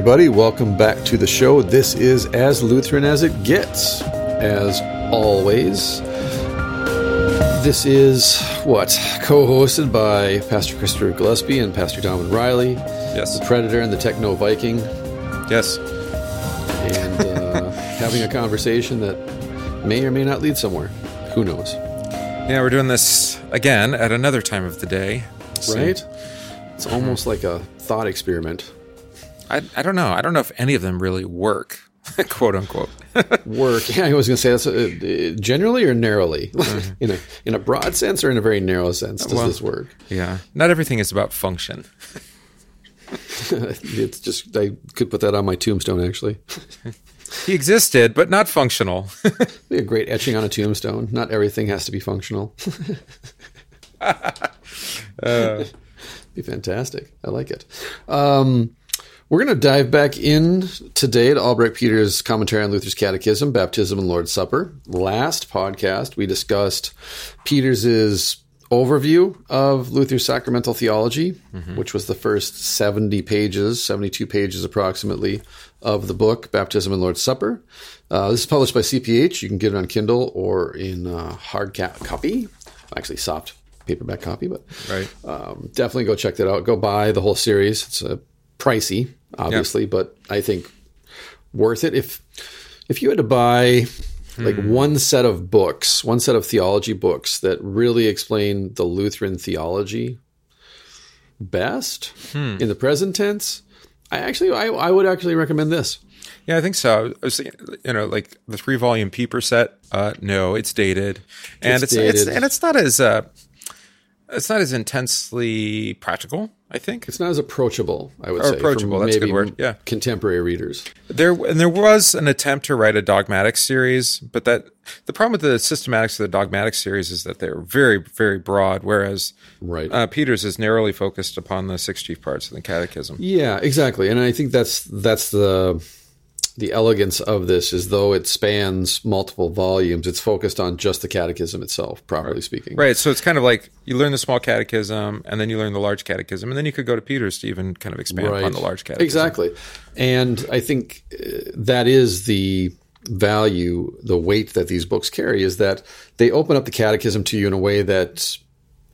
everybody. Welcome back to the show. This is As Lutheran as It Gets. As always, this is what? Co hosted by Pastor Christopher Gillespie and Pastor Donovan Riley. Yes. The Predator and the Techno Viking. Yes. And uh, having a conversation that may or may not lead somewhere. Who knows? Yeah, we're doing this again at another time of the day. So- Right? It's almost like a thought experiment. I, I don't know. I don't know if any of them really work, quote unquote. Work. Yeah, I was going to say that's uh, uh, generally or narrowly, in a in a broad sense or in a very narrow sense. Does Well- this work? yeah. Not everything is about function. it's just I could put that on my tombstone. Actually, He existed, but not functional. be a great etching on a tombstone. Not everything has to be functional. be fantastic. I like it. Um, we're going to dive back in today to Albrecht Peters' commentary on Luther's Catechism, Baptism, and Lord's Supper. Last podcast, we discussed Peters' overview of Luther's sacramental theology, which was the first 70 pages, 72 pages approximately, of the book, Baptism and Lord's Supper. Uh, this is published by CPH. You can get it on Kindle or in uh, hard ca- copy, actually soft paperback copy, but right. um, definitely go check that out. Go buy the whole series. It's uh, pricey, obviously, but I think worth it. If if you had to buy like one set of books, one set of theology books that really explain the Lutheran theology best in the present tense, I actually I, I would actually recommend this. Yeah, I think so. I was thinking, you know, like the three volume Pieper set. Uh, no, it's dated, and It's it's, it's and it's not as uh, it's not as intensely practical. I think It's not as approachable, I would Or say. approachable, that's a good word, yeah. contemporary readers. There and there was an attempt to write a dogmatic series, but that the problem with the systematics of the dogmatic series is that they're very, very broad, whereas Right. uh, Peters is narrowly focused upon the six chief parts of the Catechism. Yeah, exactly. And I think that's that's the the elegance of this is though it spans multiple volumes, it's focused on just the catechism itself, properly speaking. Right, so it's kind of like you learn the small catechism, and then you learn the large catechism, and then you could go to Peters to even kind of expand upon the large catechism. Exactly. And I think uh, that is the value, the weight that these books carry is that they open up the catechism to you in a way that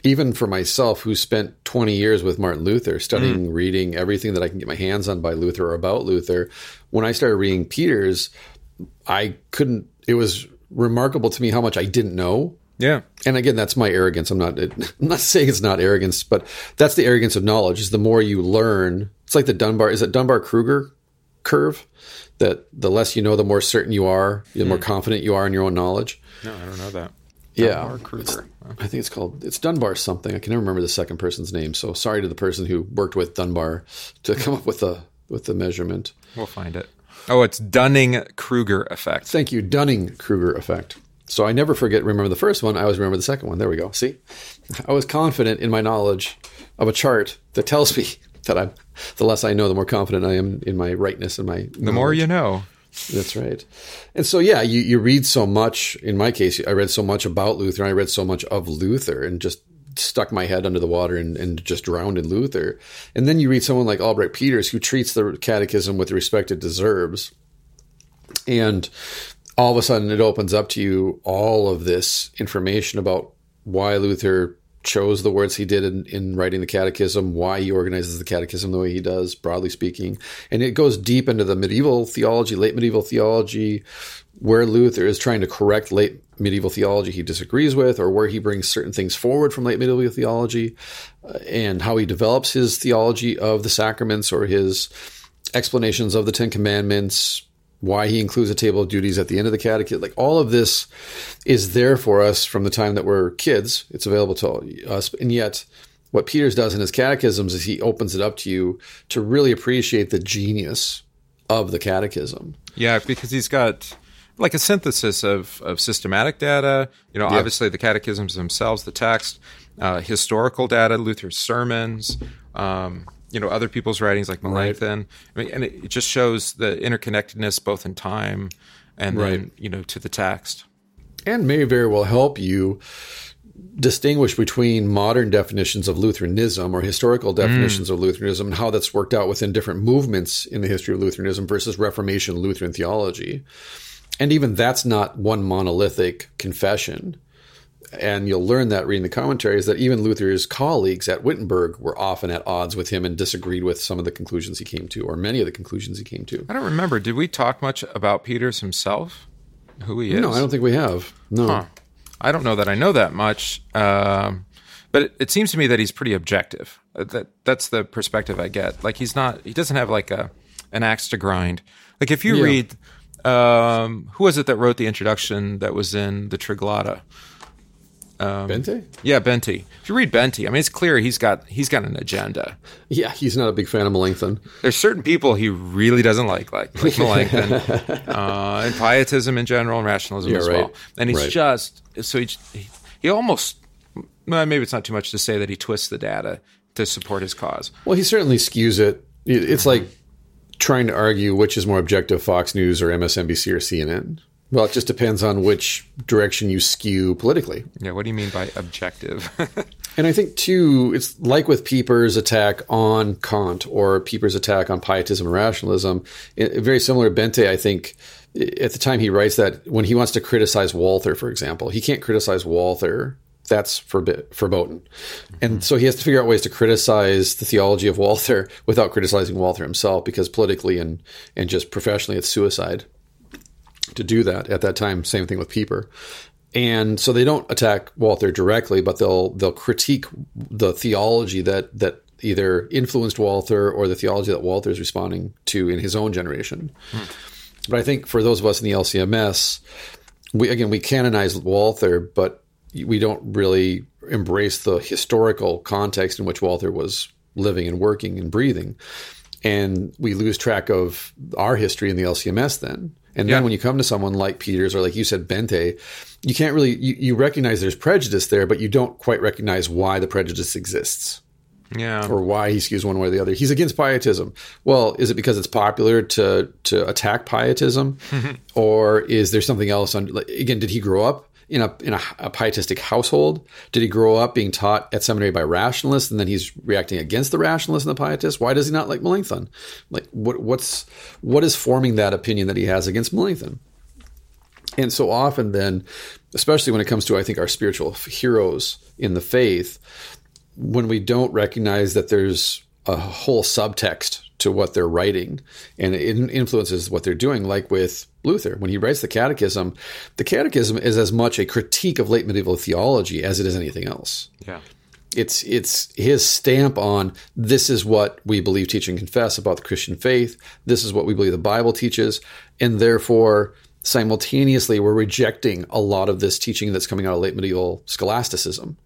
even for myself who spent 20 years with Martin Luther studying, reading everything that I can get my hands on by Luther or about Luther, when I started reading Peters, I couldn't it was remarkable to me how much I didn't know Yeah, and again, that's my arrogance. I'm not. I'm not saying it's not arrogance, but that's the arrogance of knowledge. Is the more you learn, it's like the Dunbar. Is it Dunbar Kruger curve? That the less you know, the more certain you are, the more hmm. confident you are in your own knowledge. no, I don't know that. Yeah, Kruger. I think it's called it's Dunbar something. I can never remember the second person's name. So sorry to the person who worked with Dunbar to come up with the with the measurement. We'll find it. Oh, it's Dunning Kruger effect. Thank you, Dunning Kruger effect. So I never forget. Remember the first one. I always remember the second one. There we go. See, I was confident in my knowledge of a chart that tells me that I'm. The less I know, the more confident I am in my rightness and my. The more you know. That's right. And so, yeah, you, you read so much. In my case, I read so much about Luther. And I read so much of Luther, and just stuck my head under the water and, and just drowned in Luther. And then you read someone like Albrecht Peters, who treats the Catechism with the respect it deserves, and all of a sudden it opens up to you all of this information about why Luther chose the words he did in, in writing the catechism, why he organizes the catechism the way he does, broadly speaking. And it goes deep into the medieval theology, late medieval theology, where Luther is trying to correct late medieval theology he disagrees with, or where he brings certain things forward from late medieval theology, uh, and how he develops his theology of the sacraments or his explanations of the Ten Commandments, why he includes a table of duties at the end of the catechism. Like all of this is there for us from the time that we're kids. It's available to us. And yet, what Peters does in his catechisms is he opens it up to you to really appreciate the genius of the catechism. Yeah, because he's got like a synthesis of, of systematic data, you know, obviously the catechisms themselves, the text, uh, historical data, Luther's sermons, um, you know, other people's writings like Melanchthon. I mean, and it, it just shows the interconnectedness both in time and then, you know, to the text. and may very well help you distinguish between modern definitions of Lutheranism or historical definitions mm. of Lutheranism and how that's worked out within different movements in the history of Lutheranism versus Reformation Lutheran theology. And even that's not one monolithic confession. And you'll learn that reading the commentaries that even Luther's colleagues at Wittenberg were often at odds with him and disagreed with some of the conclusions he came to, or many of the conclusions he came to. I don't remember. Did we talk much about Peters himself? Who he is? No, I don't think we have. No. Huh. I don't know that I know that much, um, but it, it, seems to me that he's pretty objective. Uh, that that's the perspective I get. Like he's not. He doesn't have like a an axe to grind. Like if you yeah. read, um, who was it that wrote the introduction that was in the Triglotta? Um, Bente? Yeah, Bente. If you read Bente, I mean, it's clear he's got he's got an agenda. Yeah, he's not a big fan of Melanchthon. There's certain people he really doesn't like, like, like Melanchthon, uh, and pietism in general, and rationalism yeah, as right. well. And he's right. just so he, he almost well, maybe it's not too much to say that he twists the data to support his cause. Well, he certainly skews it. It's like trying to argue which is more objective, Fox News or MSNBC or CNN. Well, it just depends on which direction you skew politically. Yeah, what do you mean by objective? and I think, too, it's like with Pieper's attack on Kant or Pieper's attack on pietism and rationalism. It, very similar Bente, I think, at the time he writes that when he wants to criticize Walther, for example, he can't criticize Walther. That's forbid, verboten. Mm-hmm. And so he has to figure out ways to criticize the theology of Walther without criticizing Walther himself, because politically and, and just professionally, it's suicide to do that at that time. Same thing with Pieper. And so they don't attack Walther directly, but they'll they'll critique the theology that that either influenced Walther or the theology that Walther is responding to in his own generation. Hmm. But I think for those of us in the LCMS, we again we canonize Walther, but we don't really embrace the historical context in which Walther was living and working and breathing. And we lose track of our history in the LCMS then. And yeah. then when you come to someone like Peters or like you said, Bente, you can't really you, you recognize there's prejudice there, but you don't quite recognize why the prejudice exists. Yeah. Or why he skews one way or the other. He's against pietism. Well, is it because it's popular to to attack pietism? or is there something else on again, did he grow up in a in a, a, pietistic household? Did he grow up being taught at seminary by rationalists, and then he's reacting against the rationalists and the pietists? Why does he not like Melanchthon? Like, what what's what is forming that opinion that he has against Melanchthon? And so often, then, especially when it comes to I think our spiritual heroes in the faith, when we don't recognize that there's a whole subtext to what they're writing and it influences what they're doing like with luther. When he writes the catechism the catechism is as much a critique of late medieval theology as it is anything else. Yeah. It's it's his stamp on this is what we believe teach and confess about the christian faith. This is what we believe the bible teaches. And therefore simultaneously we're rejecting a lot of this teaching that's coming out of late medieval scholasticism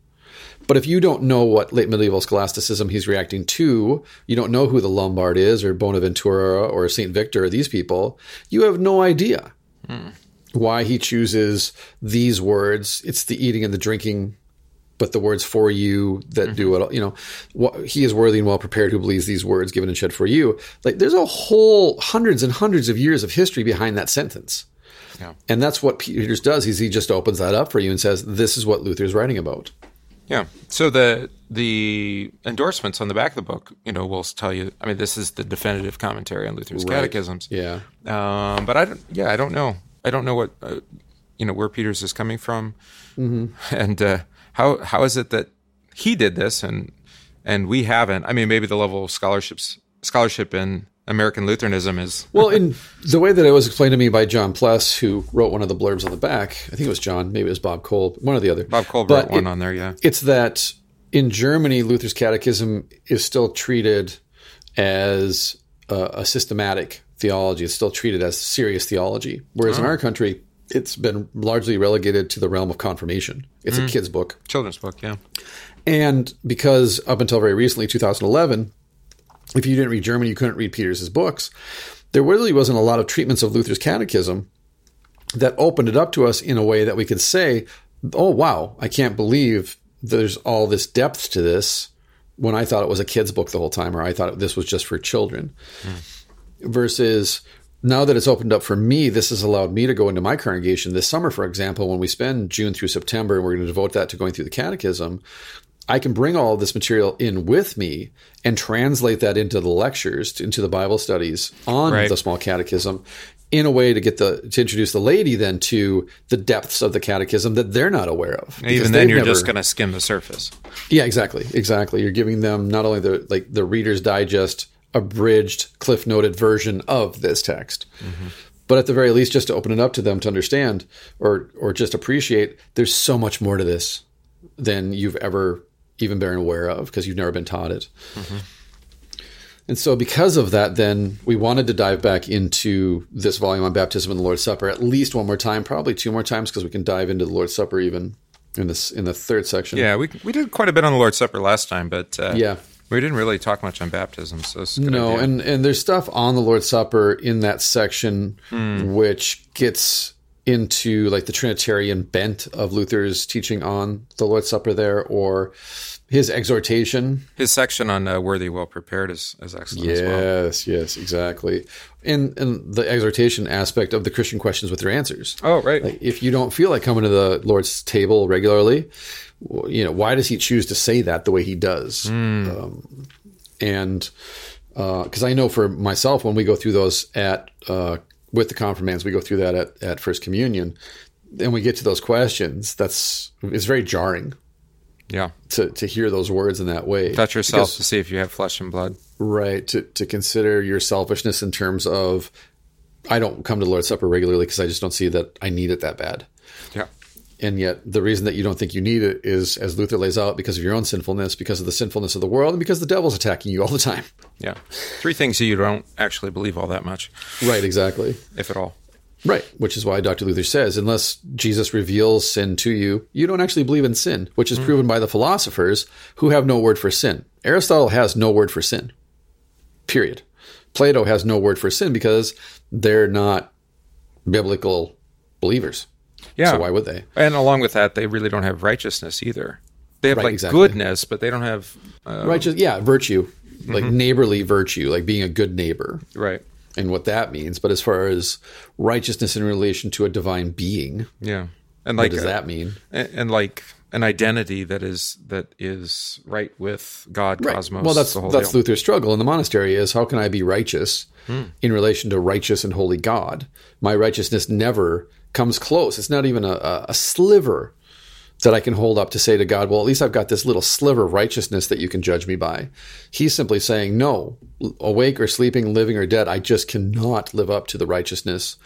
but if you don't know what late medieval scholasticism he's reacting to, you don't know who the Lombard is or Bonaventura or St. Victor or these people, you have no idea hmm. why he chooses these words. It's the eating and the drinking but the words for you that mm-hmm. do it, you know, what, he is worthy and well prepared who believes these words given and shed for you. Like there's a whole hundreds and hundreds of years of history behind that sentence. Yeah. And that's what Peters does. Is he just opens that up for you and says, this is what Luther's writing about. Yeah. So the the endorsements on the back of the book, you know, will tell you. I mean, this is the definitive commentary on Luther's right. catechisms. Yeah. Um, but I don't. Yeah, I don't know. I don't know what uh, you know where Peters is coming from, mm-hmm. and uh, how how is it that he did this and and we haven't. I mean, maybe the level of scholarships scholarship in American Lutheranism is. well, in the way that it was explained to me by John Pless, who wrote one of the blurbs on the back, I think it was John, maybe it was Bob Kolb, one or the other. Bob Kolb but wrote one on there, yeah. It's that in Germany, Luther's catechism is still treated as a, a systematic theology. It's still treated as serious theology. Whereas oh. in our country, it's been largely relegated to the realm of confirmation. It's mm. a kid's book. Children's book, yeah. And because up until very recently, 2011, if you didn't read German, you couldn't read Peters' books. There really wasn't a lot of treatments of Luther's catechism that opened it up to us in a way that we could say, oh, wow, I can't believe there's all this depth to this when I thought it was a kid's book the whole time, or I thought this was just for children. Mm. Versus now that it's opened up for me, this has allowed me to go into my congregation this summer, for example, when we spend June through September and we're going to devote that to going through the catechism. I can bring all this material in with me and translate that into the lectures, into the Bible studies on Right. the small catechism in a way to get the to introduce the lady then to the depths of the catechism that they're not aware of. Even then, you're never- just going to skim the surface. yeah, exactly, exactly. You're giving them not only the like the Reader's Digest abridged, cliff noted version of this text, mm-hmm. but at the very least, just to open it up to them to understand or or just appreciate. There's so much more to this than you've ever even been aware of because you've never been taught it. And so, because of that, then we wanted to dive back into this volume on baptism and the Lord's Supper at least one more time, probably two more times, because we can dive into the Lord's Supper even in this in the third section. Yeah, we we did quite a bit on the Lord's Supper last time, but uh, Yeah. we didn't really talk much on baptism. So it's a good No, idea. and and there's stuff on the Lord's Supper in that section Hmm. which gets into like the Trinitarian bent of Luther's teaching on the Lord's Supper there, or his exhortation. his section on uh, worthy, well prepared is is excellent as well. Yes, yes, exactly. And and the exhortation aspect of the Christian questions with their answers. Oh, right. Like, if you don't feel like coming to the Lord's table regularly, you know, why does he choose to say that the way he does? Um, and because I know for myself, when we go through those at uh, with the confirmands, we go through that at, at First Communion, and we get to those questions. That's it's very jarring yeah. to to hear those words in that way. Touch yourself Because- to see if you have flesh and blood. right? To to consider your selfishness in terms of, I don't come to the Lord's Supper regularly because I just don't see that I need it that bad. And yet, the reason that you don't think you need it is, as Luther lays out, because of your own sinfulness, because of the sinfulness of the world, and because the devil's attacking you all the time. Yeah. Three things you don't actually believe all that much, Right, exactly. if at all. Right, which is why Dr. Luther says, unless Jesus reveals sin to you, you don't actually believe in sin, which is mm. proven by the philosophers who have no word for sin. Aristotle has no word for sin, period. Plato has no word for sin because they're not biblical believers. Yeah. So why would they? And along with that, they really don't have righteousness either. They have Right, like exactly. goodness, but they don't have uh, Righteous, yeah, virtue, like neighborly virtue, like being a good neighbor. right. and what that means. But as far as righteousness in relation to a divine being, Yeah. And what like does uh, that mean? and, and like an identity that is that is right with God, cosmos. Well, that's the whole that's deal. Luther's struggle in the monastery is how can I be righteous Hmm. in relation to righteous and holy God? My righteousness never comes close. It's not even a, a, sliver that I can hold up to say to God, well, at least I've got this little sliver of righteousness that you can judge me by. He's simply saying, no, awake or sleeping, living or dead, I just cannot live up to the righteousness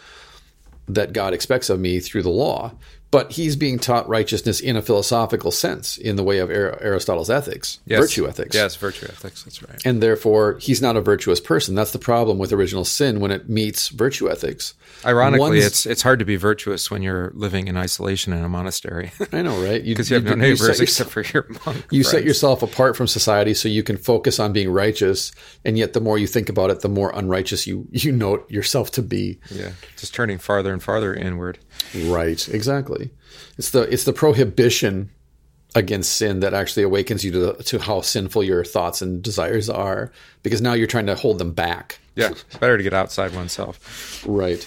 that God expects of me through the law. But he's being taught righteousness in a philosophical sense, in the way of Aristotle's ethics, Yes. virtue ethics. Yes, virtue ethics. That's right. And therefore, he's not a virtuous person. That's the problem with original sin when it meets virtue ethics. Ironically, One's- it's it's hard to be virtuous when you're living in isolation in a monastery I know, right? because you have no set neighbors yourself- except for your monk. you set yourself apart from society so you can focus on being righteous and yet the more you think about it the more unrighteous you you note yourself to be yeah, just turning farther and farther inward. Right exactly. It's the it's the prohibition against sin that actually awakens you to the, to how sinful your thoughts and desires are because now you're trying to hold them back. Yeah, it's better to get outside oneself. right.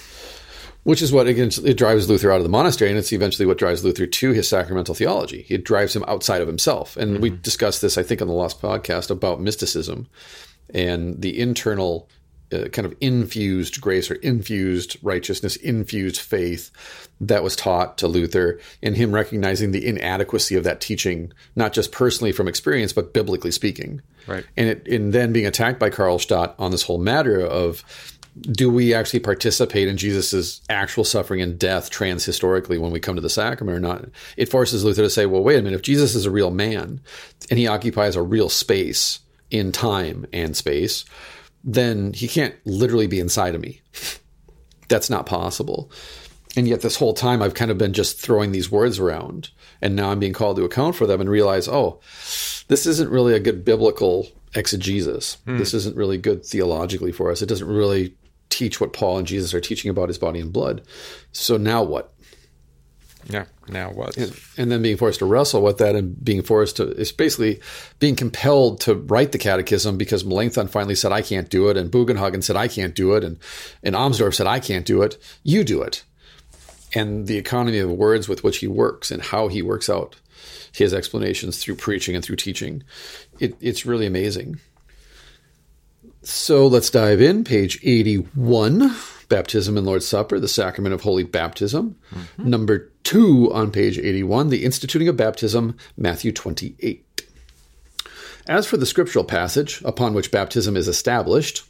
Which is what again it drives Luther out of the monastery, and it's eventually what drives Luther to his sacramental theology. It drives him outside of himself, and we mm-hmm. discussed this, I think, on the last podcast about mysticism and the internal uh, kind of infused grace or infused righteousness, infused faith that was taught to Luther, and him recognizing the inadequacy of that teaching, not just personally from experience, but biblically speaking. Right. And it, and then being attacked by Karlstadt on this whole matter of do we actually participate in Jesus' actual suffering and death transhistorically when we come to the sacrament or not? It forces Luther to say, well, wait a minute, if Jesus is a real man and he occupies a real space in time and space, then he can't literally be inside of me. That's not possible. And yet, this whole time, I've kind of been just throwing these words around. And now I'm being called to account for them and realize, oh, this isn't really a good biblical exegesis. Hmm. This isn't really good theologically for us. It doesn't really teach what Paul and Jesus are teaching about his body and blood. So now what? Yeah. Now what? And, and, then being forced to wrestle with that and being forced to, it's basically being compelled to write the catechism because Melanchthon finally said, I can't do it. And Bugenhagen said, I can't do it. And, and Amsdorf said, I can't do it. You do it. And the economy of words with which he works and how he works out his explanations through preaching and through teaching. It, it's really amazing. So let's dive in. Page 81 Baptism and Lord's Supper, the sacrament of holy baptism. Mm-hmm. Number two on page 81, the instituting of baptism, Matthew 28. As for the scriptural passage upon which baptism is established,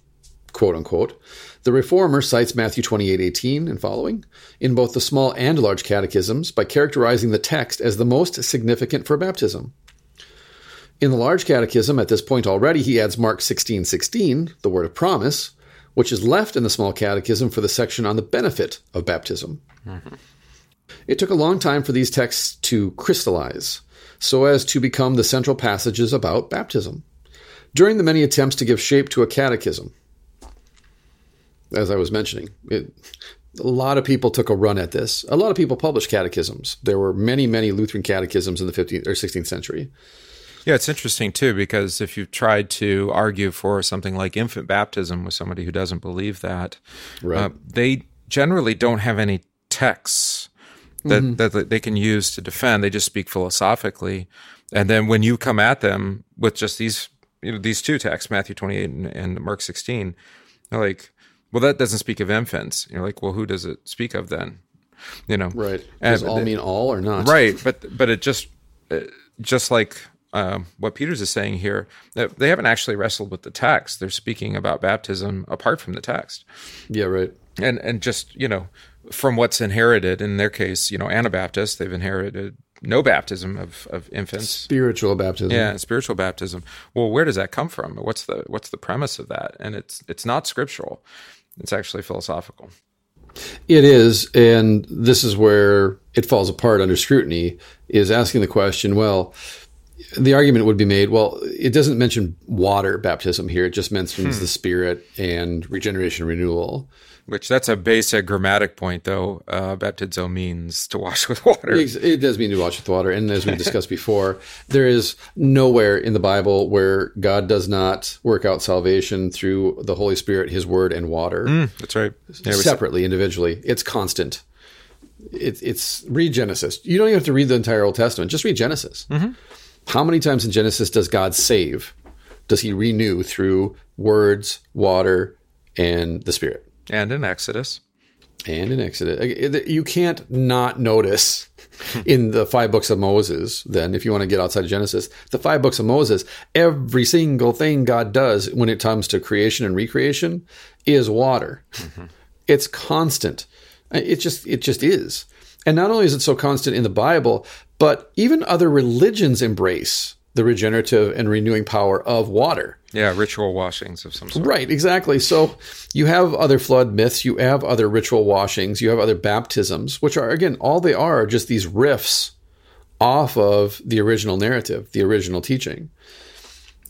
quote unquote, the reformer cites Matthew 28:18 and following in both the small and large catechisms by characterizing the text as the most significant for baptism. In the large catechism at this point already he adds Mark 16:16, 16, 16, the word of promise, which is left in the small catechism for the section on the benefit of baptism. Mm-hmm. It took a long time for these texts to crystallize so as to become the central passages about baptism. During the many attempts to give shape to a catechism, as I was mentioning, it, a lot of people took a run at this. A lot of people published catechisms. There were many, many Lutheran catechisms in the 15th or 16th century. Yeah, it's interesting too because if you've tried to argue for something like infant baptism with somebody who doesn't believe that, right. uh, they generally don't have any texts that, mm-hmm. that they can use to defend. They just speak philosophically, and then when you come at them with just these you know these two texts, Matthew twenty eight and, and Mark sixteen, they're like, well, that doesn't speak of infants. You're like, well, who does it speak of then? You know, right? Does and, all mean all or not? Right, but but it just uh, just like um, what Peters is saying here, they haven't actually wrestled with the text. They're speaking about baptism apart from the text. Yeah, right. And and just you know from what's inherited in their case, you know, Anabaptists they've inherited no baptism of, of infants, spiritual baptism. Yeah, spiritual baptism. Well, where does that come from? What's the what's the premise of that? And it's it's not scriptural. It's actually philosophical. It is, and this is where it falls apart under scrutiny. Is asking the question, well, the argument would be made well it doesn't mention water baptism here. It just mentions hmm. the spirit and regeneration renewal. Which that's a basic grammatic point though. Uh, baptizo means to wash with water. It does mean to wash with water. And as we discussed before there is nowhere in the bible where god does not work out salvation through the holy spirit his word and water. Mm, that's right. Yeah, separately individually. It's constant. It, it's read genesis. You don't even have to read the entire old testament. Just read genesis. Mm-hmm how many times in Genesis does God save? Does he renew through words, water, and the Spirit? And in Exodus. And in Exodus. You can't not notice in the five books of Moses, then, if you want to get outside of Genesis, the five books of Moses, every single thing God does when it comes to creation and recreation is water. Mm-hmm. It's constant. It just it just is. And not only is it so constant in the Bible, but even other religions embrace the regenerative and renewing power of water. Yeah, ritual washings of some sort. Right, exactly. So you have other flood myths, you have other ritual washings, you have other baptisms, which are, again, all they are, are just these riffs off of the original narrative, the original teaching.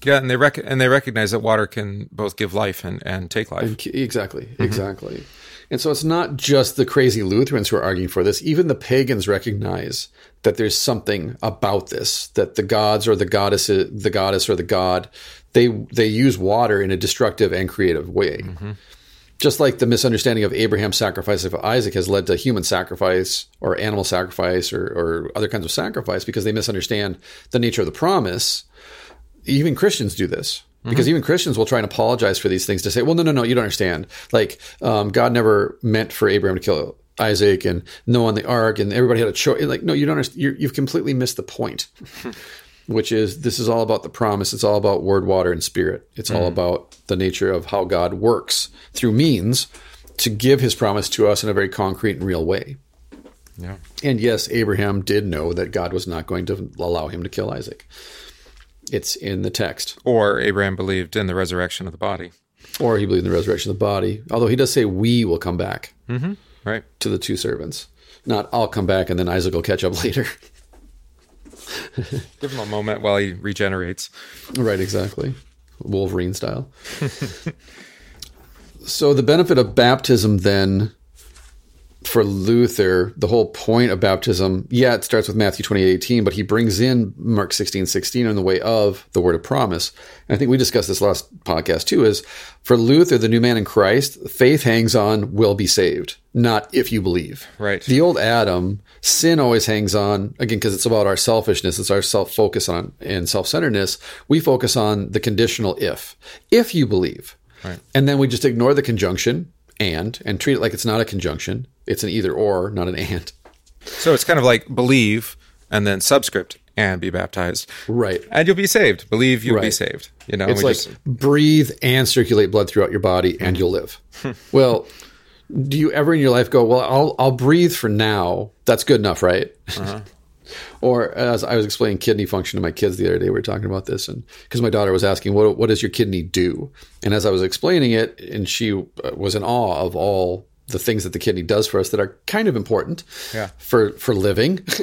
Yeah, and they rec- and they recognize that water can both give life and, and take life. And, exactly, mm-hmm. exactly. And so it's not just the crazy Lutherans who are arguing for this. Even the pagans recognize that there's something about this, that the gods or the goddess, the goddess or the god, they they use water in a destructive and creative way. Mm-hmm. Just like the misunderstanding of Abraham's sacrifice of Isaac has led to human sacrifice or animal sacrifice or, or other kinds of sacrifice because they misunderstand the nature of the promise. Even Christians do this because mm-hmm. even Christians will try and apologize for these things to say, well, no, no, no, you don't understand. Like, um, God never meant for Abraham to kill Isaac and Noah on the ark and everybody had a choice. Like, no, you don't understand. you have completely missed the point, which is this is all about the promise. It's all about word, water, and spirit. It's mm-hmm. all about the nature of how God works through means to give his promise to us in a very concrete and real way. Yeah. And yes, Abraham did know that God was not going to allow him to kill Isaac. It's in the text. Or Abraham believed in the resurrection of the body. Or he believed in the resurrection of the body. Although he does say, we will come back. Mm-hmm. Right. To the two servants. Not, I'll come back and then Isaac will catch up later. Give him a moment while he regenerates. Right, exactly. Wolverine style. so the benefit of baptism then for Luther, the whole point of baptism, yeah, it starts with Matthew 28 18, but he brings in Mark 16 16 in the way of the word of promise. And I think we discussed this last podcast too is for Luther, the new man in Christ, faith hangs on will be saved, not if you believe. Right. The old Adam, sin always hangs on, again, because it's about our selfishness, it's our self focus on and self centeredness. We focus on the conditional if. If you believe. Right. And then we just ignore the conjunction and and treat it like it's not a conjunction. It's an either or, not an and. So it's kind of like believe and then subscript and be baptized. Right. And you'll be saved. Believe you'll be saved. You know, It's like just- breathe and circulate blood throughout your body and you'll live. well, do you ever in your life go, well, I'll, I'll breathe for now. That's good enough, right? or as I was explaining kidney function to my kids the other day, we were talking about this and because my daughter was asking, what, what does your kidney do? And as I was explaining it and she uh, was in awe of all the things that the kidney does for us that are kind of important Yeah. for, for living.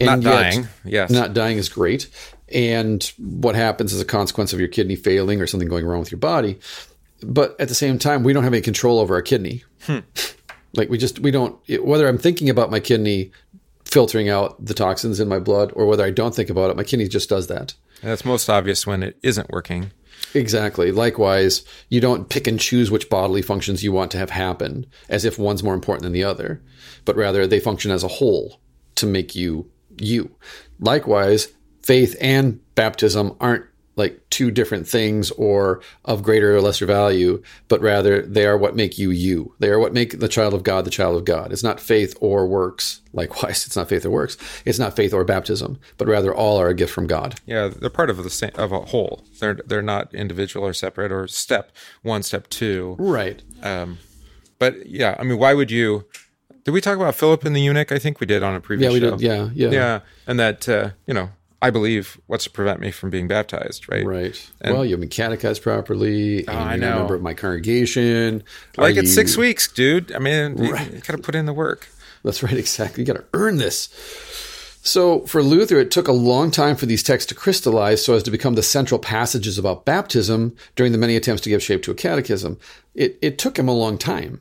And not yet- dying. Yes. not dying is great. And what happens as a consequence of your kidney failing or something going wrong with your body. But at the same time, we don't have any control over our kidney. Hmm. Like we just, we don't, whether I'm thinking about my kidney filtering out the toxins in my blood or whether I don't think about it, my kidney just does that. And that's most obvious when it isn't working. Exactly. Likewise, you don't pick and choose which bodily functions you want to have happen as if one's more important than the other, but rather they function as a whole to make you you. Likewise, faith and baptism aren't like two different things or of greater or lesser value, but rather they are what make you you. They are what make the child of God the child of God. It's not faith or works. Likewise, it's not faith or works. It's not faith or baptism, but rather all are a gift from God. Yeah, they're part of the same of a whole. They're they're not individual or separate or step one, step two. Right. Um, but yeah, I mean, why would you? Did we talk about Philip and the eunuch? I think we did on a previous Yeah, we show. did. Yeah, yeah. yeah, and that uh, you know, I believe what's to prevent me from being baptized, right? Right. well, you've been catechized properly. And Oh, I you're know. a member of my congregation. Are Like it's you- six weeks, dude. I mean, you, got to put in the work. That's right. Exactly. You got to earn this. So for Luther, it took a long time for these texts to crystallize so as to become the central passages about baptism during the many attempts to give shape to a catechism. It, it took him a long time.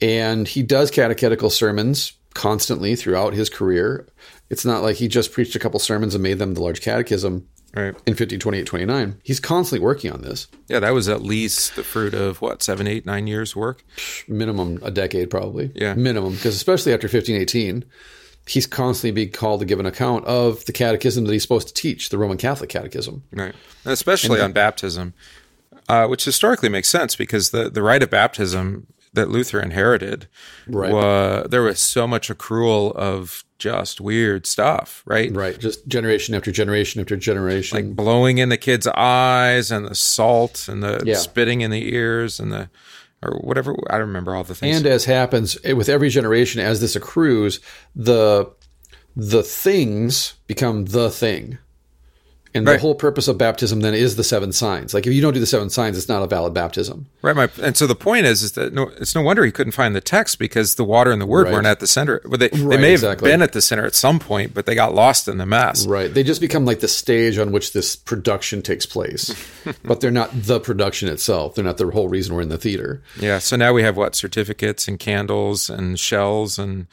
And he does catechetical sermons constantly throughout his career. It's not like he just preached a couple sermons and made them the large catechism Right. in 1528 29. He's constantly working on this. Yeah, that was at least the fruit of what seven, eight, nine years work. minimum a decade probably Yeah. minimum because especially after 1518 he's constantly being called to give an account of the catechism that he's supposed to teach the roman catholic catechism Right. And especially on baptism, uh, which historically makes sense because the, the rite of baptism that Luther inherited, Right. wa- there was so much accrual of just weird stuff, right? right just generation after generation after generation Like Blowing in the kids' eyes and the salt and the Yeah. spitting in the ears and the, or whatever. I don't remember all the things. and as happens with every generation as this accrues the the things become the thing and the whole purpose of baptism then is the seven signs like if you don't do the seven signs it's not a valid baptism Right, my, and so the point is, is that no, it's no wonder he couldn't find the text because the water and the word Right. weren't at the center. Well, they, they Right, may have been at the center at some point, but they got lost in the mess. Right. They just become like the stage on which this production takes place. but they're not the production itself. They're not the whole reason we're in the theater. Yeah. So now we have what certificates and candles and shells and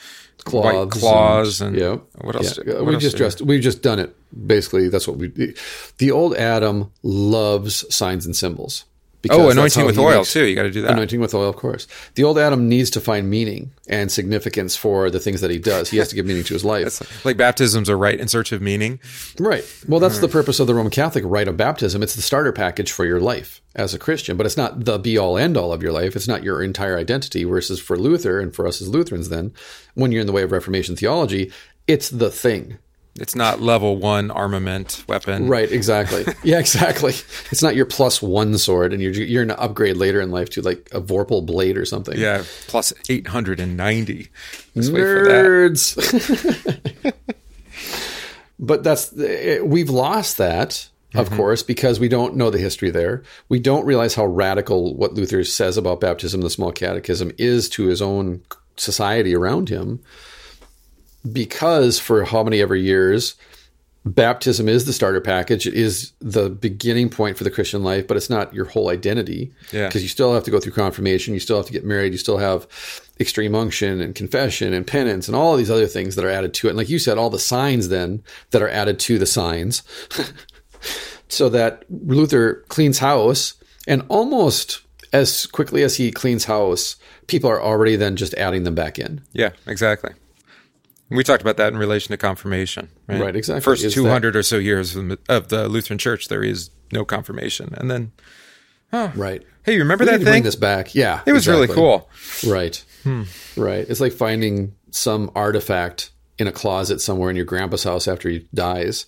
White claws and, yeah. what else? Yeah. what we else just dressed we've just done it. Basically, that's what we do. the old Adam loves signs and symbols. Because Oh, anointing with oil makes- too. You got to do that. Anointing with oil, of course. The old Adam needs to find meaning and significance for the things that he does. He has to give meaning to his life. like baptisms are right in search of meaning. Right. Well, that's the hmm. purpose of the Roman Catholic rite of baptism. It's the starter package for your life as a Christian, but it's not the be all end all of your life. It's not your entire identity. Versus for Luther and for us as Lutherans, then, when you're in the way of Reformation theology, it's the thing. It's not level one armament weapon. Right. Exactly. yeah. Exactly. It's not your plus one sword, and you're you're going to upgrade later in life to like a Vorpal blade or something. Yeah, plus 890. Let's wait for that. Nerds. but that's we've lost that, of Mm-hmm. course, because we don't know the history there. We don't realize how radical what Luther says about baptism, the small catechism, is to his own society around him. Because for how many ever years, baptism is the starter package. It is the beginning point for the Christian life, but it's not your whole identity. Yeah. Because you still have to go through confirmation, you still have to get married, you still have extreme unction and confession and penance and all of these other things that are added to it. And like you said, all the signs then that are added to the signs. so that Luther cleans house and almost as quickly as he cleans house, people are already then just adding them back in. Yeah, exactly. We talked about that in relation to confirmation. Right, Right, exactly. First Is 200 or so years of the- of the Lutheran Church, there is no confirmation. And then, Huh. Right. hey, you remember We that to bring thing? this back. Yeah. It was really cool. Right. Hmm. Right. It's like finding some artifact in a closet somewhere in your grandpa's house after he dies.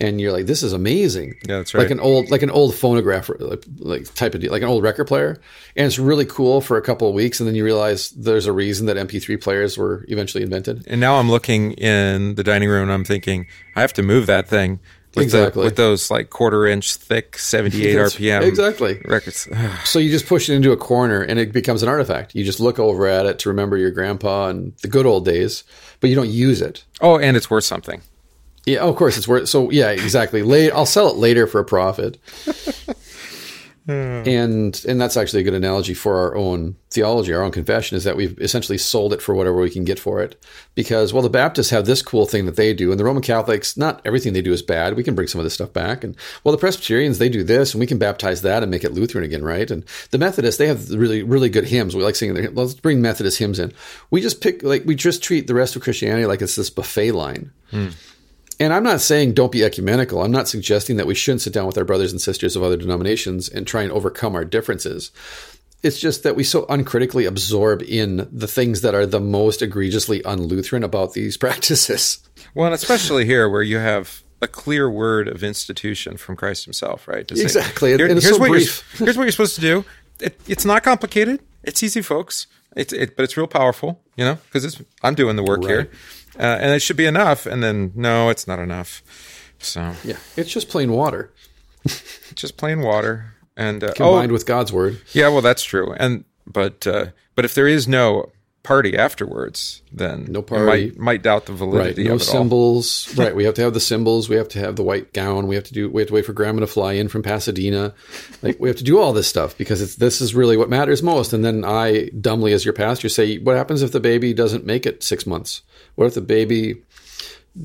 And you're like, this is amazing. Yeah, that's right. Like an old, like an old phonograph, like, like type of deal, like an old record player, and it's really cool for a couple of weeks, and then you realize there's a reason that MP3 players were eventually invented. And now I'm looking in the dining room and I'm thinking, I have to move that thing. With Exactly. The, with those like quarter inch thick 78 That's- RPM exactly. records. So you just push it into a corner, and it becomes an artifact. You just look over at it to remember your grandpa and the good old days, but you don't use it. oh, and it's worth something. Yeah, oh, of course it's worth. So yeah, exactly. Late, I'll sell it later for a profit. Hmm. and and that's actually a good analogy for our own theology, our own confession, is that we've essentially sold it for whatever we can get for it. Because well, the Baptists have this cool thing that they do, and the Roman Catholics, not everything they do is bad. We can bring some of this stuff back, and well, the Presbyterians they do this, and we can baptize that and make it Lutheran again, right? And the Methodists they have really really good hymns. We like singing their. Let's bring Methodist hymns in. We just pick like we just treat the rest of Christianity like it's this buffet line. Hmm. And I'm not saying don't be ecumenical. I'm not suggesting that we shouldn't sit down with our brothers and sisters of other denominations and try and overcome our differences. It's just that we so uncritically absorb in the things that are the most egregiously un-Lutheran about these practices. Well, and especially here where you have a clear word of institution from Christ himself, right? To say, Exactly. "Here- here's, so what you're, here's what you're supposed to do. It, it's not complicated. It's easy, folks. It's it, but it's real powerful, you know, because I'm doing the work here, uh, and it should be enough. And then no, it's not enough. So Yeah, it's just plain water just plain water and uh, combined oh with God's word. yeah, well that's true. And but uh, but if there is no party afterwards, then No party. might might doubt the Right. validity No of it symbols. right. We have to have the symbols. We have to have the white gown. We have to do. We have to wait for Grandma to fly in from Pasadena. Like we have to do all this stuff because it's this is really what matters most. And then I dumbly, as your pastor, say, what happens if the baby doesn't make it six months? What if the baby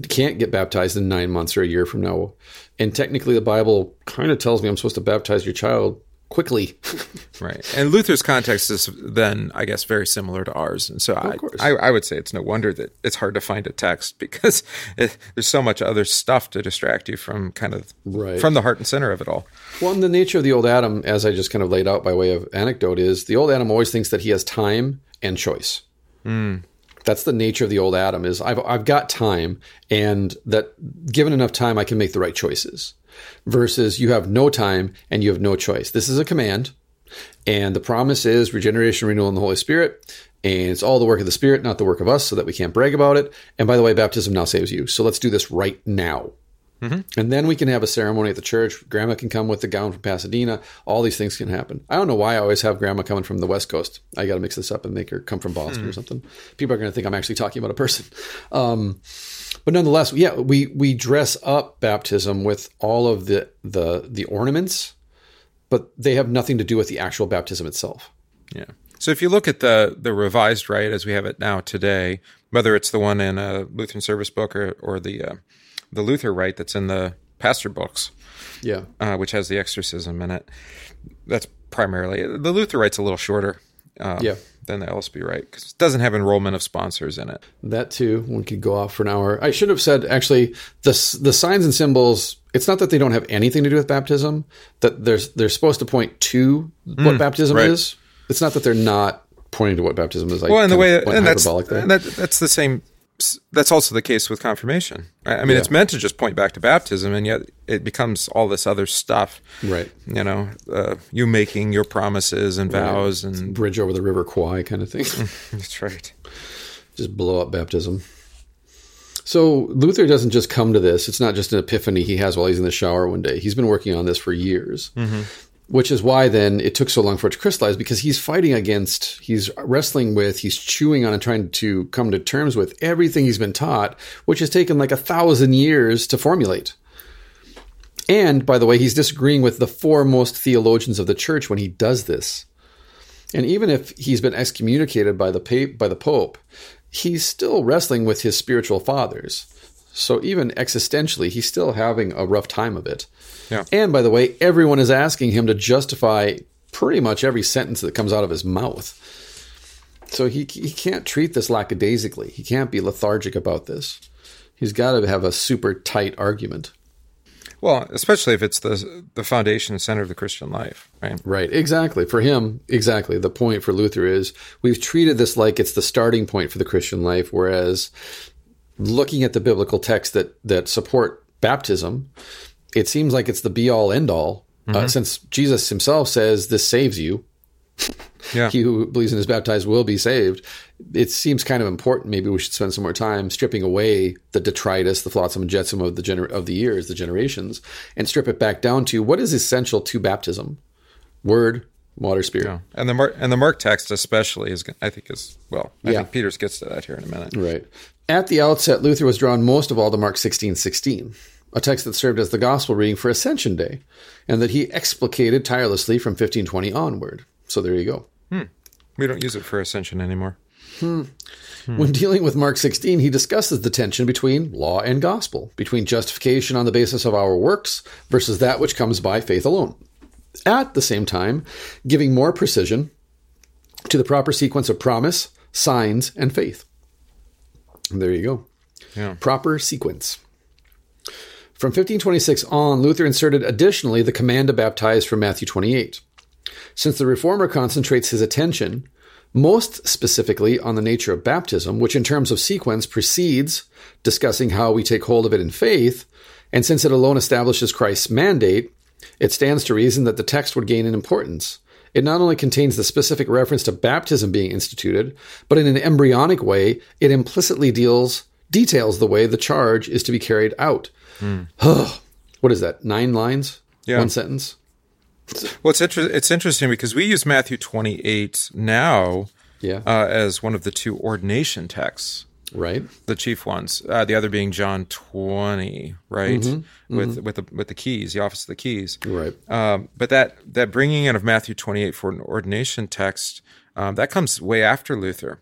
can't get baptized in nine months or a year from now? And technically, the Bible kind of tells me I'm supposed to baptize your child quickly. Right. And Luther's context is then, I guess, very similar to ours. And so I. I, I would say it's no wonder that it's hard to find a text because it, there's so much other stuff to distract you from kind of Right. from the heart and center of it all. Well, and the nature of the old Adam, as I just kind of laid out by way of anecdote, is the old Adam always thinks that he has time and choice. Hmm. That's the nature of the old Adam. Is I've I've got time, and that given enough time, I can make the right choices. Versus you have no time and you have no choice. This is a command, and the promise is regeneration, renewal, and the Holy Spirit. And it's all the work of the Spirit, not the work of us, so that we can't brag about it. And by the way, baptism now saves you. So let's do this right now. And then we can have a ceremony at the church. Grandma can come with the gown from Pasadena. All these things can happen. I don't know why I always have grandma coming from the West Coast. I got to mix this up and make her come from Boston or something. People are going to think I'm actually talking about a person. Um, but nonetheless, yeah, we we dress up baptism with all of the the the ornaments, but they have nothing to do with the actual baptism itself. Yeah. So if you look at the the revised rite as we have it now today, whether it's the one in a Lutheran service book or, or the uh, the Luther rite that's in the pastor books, Yeah, uh, which has the exorcism in it, that's primarily the Luther rite's a little shorter. Um, Yeah. Than the LSB rite because it doesn't have enrollment of sponsors in it. That too, one could go off for an hour. I should have said actually the the signs and symbols. It's not that they don't have anything to do with baptism. That there's they're supposed to point to what baptism Mm, right. is. It's not that they're not pointing to what baptism is. I Well, and the way and that's that, that's the same. That's also the case with confirmation. I mean, it's meant to just point back to baptism, and yet it becomes all this other stuff. right, You know, uh, you making your promises and vows, and bridge over the river Kwai kind of thing. that's right. just blow up baptism. So Luther doesn't just come to this. It's not just an epiphany he has while he's in the shower one day. He's been working on this for years. Mm-hmm. Which is why then it took so long for it to crystallize because he's fighting against, he's wrestling with, he's chewing on and trying to come to terms with everything he's been taught, which has taken like a thousand years to formulate. And by the way, he's disagreeing with the foremost theologians of the church when he does this. And even if he's been excommunicated by the by the Pope, he's still wrestling with his spiritual fathers. So even existentially, he's still having a rough time of it. Yeah. And by the way, everyone is asking him to justify pretty much every sentence that comes out of his mouth. So he he can't treat this lackadaisically. He can't be lethargic about this. He's got to have a super tight argument. Well, especially if it's the the foundation and center of the Christian life, right? Right, exactly. For him, exactly. The point for Luther is we've treated this like it's the starting point for the Christian life, whereas looking at the biblical texts that that support baptism, it seems like it's the be all end all. Uh, mm-hmm. Uh, since Jesus himself says this saves you, yeah. he who believes and is baptized will be saved. It seems kind of important. Maybe we should spend some more time stripping away the detritus, the flotsam and jetsam of the gener- of the years, the generations, and strip it back down to what is essential to baptism: word, water, spirit. Yeah. And the Mark, and the Mark text especially is, I think, is well. I yeah. think Peters gets to that here in a minute. Right. At the outset, Luther was drawn most of all to Mark sixteen sixteen a text that served as the gospel reading for Ascension Day, and that he explicated tirelessly from 1520 onward. So there you go. Hmm. We don't use it for Ascension anymore. Hmm. Hmm. When dealing with Mark 16, he discusses the tension between law and gospel, between justification on the basis of our works versus that which comes by faith alone. At the same time, giving more precision to the proper sequence of promise, signs, and faith. And there you go. Yeah. Proper sequence. From 1526 on, Luther inserted additionally the command to baptize from Matthew 28. Since the reformer concentrates his attention most specifically on the nature of baptism, which in terms of sequence precedes discussing how we take hold of it in faith, and since it alone establishes Christ's mandate, it stands to reason that the text would gain in importance. It not only contains the specific reference to baptism being instituted, but in an embryonic way, it implicitly deals details the way the charge is to be carried out. Mm. what is that? Nine lines? Yeah. One sentence? Well, it's, inter- it's interesting because we use Matthew 28 now yeah. Uh, as one of the two ordination texts. Right. The chief ones. Uh, the other being John 20, right? Mm-hmm. With mm-hmm. with the with the keys, the office of the keys. Right. Um, but that that bringing in of Matthew 28 for an ordination text, um, that comes way after Luther.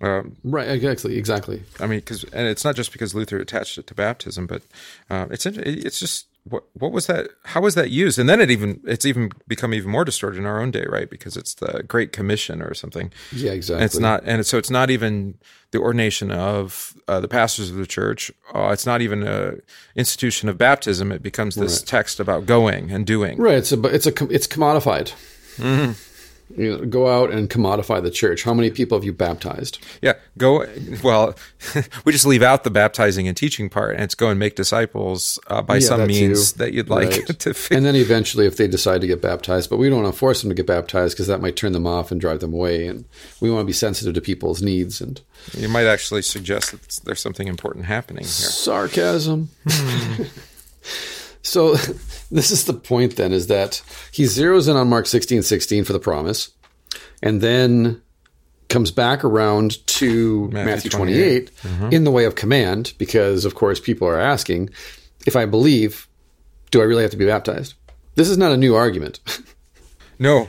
Um, right, exactly, exactly. I mean, because and it's not just because Luther attached it to baptism, but uh, it's it's just what what was that? How was that used? And then it even it's even become even more distorted in our own day, right? Because it's the Great Commission or something. Yeah, exactly. And it's not, and so it's not even the ordination of uh, the pastors of the church. Uh, it's not even a institution of baptism. It becomes this right. text about going and doing. Right. It's a it's a it's commodified. Mm-hmm you know, go out and commodify the church. How many people have you baptized? Yeah, go. Well, we just leave out the baptizing and teaching part, and it's go and make disciples uh, by yeah, some means too. that you'd like right. to. Fix. And then eventually, if they decide to get baptized, but we don't want to force them to get baptized because that might turn them off and drive them away. And we want to be sensitive to people's needs. And you might actually suggest that there's something important happening here. Sarcasm. So this is the point then is that he zeroes in on Mark 16, 16 for the promise, and then comes back around to Matthew, Matthew 28, 28 mm-hmm. in the way of command, because of course people are asking, if I believe, do I really have to be baptized? This is not a new argument. no.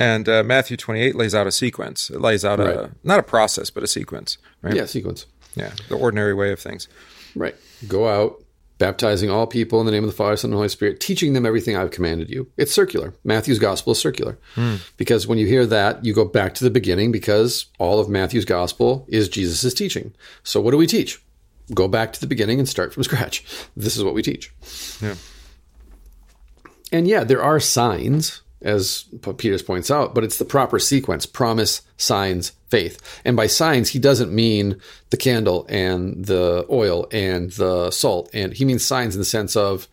And uh, Matthew 28 lays out a sequence. It lays out right. a, not a process, but a sequence, right? Yeah, sequence. Yeah, the ordinary way of things. Right. Go out, baptizing all people in the name of the Father, Son, and Holy Spirit, teaching them everything I've commanded you. It's circular. Matthew's gospel is circular. Hmm. Because when you hear that, you go back to the beginning because all of Matthew's gospel is Jesus' teaching. So what do we teach? Go back to the beginning and start from scratch. This is what we teach. Yeah. And yeah, there are signs as Peters points out, but it's the proper sequence promise, signs, faith. And by signs, he doesn't mean the candle and the oil and the salt. And he means signs in the sense of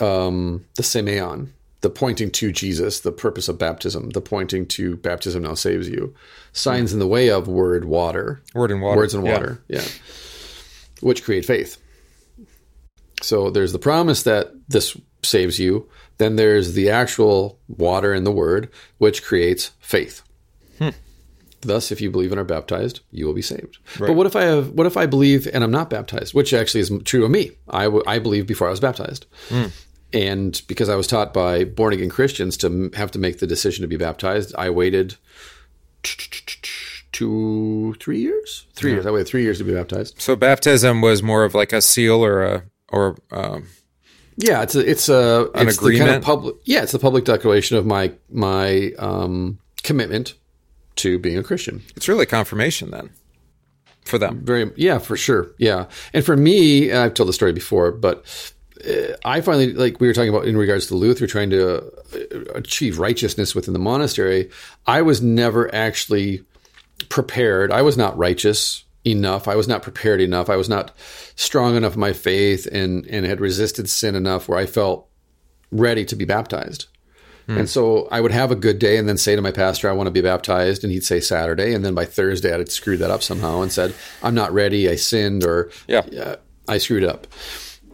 um, the semeion, the pointing to Jesus, the purpose of baptism, the pointing to baptism now saves you. Signs in the way of word, water. Word and water. Words and water, yeah. yeah. Which create faith. So there's the promise that this saves you. Then there's the actual water in the word, which creates faith. Thus, if you believe and are baptized, you will be saved. But what if I have? What if I believe and I'm not baptized? Which actually is true of me. I, w- I believed before I was baptized, and because I was taught by born again Christians to have to make the decision to be baptized, I waited two, three years. Three years. I waited three years to be baptized. So baptism was more of like a seal or a or um, Yeah, it's a, it's a An it's the kind of agreement? public. Yeah, it's the public declaration of my my um, commitment to being a Christian. it's really confirmation then for them. Very, yeah, for sure. Yeah. And for me, and I've told the story before, but uh, I finally, like we were talking about in regards to Luther trying to uh, achieve righteousness within the monastery, I was never actually prepared. I was not righteous enough. I was not prepared enough. I was not strong enough in my faith and, and had resisted sin enough where I felt ready to be baptized. And so I would have a good day and then say to my pastor, I want to be baptized. And he'd say Saturday. And then by Thursday, I'd screwed that up somehow and said, I'm not ready. I sinned or Yeah. uh, I screwed up.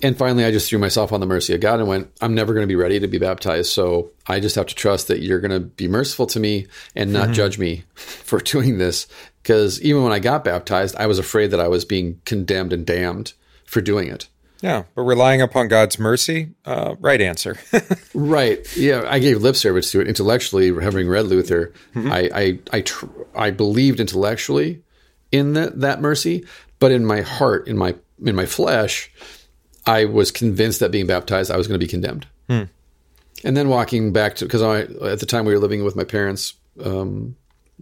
And finally, I just threw myself on the mercy of God and went, I'm never going to be ready to be baptized. So I just have to trust that you're going to be merciful to me and not judge me for doing this. Because even when I got baptized, I was afraid that I was being condemned and damned for doing it. Yeah, but relying upon God's mercy, uh, right answer. Right. Yeah, I gave lip service to it intellectually. Having read Luther, I I I, tr- I believed intellectually in that that mercy, but in my heart, in my in my flesh, I was convinced that being baptized, I was going to be condemned. And then walking back to because I at the time we were living with my parents. Um,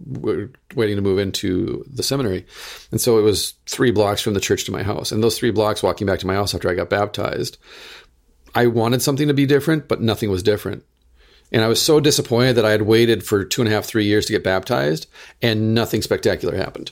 were waiting to move into the seminary. And so it was three blocks from the church to my house. And those three blocks walking back to my house after I got baptized, I wanted something to be different, but nothing was different. And I was so disappointed that I had waited for two and a half, three years to get baptized, and nothing spectacular happened.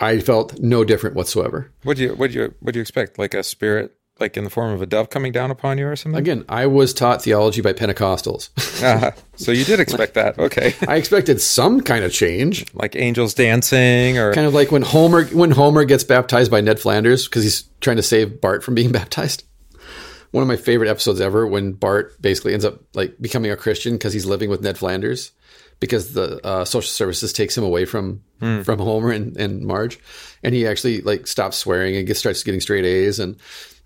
I felt no different whatsoever. what do you what do you what do you expect? Like a spirit, like in the form of a dove coming down upon you or something? Again, I was taught theology by Pentecostals. Ah, so you did expect that, okay? I expected some kind of change, Like angels dancing, or kind of like when Homer when Homer gets baptized by Ned Flanders because he's trying to save Bart from being baptized. One of my favorite episodes ever when Bart basically ends up like becoming a Christian because he's living with Ned Flanders because the uh, social services takes him away from from Homer and, and Marge, and he actually like stops swearing and gets starts getting straight A's and.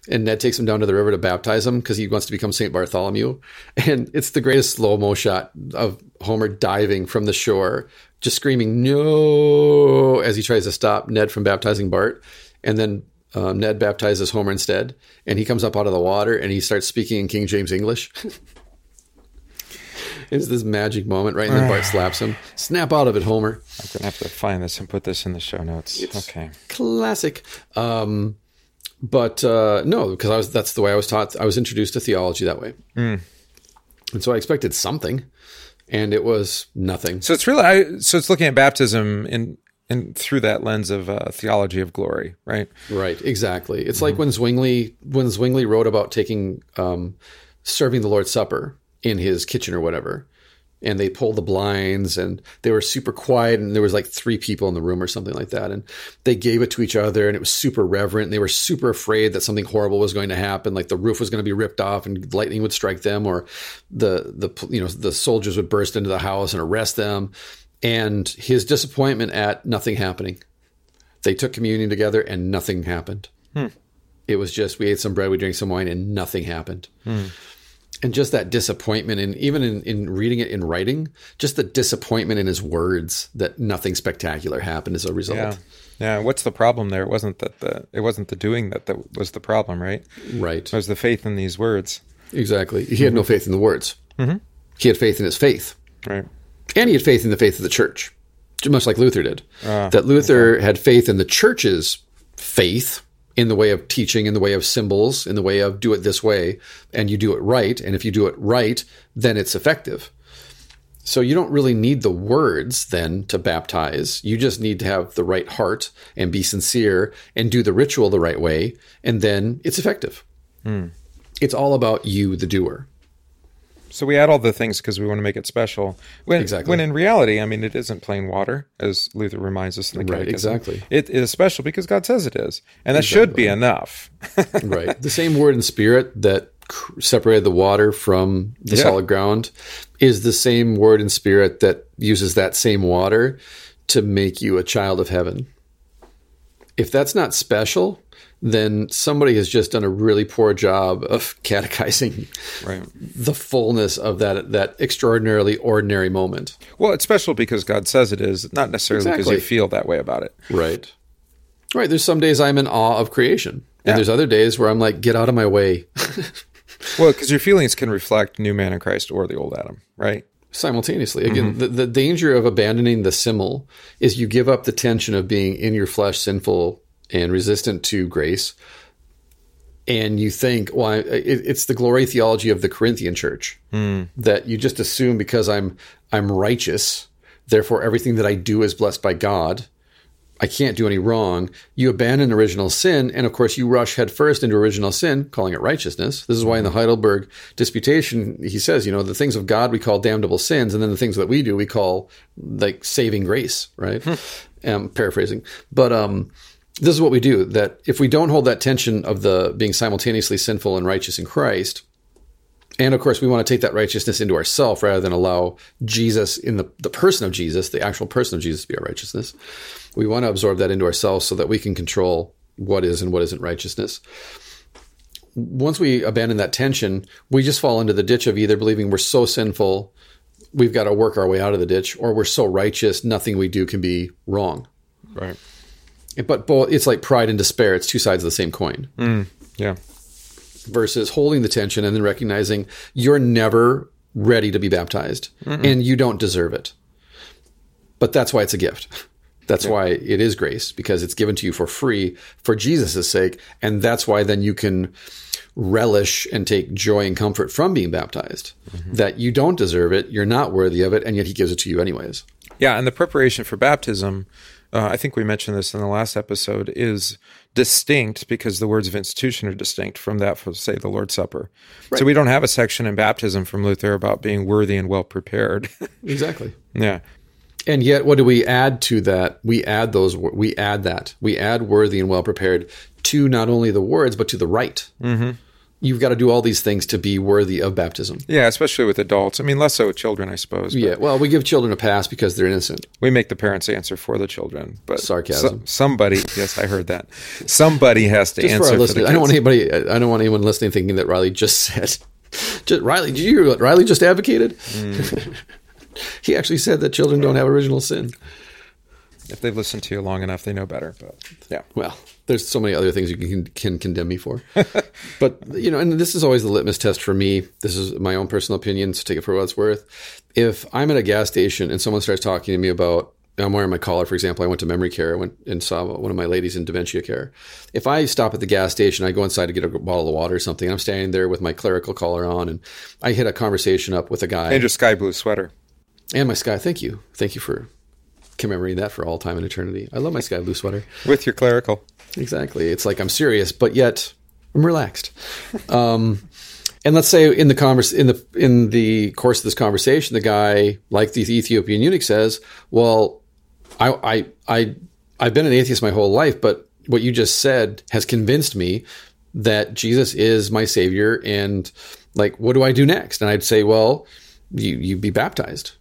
And Ned takes him down to the river to baptize him because he wants to become Saint Bartholomew. And it's the greatest slow mo shot of Homer diving from the shore, just screaming "No!" as he tries to stop Ned from baptizing Bart. And then um, Ned baptizes Homer instead, and he comes up out of the water and he starts speaking in King James English. it's this magic moment, right? And then Bart slaps him. Snap out of it, Homer. I'm gonna have to find this and put this in the show notes. okay. Classic. Um, but uh, no, because I was that's the way I was taught. I was introduced to theology that way, and so I expected something, and it was nothing. So it's really I, so it's looking at baptism in and through that lens of uh, theology of glory, right? Right, exactly. It's like when Zwingli when Zwingli wrote about taking um, serving the Lord's Supper in his kitchen or whatever, and they pulled the blinds and they were super quiet and there was like three people in the room or something like that, and they gave it to each other and it was super reverent. And they were super afraid that something horrible was going to happen, like the roof was going to be ripped off and lightning would strike them, or the the you know the soldiers would burst into the house and arrest them. And his disappointment at nothing happening they took communion together and nothing happened. Hmm. It was just we ate some bread, we drank some wine, and nothing happened. Hmm. And just that disappointment, and even in, in reading it in writing, just the disappointment in his words that nothing spectacular happened as a result. Yeah. Yeah. What's the problem there? It wasn't that the it wasn't the doing that that was the problem, right? Right. It was the faith in these words, Exactly. He had no mm-hmm. faith in the words. Mm-hmm. He had faith in his faith. right? And he had faith in the faith of the church, much like Luther did. Ah, that Luther had faith in the church's faith in the way of teaching, in the way of symbols, in the way of do it this way, and you do it right. And if you do it right, then it's effective. So you don't really need the words then to baptize. You just need to have the right heart and be sincere and do the ritual the right way, and then it's effective. Hmm. It's all about you, the doer. So we add all the things because we want to make it special. When, Exactly. When in reality, I mean, it isn't plain water, as Luther reminds us in the Right, Catechism. exactly. It is special because God says it is, and that should be enough. right. The same word and spirit that separated the water from the Yeah. solid ground is the same word and spirit that uses that same water to make you a child of heaven. If that's not special, then somebody has just done a really poor job of catechizing Right. the fullness of that that extraordinarily ordinary moment. Well, it's special because God says it is, not necessarily because you feel that way about it. Right. Right. There's some days I'm in awe of creation. And Yeah. there's other days where I'm like, get out of my way. Well, because your feelings can reflect new man in Christ or the old Adam, right? simultaneously. Mm-hmm. Again, the, the danger of abandoning the simul is you give up the tension of being in your flesh, sinful and resistant to grace. And you think, well, I, it, it's the glory theology of the Corinthian church that you just assume because I'm I'm righteous, therefore everything that I do is blessed by God. I can't do any wrong. You abandon original sin, and of course, you rush headfirst into original sin, calling it righteousness. This is why in the Heidelberg Disputation, he says, you know, the things of God we call damnable sins, and then the things that we do we call like saving grace, right? um, paraphrasing. But um, this is what we do that if we don't hold that tension of the being simultaneously sinful and righteous in Christ, and of course, we want to take that righteousness into ourselves rather than allow Jesus in the, the person of Jesus, the actual person of Jesus, to be our righteousness. We want to absorb that into ourselves so that we can control what is and what isn't righteousness. Once we abandon that tension, we just fall into the ditch of either believing we're so sinful, we've got to work our way out of the ditch, or we're so righteous, nothing we do can be wrong. Right. But both, it's like pride and despair. It's two sides of the same coin. Mm, yeah. versus holding the tension and then recognizing you're never ready to be baptized and you don't deserve it. But that's why it's a gift. That's why it is grace because it's given to you for free for Jesus' sake. And that's why then you can relish and take joy and comfort from being baptized. Mm-hmm. That you don't deserve it, you're not worthy of it, and yet he gives it to you anyways. Yeah, and the preparation for baptism, uh, I think we mentioned this in the last episode, is distinct because the words of institution are distinct from that for, say, the Lord's Supper. So we don't have a section in baptism from Luther about being worthy and well prepared. Exactly. yeah. And yet, what do we add to that? We add those. We add that. We add worthy and well prepared to not only the words but to the rite. Mm-hmm. You've got to do all these things to be worthy of baptism. Yeah, especially with adults. I mean, less so with children, I suppose. but Yeah. Well, we give children a pass because they're innocent. We make the parents answer for the children. But Sarcasm. so- somebody, yes, I heard that. Somebody has to Just answer for our for, I don't want anybody. I don't want anyone listening thinking that Riley just said. Just, Riley, did you hear what Riley just advocated? Mm. he actually said that children don't have original sin. If they've listened to you long enough, they know better. But yeah. Well, there's so many other things you can, can condemn me for. but, you know, and this is always the litmus test for me. This is my own personal opinion, so take it for what it's worth. If I'm at a gas station and someone starts talking to me about, I'm wearing my collar, for example, I went to memory care, I went and saw one of my ladies in dementia care. If I stop at the gas station, I go inside to get a bottle of water or something, I'm standing there with my clerical collar on, and I hit a conversation up with a guy And your sky blue sweater. and my sky. Thank you. Thank you for commemorating that for all time and eternity. I love my sky blue sweater. With your clerical. Exactly. It's like I'm serious, but yet I'm relaxed. Um, and let's say in the converse in the in the course of this conversation, the guy, like the Ethiopian eunuch, says, "Well, I I I I've been an atheist my whole life, but what you just said has convinced me that Jesus is my savior, and like, what do I do next?" And I'd say, "Well, you you be baptized."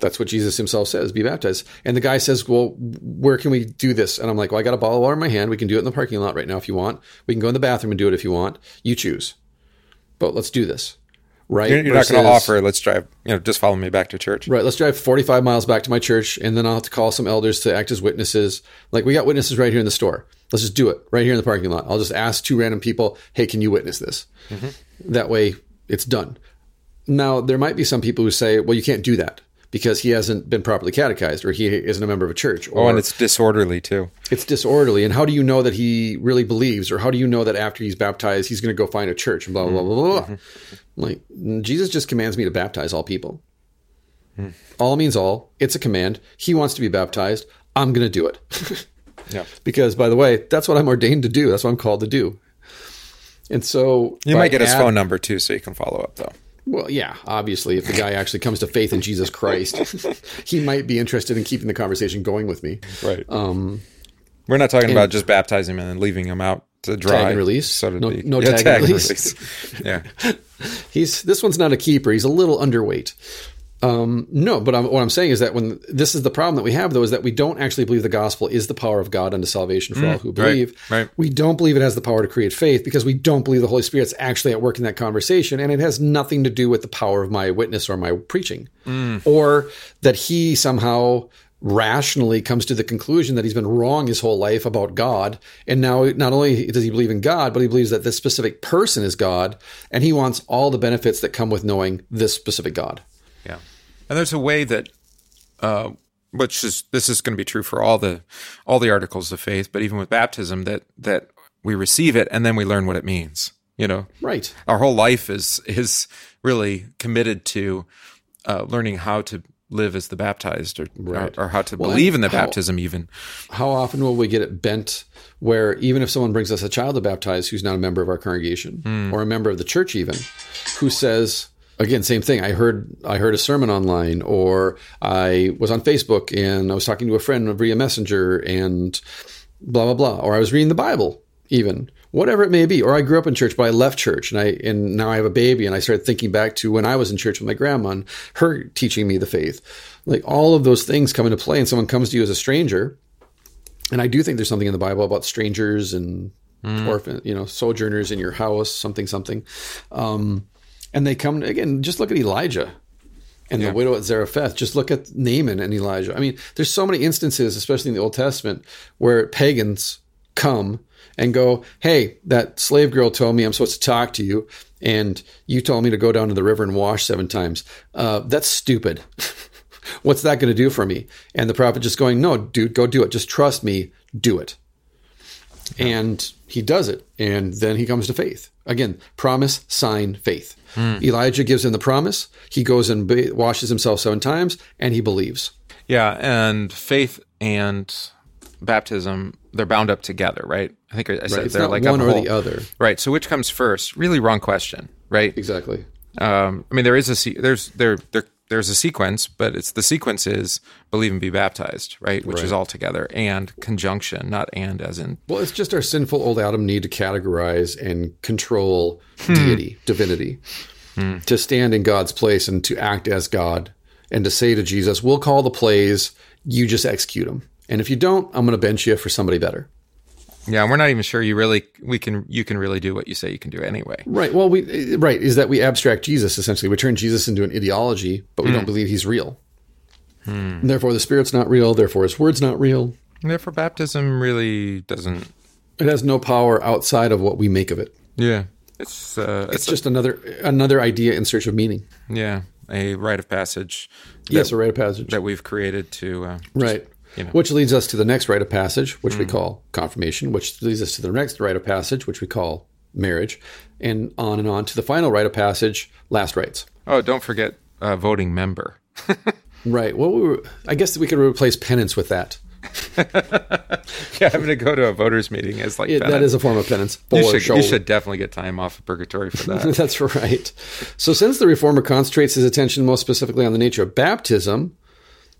That's what Jesus himself says, be baptized. And the guy says, Well, where can we do this? And I'm like, Well, I got a bottle of water in my hand. We can do it in the parking lot right now if you want. We can go in the bathroom and do it if you want. You choose. But let's do this. Right? You're, you're not going to offer, let's drive, you know, just follow me back to church. Right, let's drive 45 miles back to my church, and then I'll have to call some elders to act as witnesses. Like, we got witnesses right here in the store. Let's just do it right here in the parking lot. I'll just ask two random people, hey, can you witness this? Mm-hmm. That way, it's done. Now, there might be some people who say, well, you can't do that because he hasn't been properly catechized or he isn't a member of a church. Or Oh, and it's disorderly too. it's disorderly. And how do you know that he really believes? Or how do you know that after he's baptized, he's going to go find a church and blah, blah, blah, blah, blah. Mm-hmm. Like, Jesus just commands me to baptize all people. All means all. It's a command. He wants to be baptized. I'm going to do it. Yeah. because, by the way, that's what I'm ordained to do. That's what I'm called to do. And so You might get his phone number too, so you can follow up though. Well, yeah, obviously, if the guy actually comes to faith in Jesus Christ, he might be interested in keeping the conversation going with me. Right. Um, We're not talking about just baptizing him and leaving him out to dry. Tag and release. So to No- be. no yeah, tag and release. release. yeah. He's this one's not a keeper. He's a little underweight. Um, no, but I'm, what I'm saying is that when this is the problem that we have, though, is that we don't actually believe the gospel is the power of God unto salvation for all who believe. Mm, right. We don't believe it has the power to create faith because we don't believe the Holy Spirit's actually at work in that conversation, and it has nothing to do with the power of my witness or my preaching, Mm. or that he somehow rationally comes to the conclusion that he's been wrong his whole life about God. And now not only does he believe in God, but he believes that this specific person is God, and he wants all the benefits that come with knowing this specific God. And there's a way that, uh, which is this is going to be true for all the all the articles of faith, but even with baptism, that that we receive it and then we learn what it means. You know, Right. our whole life is is really committed to uh, learning how to live as the baptized, or Right. or, or how to Well, believe in the how- baptism, even. How often will we get it bent where even if someone brings us a child to baptize who's not a member of our congregation or a member of the church even, who says, again, same thing. I heard I heard a sermon online or I was on Facebook and I was talking to a friend via messenger and blah blah blah. Or I was reading the Bible even. Whatever it may be, or I grew up in church, but I left church, and I and now I have a baby, and I started thinking back to when I was in church with my grandma and her teaching me the faith. Like all of those things come into play, and someone comes to you as a stranger, and I do think there's something in the Bible about strangers and orphan, you know, sojourners in your house, something, something. Um, and they come again. Just look at Elijah and the widow at Zarephath. Just look at Naaman and Elijah. I mean, there's so many instances, especially in the Old Testament, where pagans come and go, "Hey, that slave girl told me I'm supposed to talk to you, and you told me to go down to the river and wash seven times. Uh, that's stupid." What's that going to do for me? And the prophet just going, No, dude, go do it. Just trust me, do it. And he does it. And then he comes to faith. Again, promise, sign, faith. Elijah gives him the promise. He goes and ba- washes himself seven times and he believes. Yeah, and faith and baptism they're bound up together, right? I think I said It's they're like one or whole. the other. Right. So which comes first? Really wrong question, right? Exactly. Um, I mean, there is a there's there there there's a sequence, but it's the sequence is believe and be baptized, right? Which is all together and conjunction, not and as in Well, it's just our sinful old Adam need to categorize and control hmm. deity, divinity, hmm. to stand in God's place and to act as God and to say to Jesus, We'll call the plays, you just execute them. And if you don't, I'm going to bench you for somebody better. Yeah. And we're not even sure you really we can you can really do what you say you can do anyway. Right. Well, we right is that we abstract Jesus essentially. We turn Jesus into an ideology, but we don't believe he's real. And therefore, the Spirit's not real. Therefore, His Word's not real. And therefore, baptism really doesn't. It has no power outside of what we make of it. Yeah, it's uh, It's just another another idea in search of meaning. yeah a rite of passage Yes, a rite of passage. that we've created to uh, Right. You know. Which leads us to the next rite of passage, which we call confirmation, which leads us to the next rite of passage, which we call marriage, and on and on to the final rite of passage, last rites. Oh, don't forget uh, voting member. Right. Well, we were, I guess we could replace penance with that. yeah, having to go to a voters meeting is like It- that penance. a form of penance. You should, you should definitely get time off of purgatory for that. That's right. So, since the reformer concentrates his attention most specifically on the nature of baptism,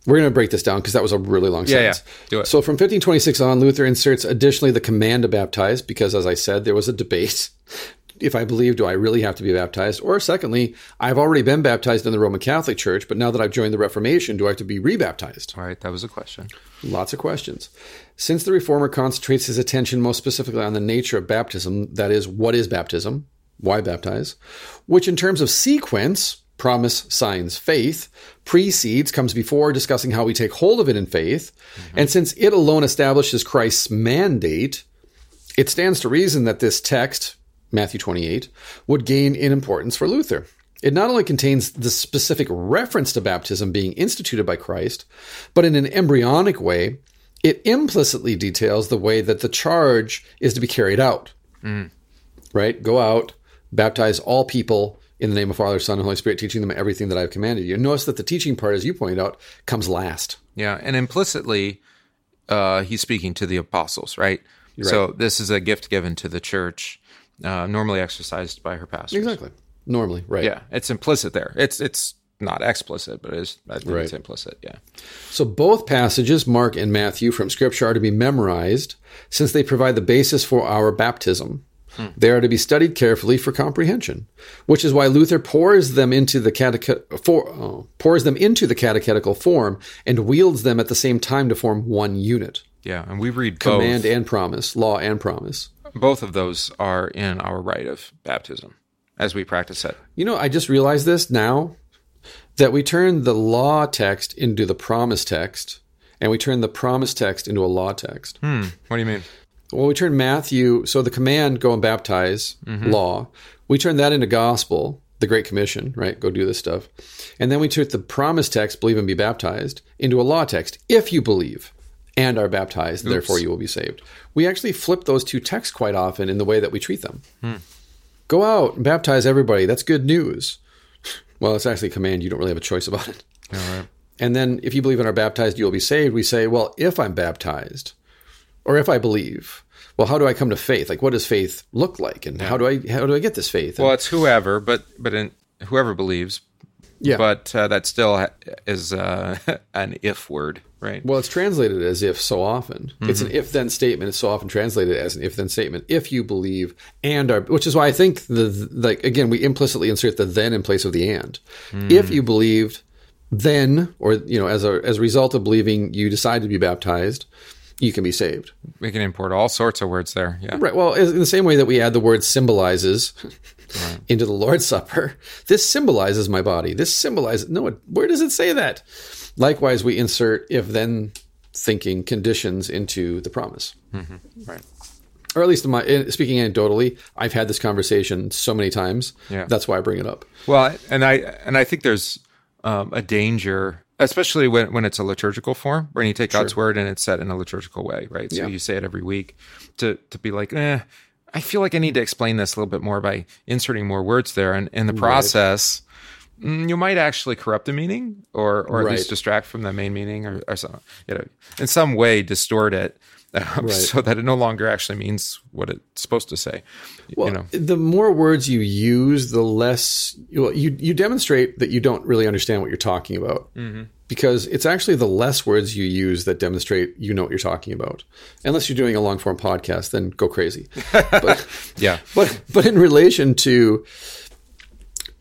we're going to break this down because that was a really long Yeah, sentence. yeah. Do it. So, from 1526 on, Luther inserts additionally the command to baptize because, as I said, there was a debate. If I believe, do I really have to be baptized? Or, secondly, I've already been baptized in the Roman Catholic Church, but now that I've joined the Reformation, do I have to be rebaptized? All right, that was a question. Lots of questions. Since the reformer concentrates his attention most specifically on the nature of baptism, that is, what is baptism? Why baptize? Which, in terms of sequence, promise, signs, faith, precedes, comes before discussing how we take hold of it in faith. Mm-hmm. And since it alone establishes Christ's mandate, it stands to reason that this text, Matthew 28, would gain in importance for Luther. It not only contains the specific reference to baptism being instituted by Christ, but in an embryonic way, it implicitly details the way that the charge is to be carried out. Mm. Right? Go out, baptize all people in the name of Father, Son, and Holy Spirit, teaching them everything that I've commanded you. Notice that the teaching part, as you pointed out, comes last. Yeah, and implicitly, uh, he's speaking to the apostles, right? So this is a gift given to the church, uh, normally exercised by her pastors. Exactly. Normally, right. Yeah, it's implicit there. It's it's not explicit, but it is I think Right. it's implicit. Yeah. So both passages, Mark and Matthew, from Scripture are to be memorized since they provide the basis for our baptism. They are to be studied carefully for comprehension, which is why Luther pours them into the cateche- for, oh, pours them into the catechetical form and wields them at the same time to form one unit. Yeah, and we read Command both. and promise, law and promise. Both of those are in our rite of baptism as we practice it. You know, I just realized this now that we turn the law text into the promise text, and we turn the promise text into a law text. Hmm. What do you mean? Well, we turn Matthew, so the command, go and baptize, mm-hmm. law, we turn that into gospel, the Great Commission, right? Go do this stuff. And then we took the promise text, believe and be baptized, into a law text, if you believe and are baptized, therefore you will be saved. We actually flip those two texts quite often in the way that we treat them. Hmm. Go out and baptize everybody. That's good news. Well, it's actually a command. You don't really have a choice about it. All right. And then if you believe and are baptized, you will be saved. We say, well, if I'm baptized or if I believe, well, how do I come to faith? Like, what does faith look like? And how do I, how do I get this faith? And- Well, it's whoever, but but in, whoever believes. Yeah. But uh, that still ha- is uh, an if word, right? well, it's translated as if so often. It's Mm-hmm. an if then statement. It's so often translated as an if then statement. If you believe and are, which is why I think the, like, again, we implicitly insert the then in place of the and. Mm. If you believed, then, or, you know, as a, as a result of believing, you decide to be baptized, you can be saved. We can import all sorts of words there. Yeah. Right. Well, in the same way that we add the word symbolizes into the Lord's Supper, this symbolizes my body. This symbolizes. No, it, where does it say that? Likewise, we insert if then thinking conditions into the promise. Right. Or at least, in my, speaking anecdotally, I've had this conversation so many times. Yeah. That's why I bring it up. Well, and I and I think there's um, a danger, especially when when it's a liturgical form, when you take God's word and it's set in a liturgical way, right? So Yeah. you say it every week to to be like, eh, I feel like I need to explain this a little bit more by inserting more words there, and in the process. mm, You might actually corrupt the meaning, or or at Right. least distract from the main meaning, or, or some, you know, in some way distort it, um, so that it no longer actually means what it's supposed to say. Well, you know, the more words you use, the less well, you you demonstrate that you don't really understand what you're talking about. Because it's actually the less words you use that demonstrate you know what you're talking about. Unless you're doing a long form podcast, then go crazy. but, yeah, but but in relation to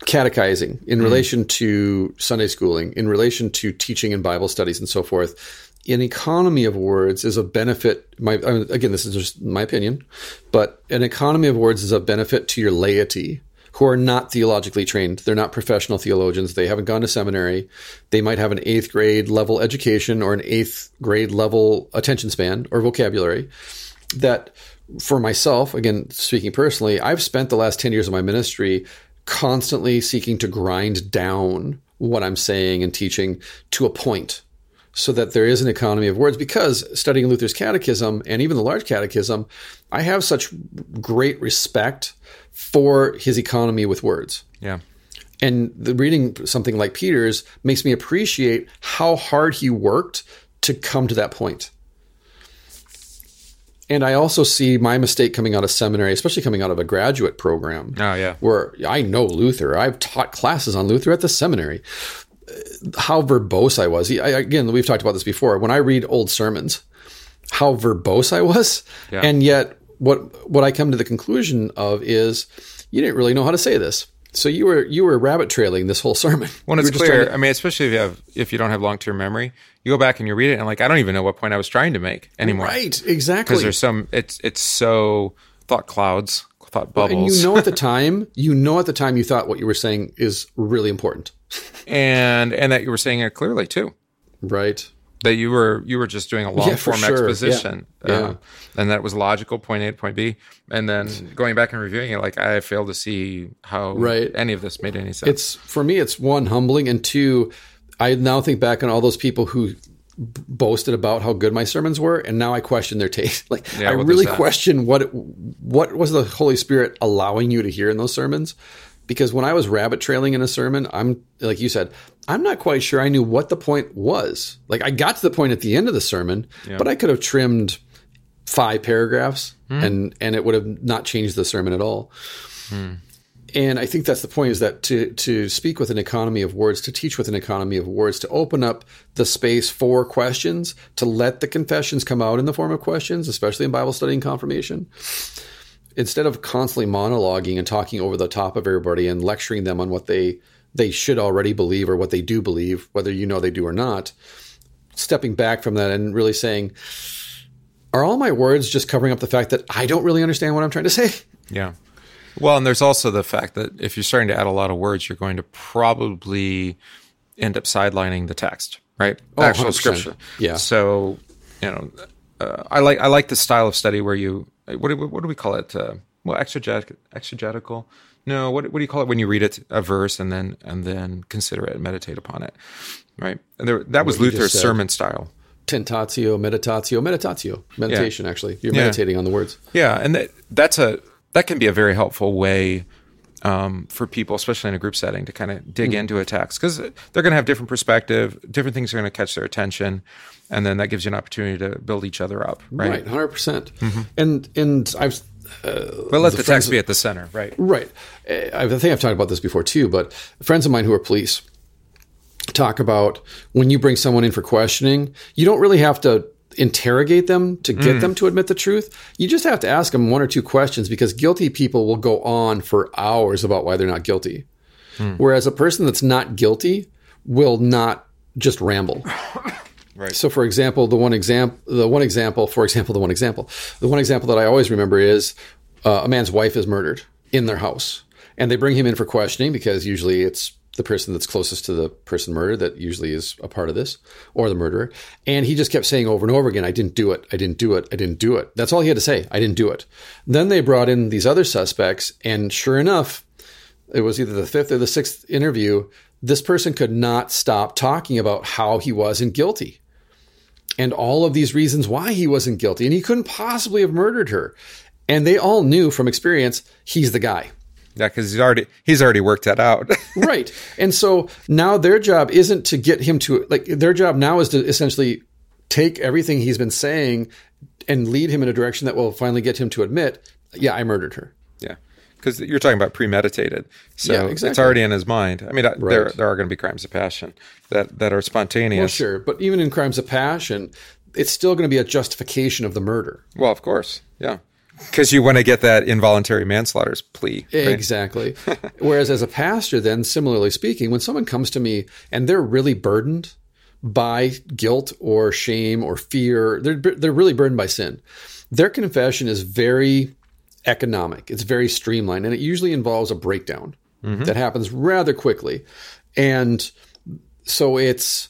catechizing, in relation to Sunday schooling, in relation to teaching and Bible studies and so forth, an economy of words is a benefit. My I mean, again, this is just my opinion, but an economy of words is a benefit to your laity who are not theologically trained. They're not professional theologians. They haven't gone to seminary. They might have an eighth grade level education or an eighth grade level attention span or vocabulary. That for myself, again, speaking personally, I've spent the last 10 years of my ministry constantly seeking to grind down what I'm saying and teaching to a point so that there is an economy of words because studying Luther's catechism and even the large catechism, I have such great respect for his economy with words. yeah. And the reading something like Peters makes me appreciate how hard he worked to come to that point. And I also see my mistake coming out of seminary, especially coming out of a graduate program. Oh, yeah. Where I know Luther. I've taught classes on Luther at the seminary. How verbose I was. I, again, we've talked about this before. When I read old sermons, how verbose I was. Yeah. And yet what what I come to the conclusion of is you didn't really know how to say this. So you were you were rabbit trailing this whole sermon. When it's clear, to- I mean, especially if you have if you don't have long term memory, you go back and you read it, and like I don't even know what point I was trying to make anymore, right, exactly. Because there's some it's it's so thought clouds, thought bubbles, and you know at the time, you know at the time you thought what you were saying is really important. And and that you were saying it clearly too. Right. That you were you were just doing a long Yeah, form sure. exposition, Yeah. uh, Yeah. and that it was logical, point A to point B, and then going back and reviewing it, like I failed to see how Right. any of this made any sense. It's for me it's one humbling and two I now think back on all those people who boasted about how good my sermons were and now I question their taste. Like Yeah, I really question what what was the Holy Spirit allowing you to hear in those sermons? Because when I was rabbit trailing in a sermon, I'm like you said, I'm not quite sure I knew what the point was. Like I got to the point at the end of the sermon, but I could have trimmed five paragraphs hmm. and and it would have not changed the sermon at all. Hmm. and I think that's the point is that to to speak with an economy of words, to teach with an economy of words, to open up the space for questions, to let the confessions come out in the form of questions, especially in Bible study and confirmation. Instead of constantly monologuing and talking over the top of everybody and lecturing them on what they they should already believe or what they do believe, whether you know they do or not, stepping back from that and really saying, are all my words just covering up the fact that I don't really understand what I'm trying to say? Yeah. Well, and there's also the fact that if you're starting to add a lot of words, you're going to probably end up sidelining the text, right? The Oh, actual 100%. scripture. Yeah. So, you know, uh, I like I like the style of study where you what do we, what do we call it? Uh, well, exeget, exegetical. No, what what do you call it when you read it a verse and then and then consider it and meditate upon it, right? And there, that was Luther's sermon style. Tentatio, meditatio, meditatio, meditation. Actually, you're Yeah. meditating on the words. Yeah, and that, that's a that can be a very helpful way um, for people, especially in a group setting, to kind of dig Hmm. into a text because they're going to have different perspective, different things are going to catch their attention, and then that gives you an opportunity to build each other up, right? Right, 100 percent. And and I've But let the, friends- text be at the center, right? Right. Uh, I think I've talked about this before too, but friends of mine who are police talk about when you bring someone in for questioning, you don't really have to interrogate them to get them to admit the truth. You just have to ask them one or two questions because guilty people will go on for hours about why they're not guilty. Whereas a person that's not guilty will not just ramble. Right. So, for example, the one example, the one example, for example, the one example, the one example that I always remember is uh, a man's wife is murdered in their house, and they bring him in for questioning because usually it's the person that's closest to the person murdered that usually is a part of this, or the murderer. And he just kept saying over and over again, "I didn't do it. I didn't do it. I didn't do it." That's all he had to say. I didn't do it. Then they brought in these other suspects, and sure enough, it was either the fifth or the sixth interview. This person could not stop talking about how he wasn't guilty and all of these reasons why he wasn't guilty and he couldn't possibly have murdered her. And they all knew from experience he's the guy. Yeah, because he's already he's already worked that out. right. And so now their job isn't to get him to like their job now is to essentially take everything he's been saying and lead him in a direction that will finally get him to admit, yeah, I murdered her. yeah, because you're talking about premeditated, so Yeah, it's already in his mind. I mean, uh, there there are going to be crimes of passion that that are spontaneous. Well, sure, but even in crimes of passion, it's still going to be a justification of the murder. Well, of course, yeah, because you want to get that involuntary manslaughter's plea. right? Exactly. Whereas as a pastor, then similarly speaking, when someone comes to me and they're really burdened by guilt or shame or fear, they're they're really burdened by sin. Their confession is very economic. It's very streamlined, and it usually involves a breakdown mm-hmm. that happens rather quickly. And so it's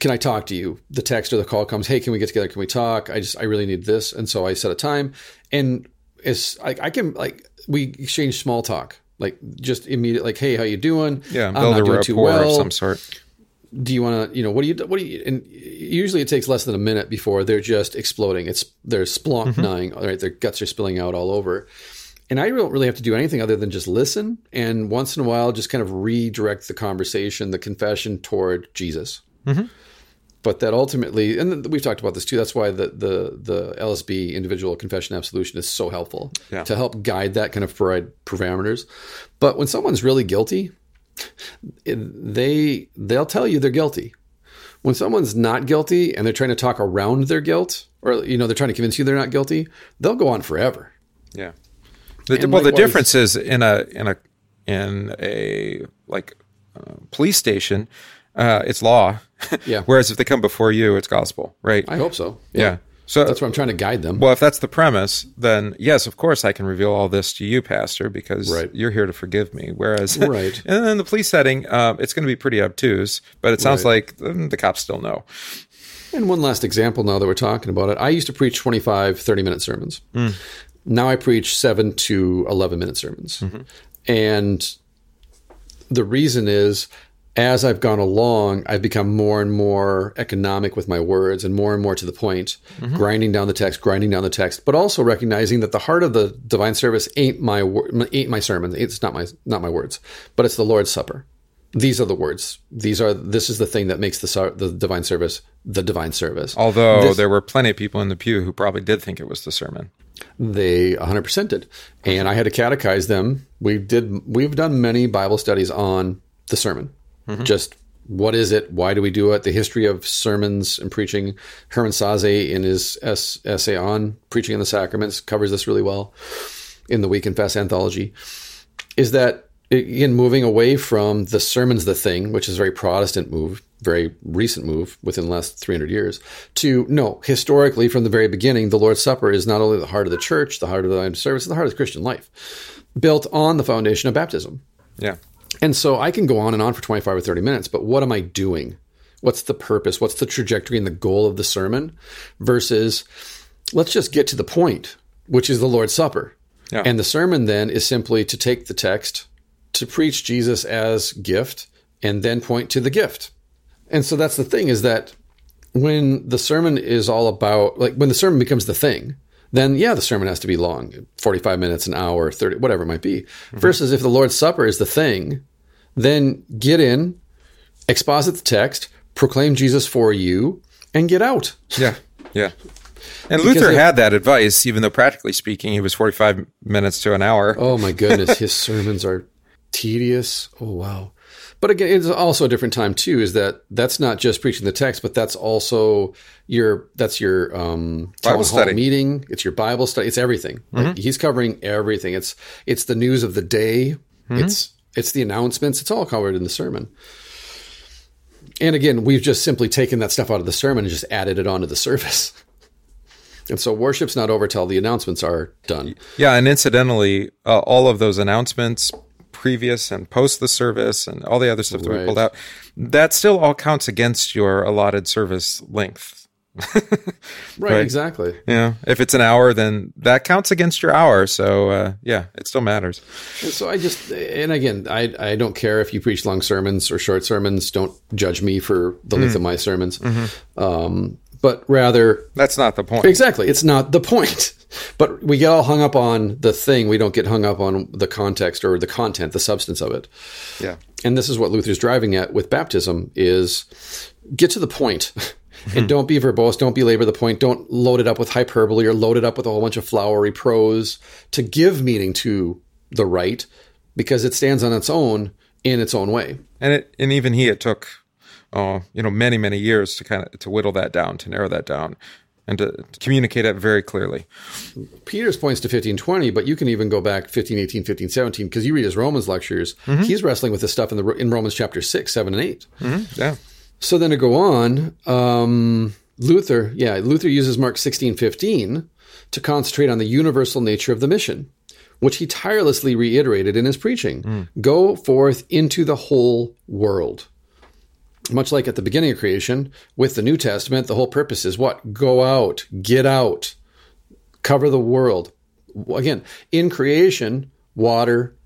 can I talk to you? The text or the call comes, hey, can we get together? Can we talk? I just I really need this. And so I set a time and it's I, I can like we exchange small talk. Like just immediate like, hey, how you doing? Yeah, I'm not doing too well. of some sort. Do you want to, you know, what do you, what do you, and usually it takes less than a minute before they're just exploding. It's, they're splonk Mm-hmm. gnawing, all right, their guts are spilling out all over. And I don't really have to do anything other than just listen and once in a while just kind of redirect the conversation, the confession toward Jesus. Mm-hmm. But that ultimately, and we've talked about this too. That's why the the the LSB individual confession absolution is so helpful Yeah. to help guide that kind of provide parameters. But when someone's really guilty, they they'll tell you they're guilty. When someone's not guilty and they're trying to talk around their guilt, or you know they're trying to convince you they're not guilty, they'll go on forever. Yeah. The, well, the difference is in a in a in a like uh, police station, uh, it's law. Yeah. Whereas if they come before you, it's gospel, right? I hope so. yeah. So That's why I'm trying to guide them. well, if that's the premise, then yes, of course, I can reveal all this to you, Pastor, because Right. you're here to forgive me. Whereas, Right. and in the police setting, um, it's going to be pretty obtuse, but it sounds Right. like mm, the cops still know. And one last example now that we're talking about it. I used to preach 25, 30 minute sermons. Now I preach seven to 11 minute sermons. And the reason is, as I've gone along, I've become more and more economic with my words and more and more to the point, mm-hmm. grinding down the text, grinding down the text, but also recognizing that the heart of the divine service ain't my ain't my sermon. It's not my not my words, but it's the Lord's Supper. These are the words. These are this is the thing that makes the the divine service the divine service. Although This- there were plenty of people in the pew who probably did think it was the sermon. they 100% did. And I had to catechize them. We did we've done many Bible studies on the sermon. Mm-hmm. Just what is it? Why do we do it? The history of sermons and preaching. Hermann Sasse in his essay on preaching in the sacraments covers this really well in the We Confess anthology. Is that again moving away from the sermon's the thing, which is a very Protestant move, very recent move within the last 300 years, to no, historically from the very beginning, the Lord's Supper is not only the heart of the church, the heart of the service, the heart of the Christian life, built on the foundation of baptism. Yeah. And so I can go on and on for 25 or 30 minutes, but what am I doing? What's the purpose? What's the trajectory and the goal of the sermon versus let's just get to the point, which is the Lord's Supper. Yeah. And the sermon then is simply to take the text, to preach Jesus as gift, and then point to the gift. And so that's the thing is that when the sermon is all about, like when the sermon becomes the thing, then yeah, the sermon has to be long 45 minutes, an hour, 30, whatever it might be. Mm-hmm. Versus if the Lord's Supper is the thing, then get in, exposit the text, proclaim Jesus for you, and get out. Yeah. Yeah. And Luther it, had that advice, even though practically speaking, he was 45 minutes to an hour. Oh my goodness. his sermons are tedious. Oh, wow. But again, it's also a different time too. Is that that's not just preaching the text, but that's also your that's your um, Bible study meeting. It's your Bible study. It's everything. Mm-hmm. Like he's covering everything. It's it's the news of the day. Mm-hmm. It's it's the announcements. It's all covered in the sermon. And again, we've just simply taken that stuff out of the sermon and just added it onto the service. And so worship's not over till the announcements are done. Yeah, and incidentally, uh, all of those announcements, previous and post the service and all the other stuff that right. we pulled out, that still all counts against your allotted service length. right, right, exactly. Yeah, if it's an hour, then that counts against your hour. So uh, yeah, it still matters. And so I just, and again, I I don't care if you preach long sermons or short sermons. Don't judge me for the length mm. of my sermons. Mm-hmm. Um, but rather, that's not the point. Exactly, it's not the point. But we get all hung up on the thing. We don't get hung up on the context or the content, the substance of it. Yeah. And this is what Luther's driving at with baptism is get to the point. and hmm. don't be verbose, don't belabor the point, don't load it up with hyperbole or load it up with a whole bunch of flowery prose to give meaning to the rite because it stands on its own in its own way. And it and even he it took uh, you know many many years to kind of to whittle that down, to narrow that down and to, to, communicate it very clearly. Peters points to 1520, but you can even go back 1518, 1517, because you read his Romans lectures. Mm-hmm. He's wrestling with this stuff in the in Romans chapter 6, 7, and 8. Mm-hmm. Yeah. So then to go on, um, Luther, yeah, Luther uses Mark 16, 15 to concentrate on the universal nature of the mission, which he tirelessly reiterated in his preaching. Mm. Go forth into the whole world much like at the beginning of creation, with the New Testament, the whole purpose is what? Go out, get out, cover the world. Again, in creation, water,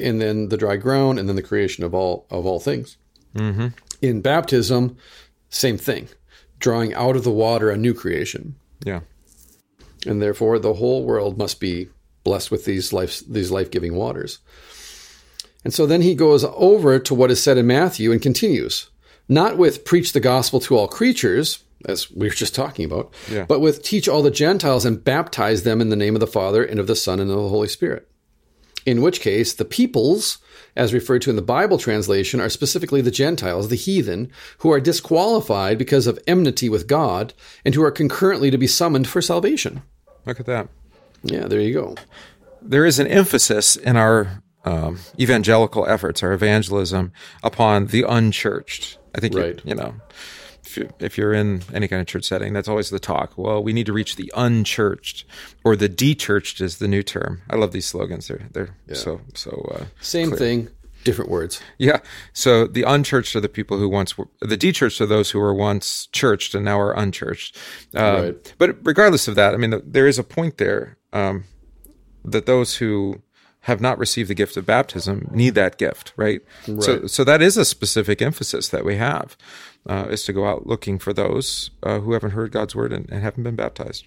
and then the dry ground, and then the creation of all of all things. Mm-hmm. In baptism, same thing, drawing out of the water a new creation. Yeah, and therefore the whole world must be blessed with these life these life giving waters. And so then he goes over to what is said in Matthew and continues, not with preach the gospel to all creatures, as we were just talking about, yeah. but with teach all the Gentiles and baptize them in the name of the Father and of the Son and of the Holy Spirit. In which case, the peoples, as referred to in the Bible translation, are specifically the Gentiles, the heathen, who are disqualified because of enmity with God and who are concurrently to be summoned for salvation. Look at that. Yeah, there you go. There is an emphasis in our um, evangelical efforts, or evangelism upon the unchurched. I think right. you, you know if you're in any kind of church setting, that's always the talk. Well, we need to reach the unchurched, or the dechurched is the new term. I love these slogans. They're they're yeah. so so uh, same clear. thing, different words. Yeah. So the unchurched are the people who once were the dechurched are those who were once churched and now are unchurched. Um, right. But regardless of that, I mean, there is a point there um, that those who have not received the gift of baptism need that gift, right? right. So, so that is a specific emphasis that we have, uh, is to go out looking for those uh, who haven't heard God's word and, and haven't been baptized.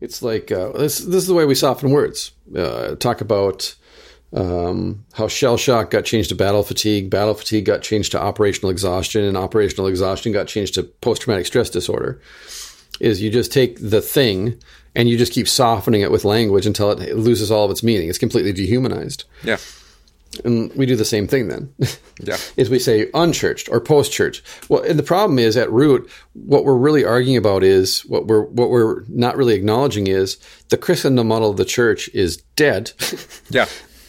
It's like uh, this. This is the way we soften words. Uh, talk about um, how shell shock got changed to battle fatigue, battle fatigue got changed to operational exhaustion, and operational exhaustion got changed to post traumatic stress disorder. Is you just take the thing and you just keep softening it with language until it loses all of its meaning. It's completely dehumanized. Yeah. And we do the same thing then. Yeah. is we say unchurched or post church. Well, and the problem is at root, what we're really arguing about is what we're what we're not really acknowledging is the Christendom model of the church is dead. Yeah.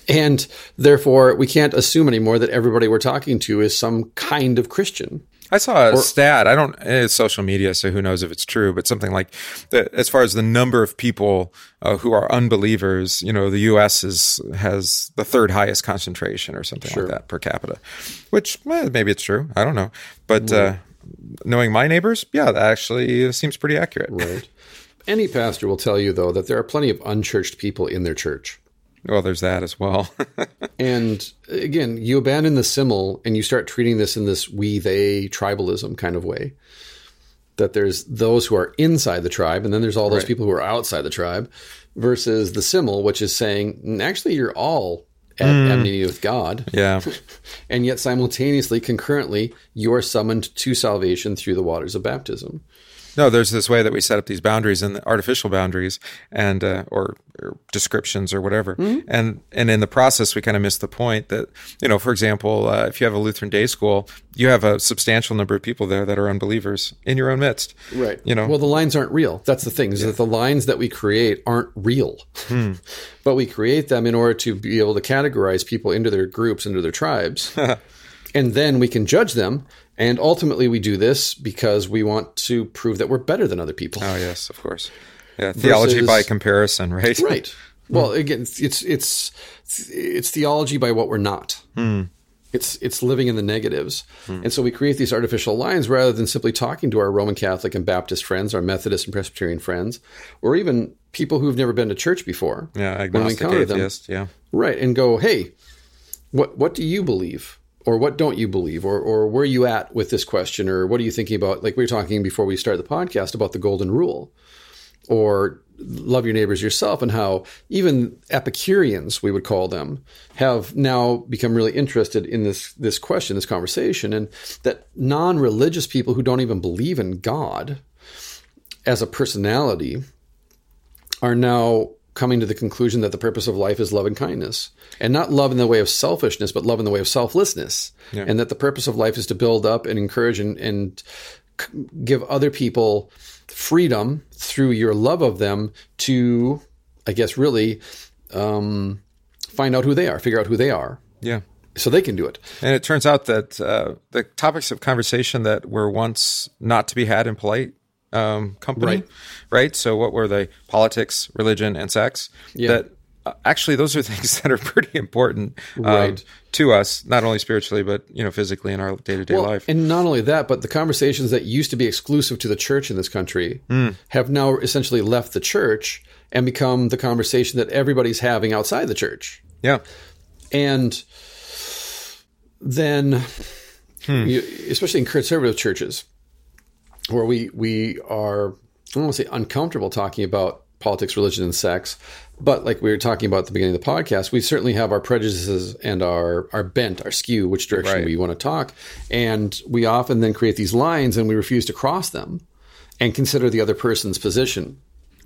and therefore we can't assume anymore that everybody we're talking to is some kind of Christian. I saw a stat. I don't. It's social media, so who knows if it's true? But something like that, as far as the number of people uh, who are unbelievers, you know, the U.S. is has the third highest concentration, or something Sure. like that per capita. Which well, maybe it's true. I don't know. But uh, knowing my neighbors, yeah, that actually seems pretty accurate. Right. Any pastor will tell you though that there are plenty of unchurched people in their church. Well, there's that as well. And again, you abandon the simile and you start treating this in this we they tribalism kind of way. That there's those who are inside the tribe, and then there's all those Right. people who are outside the tribe, versus the simile, which is saying "Mm, actually you're all at enmity with God, yeah. and yet simultaneously, concurrently, you are summoned to salvation through the waters of baptism. No, there's this way that we set up these boundaries and artificial boundaries and uh, or, or descriptions or whatever, and and in the process we kind of miss the point that you know, for example, uh, if you have a Lutheran day school, you have a substantial number of people there that are unbelievers in your own midst, Right. You know, Well, the lines aren't real. That's the thing, is that the lines that we create aren't real. but we create them in order to be able to categorize people into their groups, into their tribes. and then we can judge them. And ultimately, we do this because we want to prove that we're better than other people. oh yes, of course, yeah, theology Versus- by comparison, right? Right. Hmm. Well, again, it's it's it's theology by what we're not. Hmm. It's it's living in the negatives, hmm. and so we create these artificial lines rather than simply talking to our Roman Catholic and Baptist friends, our Methodist and Presbyterian friends, or even people who've never been to church before. Yeah, when we agnostic encounter them, atheist, yeah. right? And go, hey, what what do you believe, or what don't you believe, or or where are you at with this question, or what are you thinking about? Like we were talking before we started the podcast about the golden rule or love your neighbors yourself and how even epicureans we would call them have now become really interested in this this question this conversation and that non-religious people who don't even believe in god as a personality are now coming to the conclusion that the purpose of life is love and kindness and not love in the way of selfishness but love in the way of selflessness. And that the purpose of life is to build up and encourage and, and c- give other people freedom through your love of them to i guess really um, find out who they are figure out who they are. Yeah. so they can do it. And it turns out that uh, the topics of conversation that were once not to be had in polite um, company, Right. right. So what were they? Politics, religion, and sex. Yeah. That uh, actually those are things that are pretty important um, Right. to us, not only spiritually but you know physically in our day to day life. And not only that, but the conversations that used to be exclusive to the church in this country Hmm. have now essentially left the church and become the conversation that everybody's having outside the church. yeah. And then, Hmm. you, especially in conservative churches, where we we are, I don't want to say uncomfortable talking about politics, religion, and sex, but like we were talking about at the beginning of the podcast, we certainly have our prejudices and our our bent, our skew, which direction Right. we want to talk, and we often then create these lines and we refuse to cross them and consider the other person's position.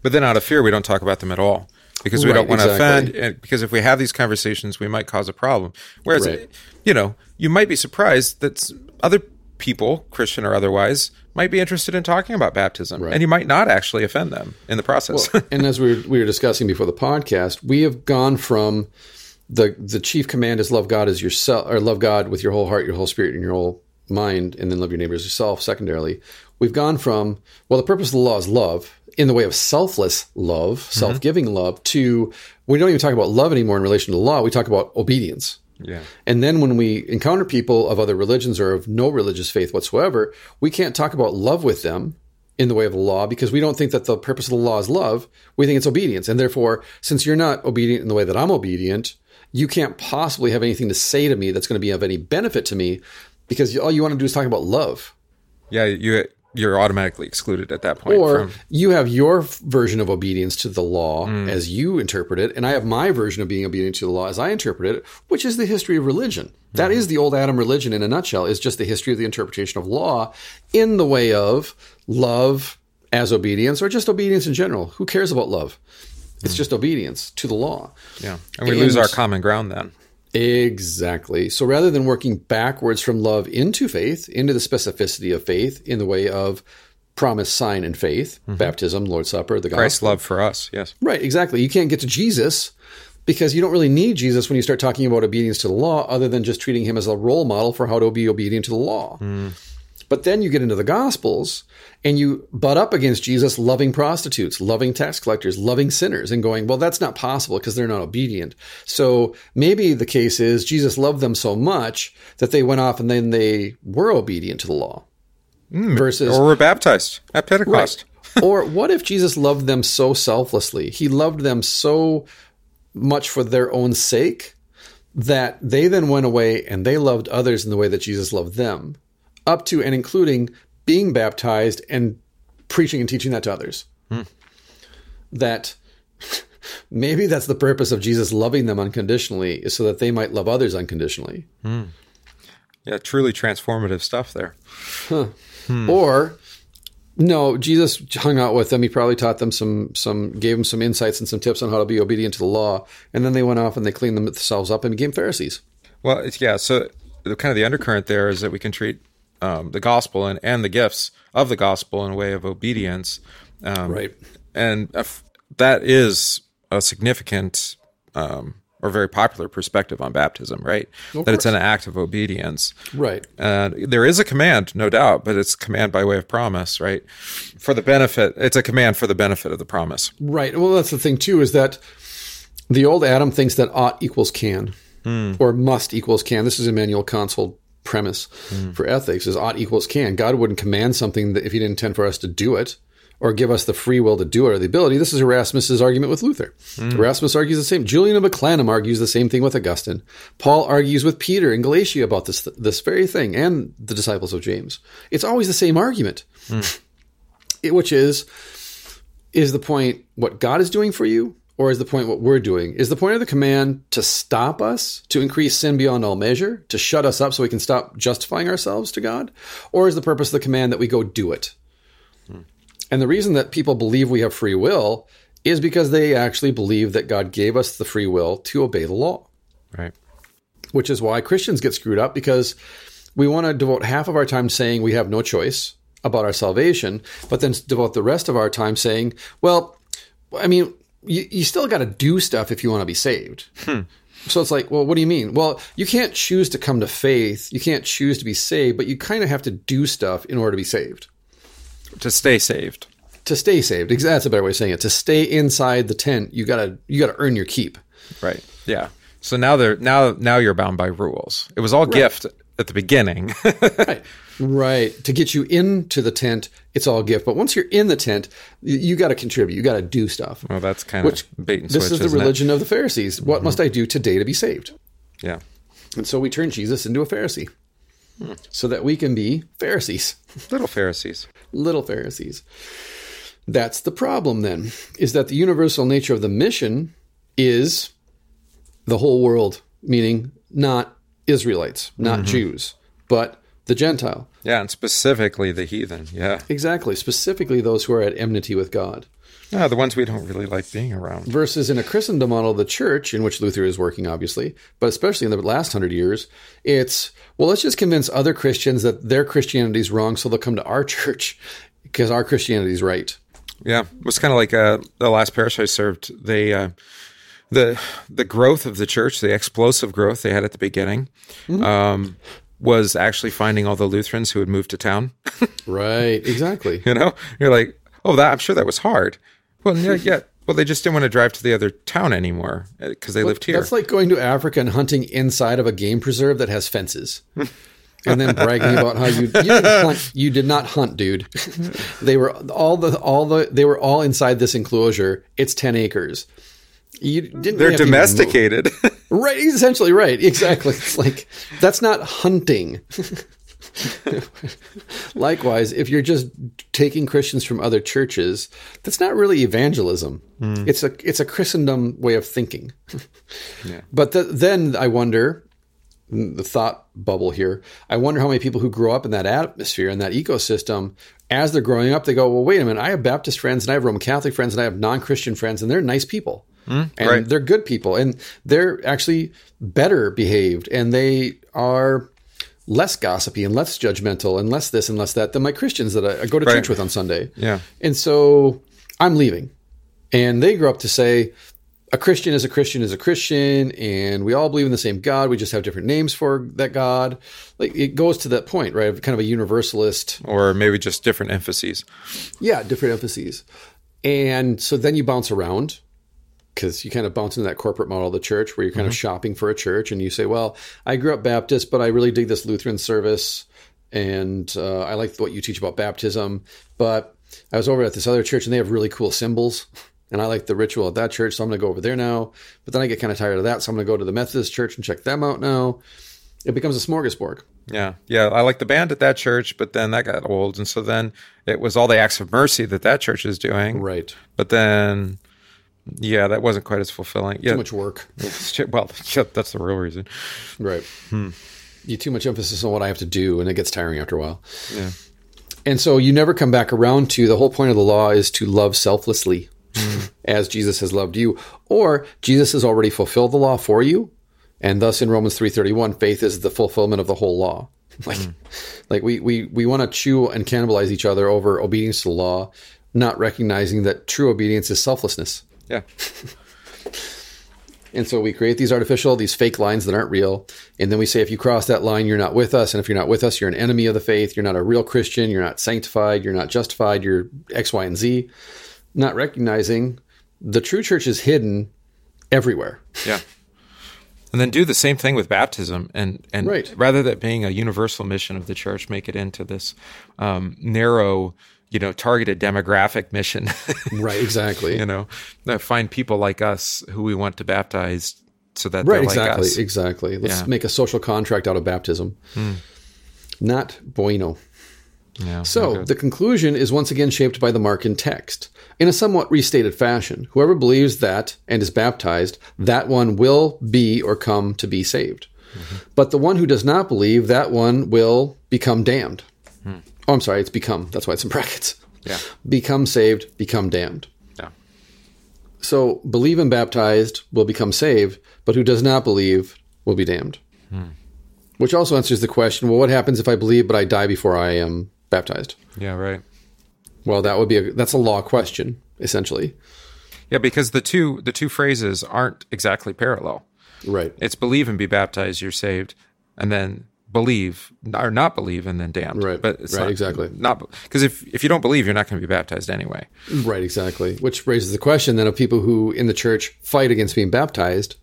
But then out of fear, we don't talk about them at all because we Right, don't want to exactly. offend. And because if we have these conversations, we might cause a problem. Whereas, Right. you know, you might be surprised that other people, Christian or otherwise, might be interested in talking about baptism, and you might not actually offend them in the process. and as we were, we were discussing before the podcast, we have gone from the the chief command is love God as yourself, or love God with your whole heart, your whole spirit, and your whole mind, and then love your neighbor as yourself. Secondarily, we've gone from well, the purpose of the law is love in the way of selfless love, mm-hmm. self giving love, to we don't even talk about love anymore in relation to the law. We talk about obedience. Yeah. And then when we encounter people of other religions or of no religious faith whatsoever, we can't talk about love with them in the way of the law because we don't think that the purpose of the law is love. We think it's obedience. And therefore, since you're not obedient in the way that I'm obedient, you can't possibly have anything to say to me that's going to be of any benefit to me because all you want to do is talk about love. Yeah, you you're automatically excluded at that point. Or from, you have your version of obedience to the law mm. as you interpret it, and I have my version of being obedient to the law as I interpret it, which is the history of religion. That mm. is the old Adam religion in a nutshell, is just the history of the interpretation of law in the way of love as obedience or just obedience in general. Who cares about love? It's mm. just obedience to the law. Yeah. And we lose our common ground then. Exactly. So rather than working backwards from love into faith, into the specificity of faith in the way of promise, sign, and faith, mm-hmm. baptism, Lord's Supper, the gospel. Christ's love for us. Yes. Right, exactly. You can't get to Jesus because you don't really need Jesus when you start talking about obedience to the law, other than just treating him as a role model for how to be obedient to the law. Mm. But then you get into the Gospels and you butt up against Jesus loving prostitutes, loving tax collectors, loving sinners, and going, well, that's not possible because they're not obedient. So maybe the case is Jesus loved them so much that they went off and then they were obedient to the law. Hmm. Versus Or we're baptized at Pentecost. or what if Jesus loved them so selflessly? He loved them so much for their own sake that they then went away and they loved others in the way that Jesus loved them, up to and including being baptized and preaching and teaching that to others. Hmm. That maybe that's the purpose of Jesus loving them unconditionally, is so that they might love others unconditionally. Hmm. Yeah, truly transformative stuff there. Hmm. Or no, Jesus hung out with them. He probably taught them some some gave them some insights and some tips on how to be obedient to the law, and then they went off and they cleaned themselves up and became Pharisees. Well, yeah. So the kind of the undercurrent there is that we can treat um, the gospel and, and the gifts of the gospel in a way of obedience, um, Right. And that is a significant um, or very popular perspective on baptism, right? that it's an act of obedience, Right. and there is a command, no doubt, but it's a command by way of promise, right? For the benefit, it's a command for the benefit of the promise. Right. Well, that's the thing too is that the old Adam thinks that ought equals can, or must equals can. This is Immanuel Kant's premise mm. for ethics: is ought equals can. God wouldn't command something that if He didn't intend for us to do it, or give us the free will to do it or the ability. This is Erasmus's argument with Luther. Mm. Erasmus argues the same. Julian of Eclanum argues the same thing with Augustine. Paul argues with Peter in Galatia about this this very thing, and the disciples of James. It's always the same argument, mm. It- which is is the point what God is doing for you, or is the point what we're doing? Is the point of the command to stop us, to increase sin beyond all measure, to shut us up so we can stop justifying ourselves to God? Or is the purpose of the command that we go do it? Hmm. And the reason that people believe we have free will is because they actually believe that God gave us the free will to obey the law Right. which is why Christians get screwed up because we want to devote half of our time saying we have no choice about our salvation, but then devote the rest of our time saying, well, I mean, you, you still got to do stuff if you want to be saved. Hmm. So it's like, well, what do you mean? Well, you can't choose to come to faith. You can't choose to be saved, but you kind of have to do stuff in order to be saved. To stay saved. To stay saved, that's a better way of saying it. To stay inside the tent, you gotta you gotta earn your keep. Right. Yeah. So now they're now now you're bound by rules. It was all gift at the beginning. right. Right. To get you into the tent, it's all gift. But once you're in the tent, you, you got to contribute. You got to do stuff. well, that's kind Which of bait and this is the isn't it? religion of the Pharisees. What mm-hmm. must I do today to be saved? Yeah. And so we turn Jesus into a Pharisee hmm. so that we can be Pharisees, Little Pharisees. little Pharisees. That's the problem then, is that the universal nature of the mission is the whole world, meaning not Israelites, not Jews, but the Gentile. Yeah, and specifically the heathen. Yeah. Exactly, specifically those who are at enmity with God. Yeah, the ones we don't really like being around. Versus in a Christendom model the church, in which Luther is working, obviously, but especially in the last hundred years, it's, well, let's just convince other Christians that their Christianity is wrong so they'll come to our church because our Christianity is right. Yeah, it was kind of like uh, the last parish I served. They uh, the the growth of the church, the explosive growth they had at the beginning, um, was actually finding all the Lutherans who had moved to town. Right, exactly. you know, you're like, oh, that I'm sure that was hard. Well, yeah, yeah. Well, they just didn't want to drive to the other town anymore because they lived here. That's like going to Africa and hunting inside of a game preserve that has fences. and then bragging about how you you, hunt, you did not hunt, dude. they were all the all the they were all inside this enclosure. It's ten acres. You didn't. They're have to even move. domesticated. Right, essentially, right, exactly. It's like that's not hunting. Likewise, if you're just taking Christians from other churches, that's not really evangelism. Hmm. It's a it's a Christendom way of thinking. But th- then I wonder, the thought bubble here. I wonder how many people who grow up in that atmosphere and that ecosystem as they're growing up, they go, well, wait a minute, I have Baptist friends and I have Roman Catholic friends and I have non Christian friends and they're nice people. Hmm? and right. they're good people and they're actually better behaved and they are less gossipy and less judgmental and less this and less that than my Christians that I, I go to Right. church with on Sunday. Yeah. And so I'm leaving. And they grew up to say, a Christian is a Christian is a Christian, and we all believe in the same God. We just have different names for that God. Like it goes to that point, right? Of kind of a universalist, Or maybe just different emphases. yeah, different emphases. And so then you bounce around because you kind of bounce into that corporate model of the church where you're kind of shopping for a church and you say, well, I grew up Baptist, but I really dig this Lutheran service and uh, I like what you teach about baptism. But I was over at this other church and they have really cool symbols. And I like the ritual at that church, so I'm going to go over there now. But then I get kind of tired of that, so I'm going to go to the Methodist church and check them out now. It becomes a smorgasbord. Yeah, yeah. I like the band at that church, but then that got old, and so then it was all the acts of mercy that that church is doing. Right. But then, yeah, that wasn't quite as fulfilling. Yeah, Too much work. well, that's the real reason. Right. Hmm. You too much emphasis on what I have to do, and it gets tiring after a while. Yeah. And so you never come back around to the whole point of the law is to love selflessly hmm. as Jesus has loved you, or Jesus has already fulfilled the law for you, and thus in Romans three thirty one, faith is the fulfillment of the whole law. Like, hmm. like we we we want to chew and cannibalize each other over obedience to the law, not recognizing that true obedience is selflessness. Yeah, And so we create these artificial, these fake lines that aren't real. And then we say, if you cross that line, you're not with us. And if you're not with us, you're an enemy of the faith. You're not a real Christian. You're not sanctified. You're not justified. You're X, Y, and Z. Not recognizing the true church is hidden everywhere. yeah. And then do the same thing with baptism, and and Right. rather than being a universal mission of the church, make it into this um, narrow, you know, targeted demographic mission. Right, exactly. you know, find people like us who we want to baptize, so that Right, they're like exactly. us. Exactly. Let's Yeah. make a social contract out of baptism. Hmm. Not bueno. Yeah, So the conclusion is once again shaped by the Markan text. In a somewhat restated fashion, whoever believes that and is baptized, that one will be or come to be saved. Mm-hmm. But the one who does not believe, that one will become damned. Oh, I'm sorry, it's become. That's why it's in brackets. Yeah. Become saved, become damned. yeah, So believe and baptized will become saved, but who does not believe will be damned. Hmm. Which also answers the question well, what happens if I believe but I die before I am baptized? yeah, right. Well, that would be a that's a law question essentially. Yeah, because the two the two phrases aren't exactly parallel. Right. It's believe and be baptized, you're saved, and then believe or not believe and then damned. Right. But it's Right, not, exactly. Not because if if you don't believe, you're not going to be baptized anyway. Right, exactly. Which raises the question then of people who in the church fight against being baptized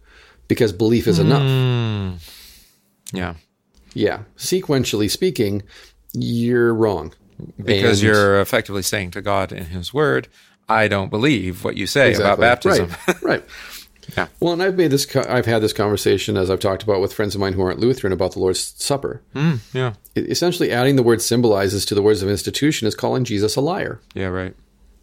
because belief is enough. Hmm. Yeah. Yeah. Sequentially speaking, you're wrong. Because And- you're effectively saying to God in His Word, I don't believe what you say about baptism. Right. right. Yeah. Well, and I've made this. co- I've had this conversation as I've talked about with friends of mine who aren't Lutheran about the Lord's Supper. yeah. It- essentially, adding the word symbolizes to the words of institution is calling Jesus a liar. Yeah, right.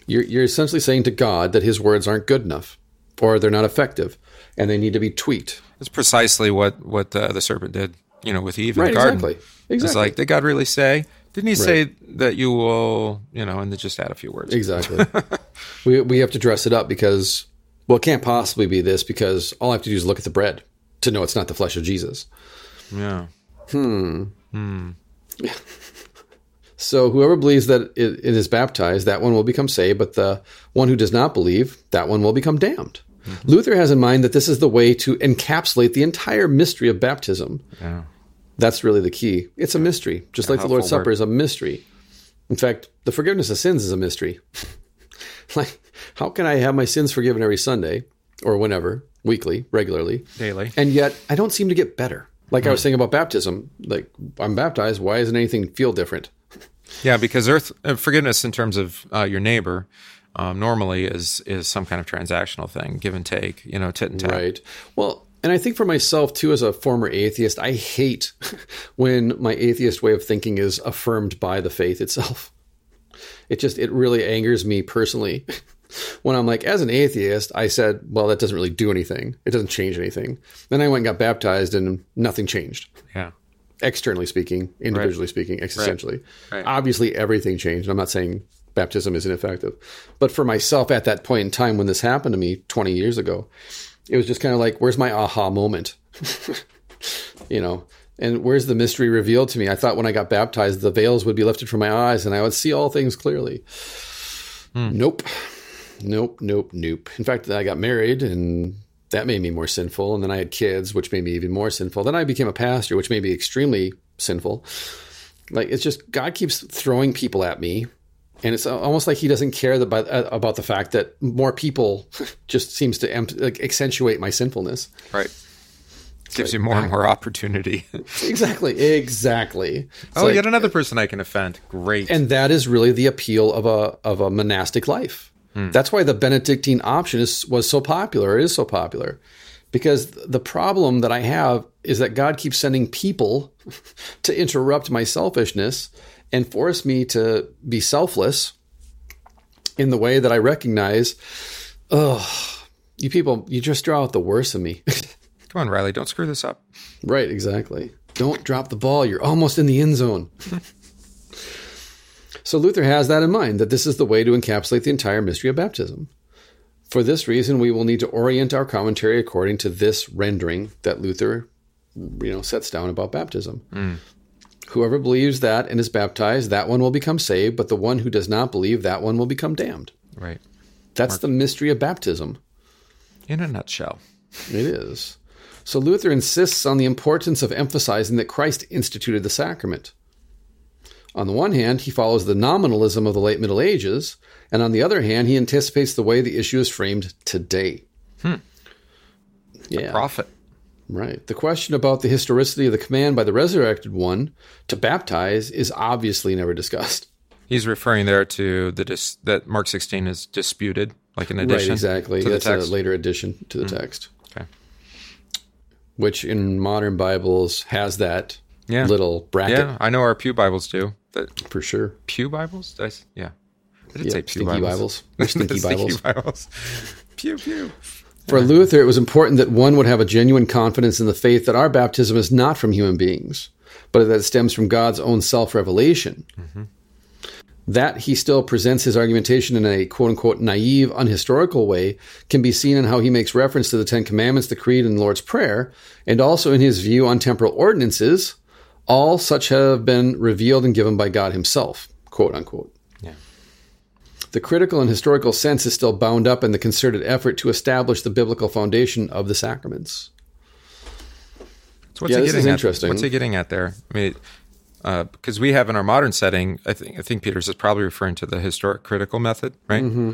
You're, you're essentially saying to God that His words aren't good enough, or they're not effective, and they need to be tweaked. It's precisely what what uh, the serpent did, you know, with Eve in Right, the garden. exactly. It's Exactly. like, did God really say? Didn't He say that you will, you know, and then just add a few words? Exactly. we we have to dress it up because well, it can't possibly be this because all I have to do is look at the bread to know it's not the flesh of Jesus. Yeah. Hmm. Hmm. so whoever believes that it, it is baptized, that one will become saved, but the one who does not believe, that one will become damned. Luther has in mind that this is the way to encapsulate the entire mystery of baptism. Yeah. That's really the key. It's a mystery, just like the Lord's Supper is a mystery. In fact, the forgiveness of sins is a mystery. like, how can I have my sins forgiven every Sunday or whenever, weekly, regularly, Daily. and yet I don't seem to get better? Like I was saying about baptism, like I'm baptized. Why doesn't anything feel different? Yeah, because earth uh, forgiveness in terms of uh, your neighbor um, normally is is some kind of transactional thing, give and take, you know, tit and tat. Right. Well, and I think for myself too, as a former atheist, I hate when my atheist way of thinking is affirmed by the faith itself. It just it really angers me personally when I'm like, as an atheist, I said, well, that doesn't really do anything. It doesn't change anything. Then I went and got baptized, and nothing changed. Yeah. externally speaking, individually speaking, existentially. Right. Obviously, everything changed. I'm not saying baptism isn't effective, but for myself at that point in time when this happened to me 20 years ago, it was just kind of like, where's my aha moment? you know, and where's the mystery revealed to me? I thought when I got baptized, the veils would be lifted from my eyes and I would see all things clearly. Hmm. Nope. Nope, nope, nope. In fact, I got married and that made me more sinful. And then I had kids, which made me even more sinful. Then I became a pastor, which made me extremely sinful. Like it's just God keeps throwing people at me. And it's almost like he doesn't care about, uh, about the fact that more people just seems to accentuate my sinfulness. Right. Gives you more and more opportunity. Exactly, exactly. It's oh, like- yet another person I can offend. Great. and that is really the appeal of a of a monastic life. Hmm. That's why the Benedictine option is was so popular. It is so popular because the problem that I have is that God keeps sending people to interrupt my selfishness and force me to be selfless in the way that I recognize. Oh, you people, you just draw out the worst of me. Come on, Riley, don't screw this up. Right, exactly. Don't drop the ball. You're almost in the end zone. so Luther has that in mind that this is the way to encapsulate the entire mystery of baptism. For this reason, we will need to orient our commentary according to this rendering that Luther, you know, sets down about baptism. Hmm. Whoever believes that and is baptized, that one will become saved, but the one who does not believe, that one will become damned. Right. That's the mystery of baptism. In a nutshell. It is. So Luther insists on the importance of emphasizing that Christ instituted the sacrament. On the one hand, he follows the nominalism of the late Middle Ages, and on the other hand, he anticipates the way the issue is framed today. Hmm. Yeah, Prophet. right. The question about the historicity of the command by the resurrected one to baptize is obviously never discussed. He's referring there to the dis- that Mark 16 is disputed, like an addition right, exactly. to the That's text. a later addition to the hmm. text, Okay. Which in modern Bibles has that Yeah. little bracket Yeah, I know our Pew Bibles do. The for sure. Pew Bibles? Did I yeah. I did Yeah, say Pew stinky Bibles. Bibles. Or stinky Bibles. Bibles. pew, pew. For Luther, it was important that one would have a genuine confidence in the faith that our baptism is not from human beings, but that it stems from God's own self revelation. Mm-hmm. That he still presents his argumentation in a quote unquote naive, unhistorical way can be seen in how he makes reference to the Ten Commandments, the Creed, and the Lord's Prayer, and also in his view on temporal ordinances. All such have been revealed and given by God himself, quote unquote. Yeah. The critical and historical sense is still bound up in the concerted effort to establish the biblical foundation of the sacraments. So what's Yeah, he this getting is at? interesting. What's he getting at there? I mean, because we have in our modern setting, I think I think Peters is probably referring to the historic critical method, right? Mm-hmm.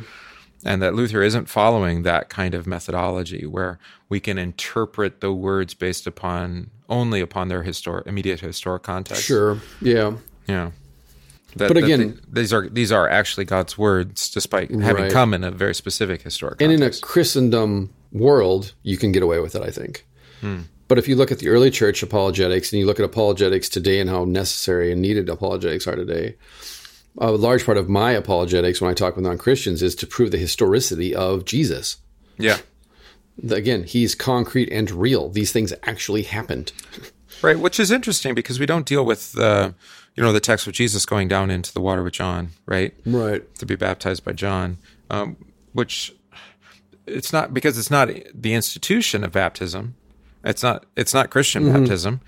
And that Luther isn't following that kind of methodology where we can interpret the words based upon only upon their historic immediate historic context. Sure. Yeah. Yeah. That, But again- th- these are these are actually God's words, despite having Right. come in a very specific historic. And in a. Christendom world, you can get away with it, I think. But if you look at the early church apologetics and you look at apologetics today and how necessary and needed apologetics are today, a large part of my apologetics when I talk with non Christians is to prove the historicity of Jesus. yeah, Again, he's concrete and real. These things actually happened. right. Which is interesting because we don't deal with uh, you know the text of Jesus going down into the water with John, right? Right. To be baptized by John, um, which it's not because it's not the institution of baptism. It's not it's not Christian Mm-hmm. baptism,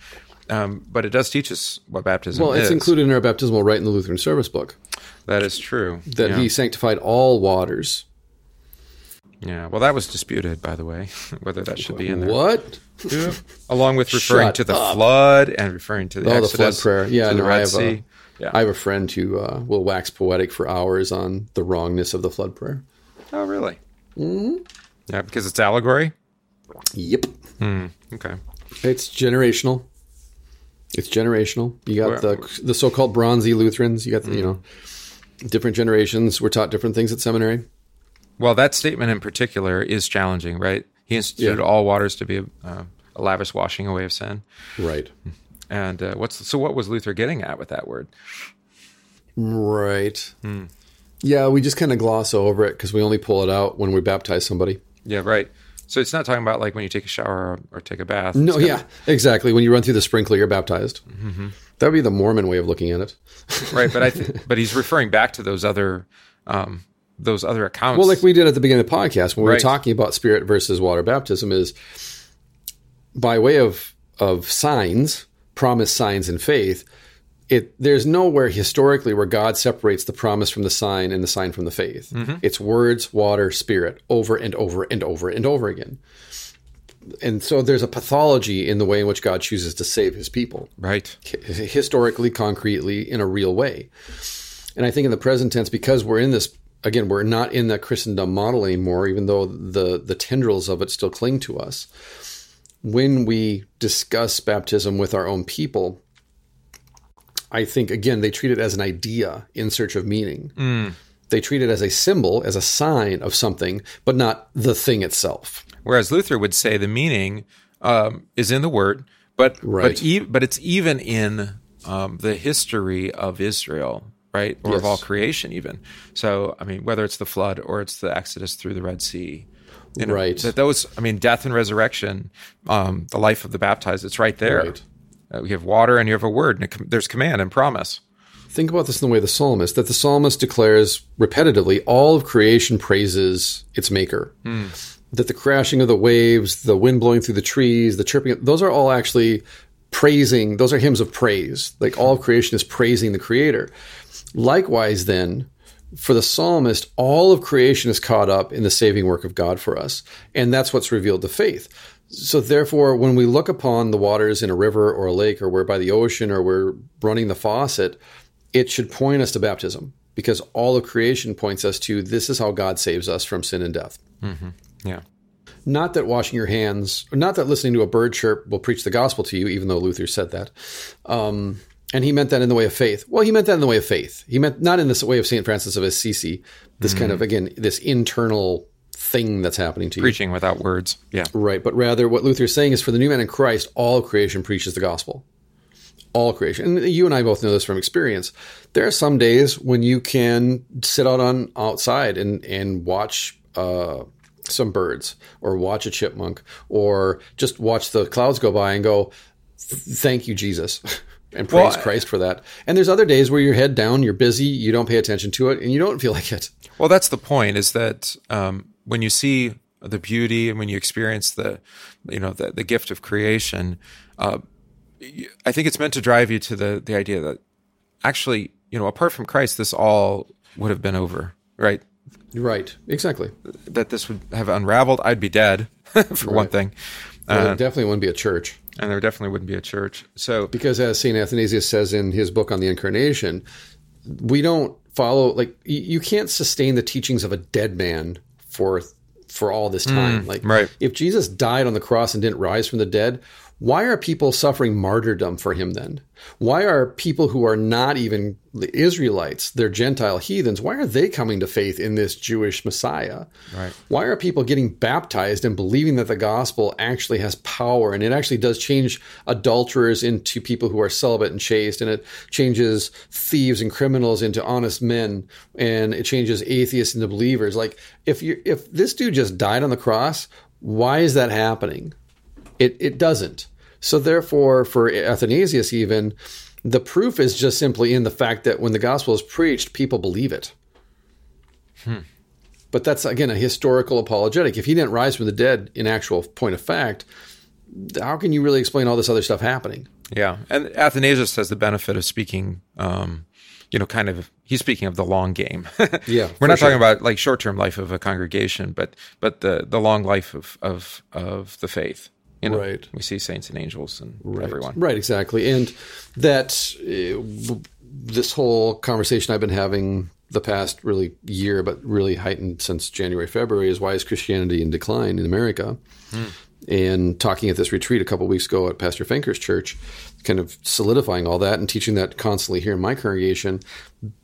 um, but it does teach us what baptism is. Well, is. it's included in our baptismal rite in the Lutheran service book that is true. that yeah. he sanctified all waters. yeah. Well, that was disputed, by the way, whether that should be in there. What? along with referring Shut to the up. flood and referring to the Oh, the flood prayer. Yeah, to the no, I Red have, Sea. a, yeah. I have a friend who uh, will wax poetic for hours on the wrongness of the flood prayer. oh, really? Mm-hmm. Yeah, because it's allegory. Yep. Okay. It's generational. It's generational. You got the the so-called bronzy Lutherans. You got the, you know different generations were taught different things at seminary. Well, that statement in particular is challenging, right? He instituted Yeah. all waters to be a, uh, a lavish washing away of sin. Right. And uh, what's so? What was Luther getting at with that word? Right. Yeah, we just kind of gloss over it because we only pull it out when we baptize somebody. Yeah, right. So it's not talking about like when you take a shower or, or take a bath. No, yeah, exactly. When you run through the sprinkler, you're baptized. That would be the Mormon way of looking at it. right. But I, th- but he's referring back to those other, um, those other accounts. Well, like we did at the beginning of the podcast when we were talking about spirit versus water baptism, is by way of of signs, promise signs and faith. It there's nowhere historically where God separates the promise from the sign and the sign from the faith. Mm-hmm. It's words, water, spirit, over and over and over and over again. And so there's a pathology in the way in which God chooses to save his people. right. historically, concretely, in a real way. And I think in the present tense, because we're in this again, we're not in that Christendom model anymore, even though the the tendrils of it still cling to us. When we discuss baptism with our own people, I think again they treat it as an idea in search of meaning. They treat it as a symbol, as a sign of something, but not the thing itself. Whereas Luther would say the meaning um, is in the word, but Right. but, e- but it's even in um, the history of Israel, right, or Yes. of all creation, even. So, I mean, whether it's the flood or it's the Exodus through the Red Sea, you know, Right. That those, I mean, death and resurrection, um, the life of the baptized, it's right there. Right. Uh, you have water and you have a word, and there's command and promise. Think about this in the way of the psalmist that the psalmist declares repetitively all of creation praises its maker. That the crashing of the waves, the wind blowing through the trees, the chirping, those are all actually praising, those are hymns of praise. Like all of creation is praising the creator. Likewise, then, for the psalmist, all of creation is caught up in the saving work of God for us. And that's what's revealed to faith. So therefore, when we look upon the waters in a river or a lake or we're by the ocean or we're running the faucet, it should point us to baptism because all of creation points us to this is how God saves us from sin and death. Yeah. Not that washing your hands, or not that listening to a bird chirp will preach the gospel to you, even though Luther said that. Um, and he meant that in the way of faith. Well, he meant that in the way of faith. He meant not in this way of St. Francis of Assisi, this kind of, again, this internal thing that's happening to you. Preaching without words. Yeah. Right, but rather what Luther is saying is for the new man in Christ, all creation preaches the gospel. All creation. And you and I both know this from experience. There are some days when you can sit out on outside and, and watch uh, some birds or watch a chipmunk or just watch the clouds go by and go, thank you, Jesus. And praise Well, Christ for that. And there's other days where your head down, you're busy, you don't pay attention to it, and you don't feel like it. Well, that's the point. Is that um, when you see the beauty and when you experience the, you know, the, the gift of creation, uh, I think it's meant to drive you to the the idea that actually, you know, apart from Christ, this all would have been over, right? Right, exactly. That this would have unraveled. I'd be dead, for one thing, Well, Uh, definitely wouldn't be a church. and there definitely wouldn't be a church. So, because as St. Athanasius says in his book on the incarnation, we don't follow like you can't sustain the teachings of a dead man for for all this time. Mm, like right. if Jesus died on the cross and didn't rise from the dead, why are people suffering martyrdom for him then? Why are people who are not even the Israelites, they're Gentile heathens, why are they coming to faith in this Jewish Messiah? Right. Why are people getting baptized and believing that the gospel actually has power and it actually does change adulterers into people who are celibate and chaste and it changes thieves and criminals into honest men and it changes atheists into believers? Like if you if this dude just died on the cross, why is that happening? It it doesn't. So therefore, for Athanasius, even the proof is just simply in the fact that when the gospel is preached, people believe it. But that's again a historical apologetic. If he didn't rise from the dead in actual point of fact, how can you really explain all this other stuff happening? yeah, and Athanasius has the benefit of speaking. Um, you know, kind of, he's speaking of the long game. Yeah, we're not sure. talking about like short term life of a congregation, but but the the long life of of of the faith. You know, Right. We see saints and angels and Right. everyone. Right, exactly. And that uh, this whole conversation I've been having the past really year, but really heightened since January, February, is why is Christianity in decline in America? And talking at this retreat a couple weeks ago at Pastor Fenker's church, kind of solidifying all that and teaching that constantly here in my congregation,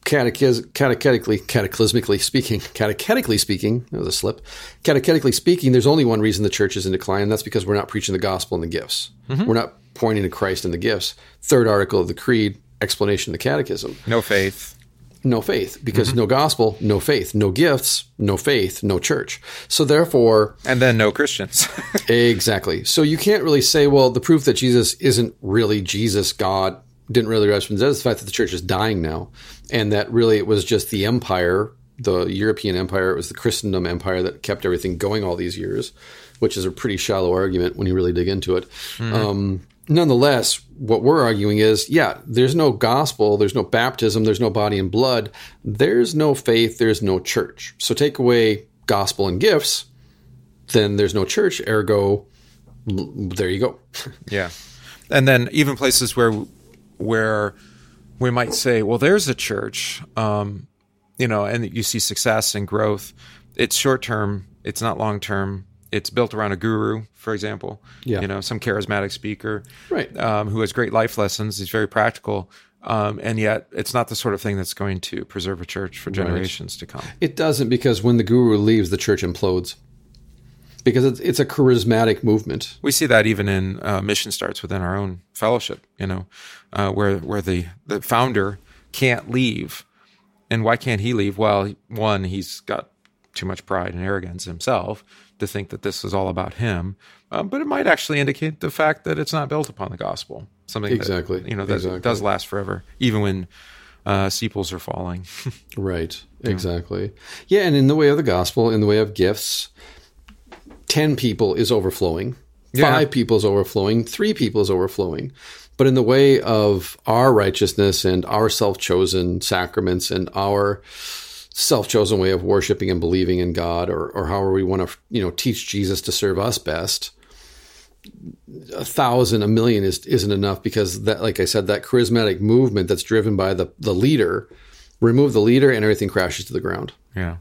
catechiz- catechetically, cataclysmically speaking, catechetically speaking, that was a slip. Catechetically speaking, there's only one reason the church is in decline, and that's because we're not preaching the gospel and the gifts. Mm-hmm. We're not pointing to Christ and the gifts. Third article of the creed, explanation of the catechism. No faith. No faith because no gospel, no faith, no gifts, no faith, no church. So therefore, and then no Christians. exactly. So you can't really say, well, the proof that Jesus isn't really Jesus, God, didn't really rise from the dead is the fact that the church is dying now, and that really it was just the empire, the European empire, it was the Christendom empire that kept everything going all these years, which is a pretty shallow argument when you really dig into it. Um, nonetheless, what we're arguing is, yeah, there's no gospel, there's no baptism, there's no body and blood, there's no faith, there's no church. So take away gospel and gifts, then there's no church. Ergo, there you go. Yeah, and then even places where where we might say, well, there's a church, um, you know, and you see success and growth. It's short term. It's not long term. It's built around a guru, for example. Yeah. You know, some charismatic speaker, Right. Um, who has great life lessons. He's very practical. Um, and yet, it's not the sort of thing that's going to preserve a church for generations to come. It doesn't because when the guru leaves, the church implodes. Because it's, it's a charismatic movement. We see that even in uh, mission starts within our own fellowship, you know, uh, where where the the founder can't leave, and why can't he leave? Well, one, he's got too much pride and arrogance himself to think that this is all about him, um, but it might actually indicate the fact that it's not built upon the gospel, something Exactly. that, you know that Exactly. does last forever, even when uh, steeples are falling. Right. Exactly. Yeah. And in the way of the gospel, in the way of gifts, 10 people is overflowing, Yeah. five people is overflowing, three people is overflowing. But in the way of our righteousness and our self chosen sacraments and our self chosen way of worshiping and believing in God, or, or however we want to, you know, teach Jesus to serve us best, a thousand, a million is, isn't enough because that, like I said, that charismatic movement that's driven by the, the leader, remove the leader and everything crashes to the ground. Yeah.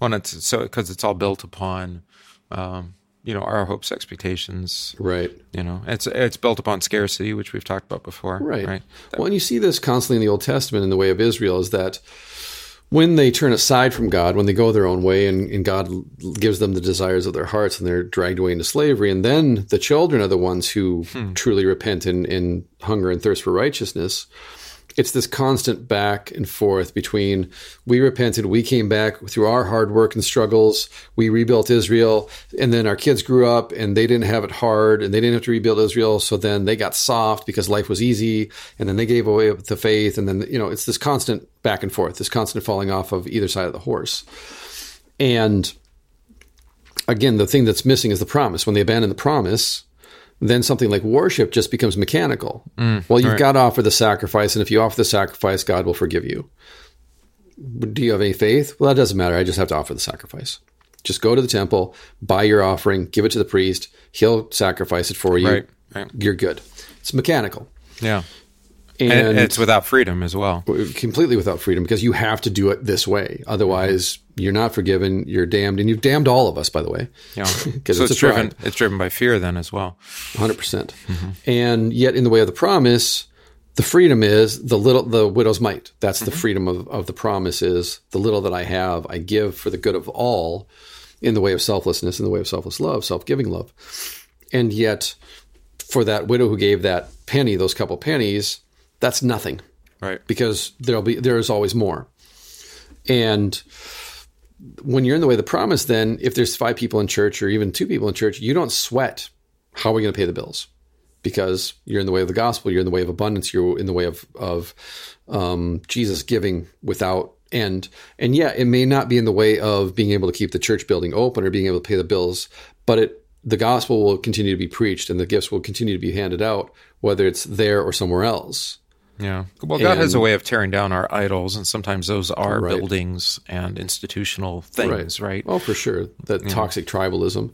Well, and it's so because it's all built upon, um, you know, our hopes, expectations. Right. You know, it's it's built upon scarcity, which we've talked about before. Right. Right. Well, and you see this constantly in the Old Testament in the way of Israel is that when they turn aside from God, when they go their own way and, and God gives them the desires of their hearts and they're dragged away into slavery, and then the children are the ones who hmm. truly repent in, in hunger and thirst for righteousness. It's this constant back and forth between we repented, we came back through our hard work and struggles, we rebuilt Israel, and then our kids grew up and they didn't have it hard and they didn't have to rebuild Israel. So then they got soft because life was easy, and then they gave away the faith, and then you know it's this constant back and forth, this constant falling off of either side of the horse. And again, the thing that's missing is the promise. When they abandon the promise, then something like worship just becomes mechanical. Mm, well, you've got to offer the sacrifice, and if you offer the sacrifice, God will forgive you. Do you have any faith? Well, that doesn't matter. I just have to offer the sacrifice. Just go to the temple, buy your offering, give it to the priest. He'll sacrifice it for you. Right, right. You're good. It's mechanical. Yeah. And, And, it's without freedom as well. completely without freedom because you have to do it this way. Otherwise, you're not forgiven. You're damned, and you've damned all of us, by the way. Yeah. 'Cause so it's it's, driven. It's driven by fear then as well. 100%. percent mm-hmm. And yet, in the way of the promise, the freedom is the little, the widow's mite. That's the mm-hmm. freedom of, of the promise is the little that I have, I give for the good of all in the way of selflessness, in the way of selfless love, self giving love. And yet, for that widow who gave that penny, those couple pennies, that's nothing Right. because there'll be there is always more. And when you're in the way of the promise, then if there's five people in church or even two people in church, you don't sweat how are we going to pay the bills because you're in the way of the gospel, you're in the way of abundance, you're in the way of of um, Jesus giving without end. And yeah, it may not be in the way of being able to keep the church building open or being able to pay the bills, but it the gospel will continue to be preached and the gifts will continue to be handed out, whether it's there or somewhere else. Yeah. Well, God has a way of tearing down our idols, and sometimes those are Right. buildings and institutional things, right? Oh, for sure. That toxic tribalism.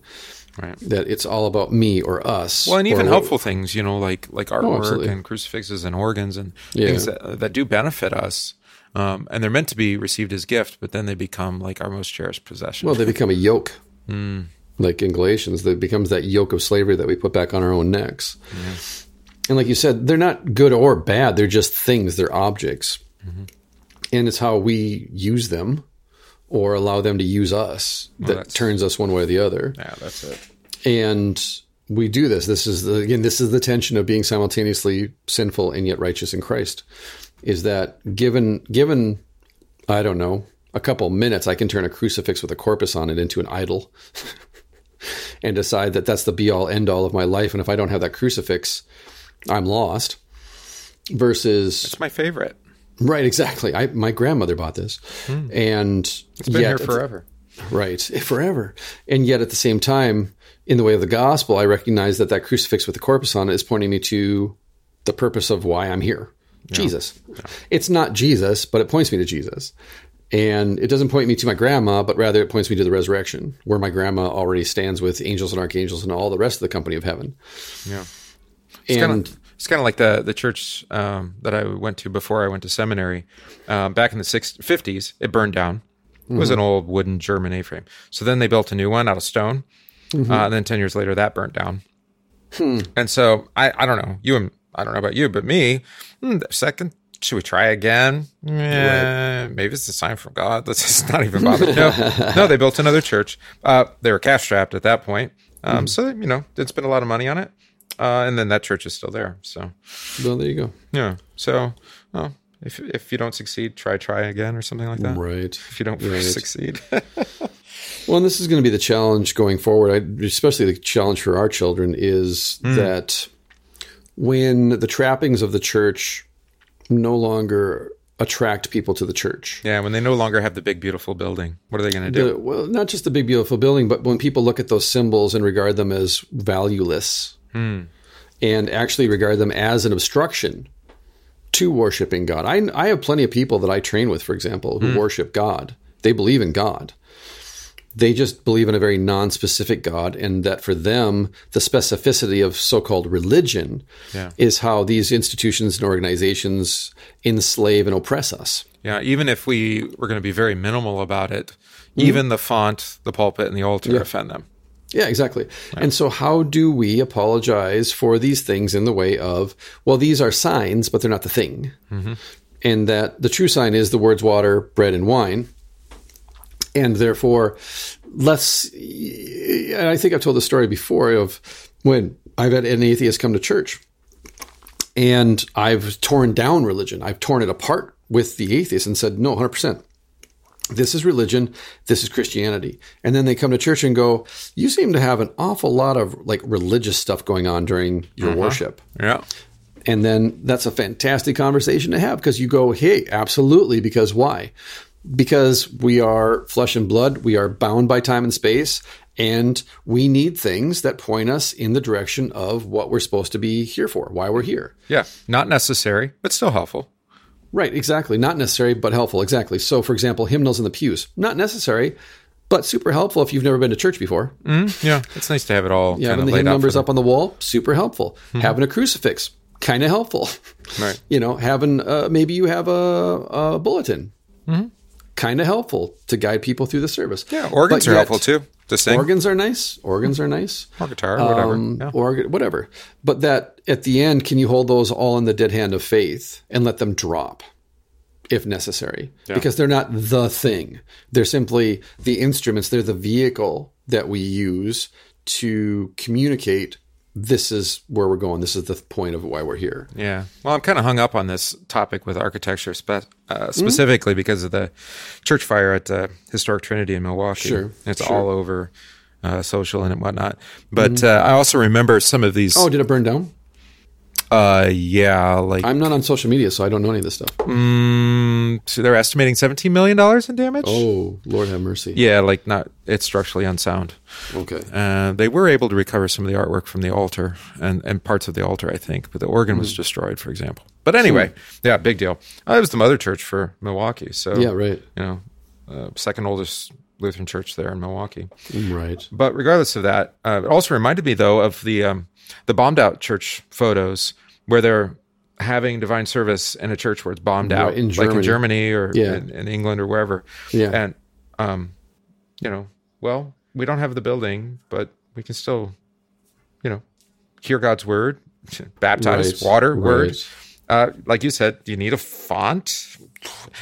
Right. That it's all about me or us. Well, and even helpful things, you know, like like artwork absolutely. and crucifixes and organs and Yeah. things that, that do benefit us. Um, and they're meant to be received as gift, but then they become like our most cherished possession. Well, they become a yoke. Hmm. Like in Galatians, that becomes that yoke of slavery that we put back on our own necks. And like you said, they're not good or bad. They're just things. They're objects. Mm-hmm. And it's how we use them or allow them to use us that that's- turns us one way or the other. yeah, that's it. and we do this this is the, again this is the tension of being simultaneously sinful and yet righteous in christ is that given given I don't know, a couple minutes, I can turn a crucifix with a corpus on it into an idol and decide that that's the be all end all of my life. And if I don't have that crucifix, I'm lost. Versus, It's my favorite. right, exactly. I my grandmother bought this, hmm. and It's been here forever. Right, forever. And yet, at the same time, in the way of the gospel, I recognize that that crucifix with the corpus on it is pointing me to the purpose of why I'm here Jesus. It's not Jesus, but it points me to Jesus. And it doesn't point me to my grandma, but rather it points me to the resurrection, where my grandma already stands with angels and archangels and all the rest of the company of heaven. Yeah. And It's kind of like the the church um, that I went to before I went to seminary. Um, back in the six, 50s, it burned down. It was an old wooden German A-frame. So then they built a new one out of stone. Uh, and then 10 years later, that burnt down. And so I, I don't know. You and I don't know about you, but me, hmm, the second, should we try again? Yeah, maybe it's a sign from God. Let's just not even bother. No, no, they built another church. Uh, they were cash strapped at that point. Um, So, you know, didn't spend a lot of money on it. Uh, and then that church is still there. So, well, there you go. yeah. So, well, if if you don't succeed, try try again or something like that. Right. If you don't Right. succeed, Well, and this is going to be the challenge going forward, I, especially the challenge for our children, is that when the trappings of the church no longer attract people to the church. yeah. When they no longer have the big beautiful building, what are they going to do? The- well, not just the big, beautiful building, but when people look at those symbols and regard them as valueless and actually regard them as an obstruction to worshiping God. I, I have plenty of people that I train with, for example, who hmm. worship God. They believe in God. They just believe in a very non-specific God, and that for them, the specificity of so-called religion Yeah. is how these institutions and organizations enslave and oppress us. Yeah, even if we were going to be very minimal about it, mm-hmm. even the font, the pulpit, and the altar offend them. Yeah, exactly. And so, how do we apologize for these things in the way of, well, these are signs, but they're not the thing? Mm-hmm. And that the true sign is the words water, bread, and wine. And therefore, let's. And I think I've told the story before of when I've had an atheist come to church and I've torn down religion, I've torn it apart with the atheist and said, no, 100% this is religion, this is Christianity. And then they come to church and go, You seem to have an awful lot of like religious stuff going on during your mm-hmm. worship. Yeah. And then that's a fantastic conversation to have because you go, Hey, absolutely. Because why? Because we are flesh and blood, we are bound by time and space, and we need things that point us in the direction of what we're supposed to be here for, why we're here. Yeah. Not necessary, but still helpful. Right, exactly. Not necessary, but helpful. Exactly. So, for example, hymnals in the pews, not necessary, but super helpful if you've never been to church before. Mm-hmm. Yeah. It's nice to have it all Yeah, kind having the laid hymn numbers up on the wall, super helpful. Mm-hmm. Having a crucifix, kind of helpful. Right. you know, having uh, maybe you have a, a bulletin, mm-hmm. kind of helpful to guide people through the service. Yeah. Organs But are yet, helpful too. To sing Organs are nice. Organs are nice. or guitar, or whatever. Um, yeah. or whatever. But that at the end, can you hold those all in the dead hand of faith and let them drop if necessary? Because they're not the thing. They're simply the instruments. They're the vehicle that we use to communicate. This is where we're going. This is the point of why we're here. Yeah. Well, I'm kind of hung up on this topic with architecture, spe- Mm-hmm. uh, specifically because of the church fire at the Historic Trinity in Milwaukee. Sure, It's sure. all over uh, social and whatnot. But uh, I also remember some of these. Mm-hmm. Oh, did it burn down? Uh, yeah, like I'm not on social media, so I don't know any of this stuff. mm, so they're estimating $17 million in damage. Oh, Lord have mercy. Yeah, like not, it's structurally unsound. Okay. Uh, they were able to recover some of the artwork from the altar and, and parts of the altar, I think, but the organ Hmm. was destroyed, for example. But anyway, yeah, big deal. Uh, it was the mother church for Milwaukee, so Yeah, right. you know, uh, second oldest Lutheran church there in Milwaukee. Right. But regardless of that, uh, it also reminded me though of the um, the bombed out church photos where they're having divine service in a church where it's bombed out, in like in Germany. Or Yeah. in, in England or wherever. Yeah. And um, you know, well, we don't have the building, but we can still, you know, hear God's word, baptize, Right. water, word. Uh, like you said, you need a font?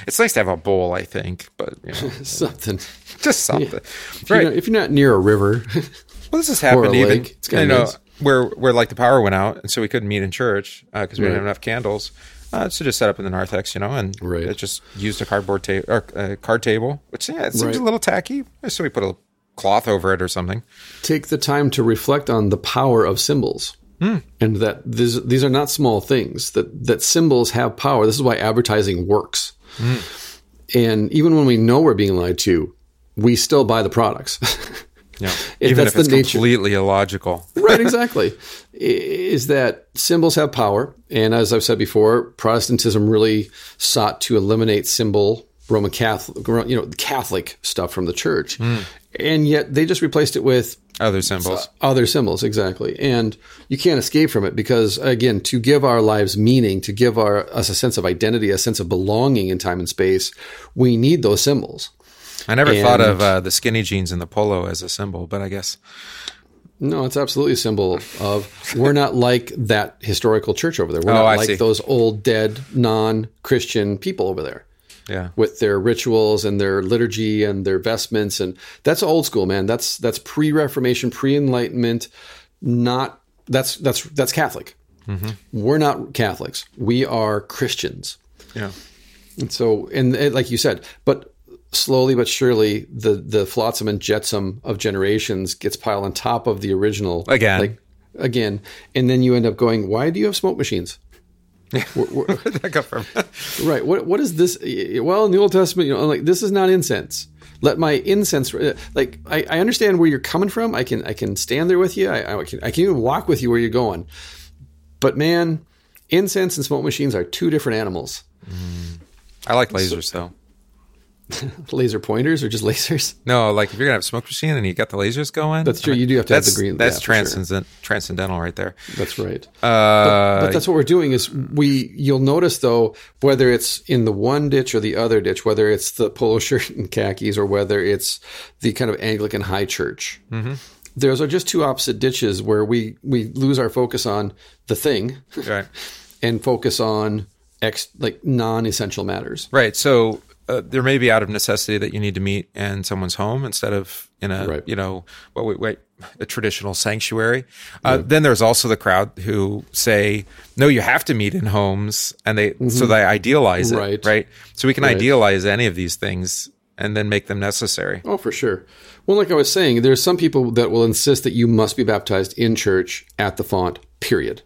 It's nice to have a bowl, I think, but you know, Something. just something. If, you're Right. not, if you're not near a river, Well, this has happened even. lake. It's you know, nice. Where where like the power went out, and so we couldn't meet in church because we Right. didn't have enough candles. Uh, so just set up in the narthex, you know, and Right. it just used a cardboard table or uh, card table, which yeah, it seems Right. a little tacky. So we put a cloth over it or something. take the time to reflect on the power of symbols. And that these, these are not small things, that, that symbols have power. This is why advertising works. And even when we know we're being lied to, we still buy the products. Yeah, If even if it's nature- completely illogical. right, exactly. Is that symbols have power. And as I've said before, Protestantism really sought to eliminate symbol, Roman Catholic, you know, Catholic stuff from the church. Hmm. And yet they just replaced it with Other symbols. Uh, other symbols exactly and you can't escape from it because again to give our lives meaning to give our us a sense of identity a sense of belonging in time and space we need those symbols I never thought of uh, the skinny jeans and the polo as a symbol, but I guess no it's absolutely a symbol of we're not like that historical church over there we're Oh, not I like see. those old dead non-christian people over there yeah. with their rituals and their liturgy and their vestments and that's old school man that's that's pre-reformation pre-enlightenment not that's that's that's catholic Mm-hmm. we're not catholics we are christians Yeah. and so and it, like you said but slowly but surely the the flotsam and jetsam of generations gets piled on top of the original Again. like again and then you end up going why do you have smoke machines We're- we're- Where'd that come from? Right. What what is this? Well, in the Old Testament, you know, like this is not incense. Let my incense. Uh, like I, I understand where you're coming from. I can I can stand there with you. I, I can I can even walk with you where you're going. But man, incense and smoke machines are two different animals. Mm. I like lasers though. Laser pointers or just lasers? No, like if you're gonna have a smoke machine and you got the lasers going, That's true. You do have to have the green- That's yeah, for sure. transcendental right there. That's right. Uh, but that's what we're doing is we you'll notice though whether it's in the one ditch or the other ditch whether it's the polo shirt and khakis or whether it's the kind of anglican high church those are just two opposite ditches where we we lose our focus on the thing right. and focus on ex like non-essential matters Right. So uh, there may be out of necessity that you need to meet in someone's home instead of in a Right. you know what we wait a traditional sanctuary. Uh, Then there's also the crowd who say no, you have to meet in homes, and they so they idealize it. Mm-hmm. Right. Right. So we can Right. idealize any of these things and then make them necessary. oh for sure well like i was saying there's some people that will insist that you must be baptized in church at the font period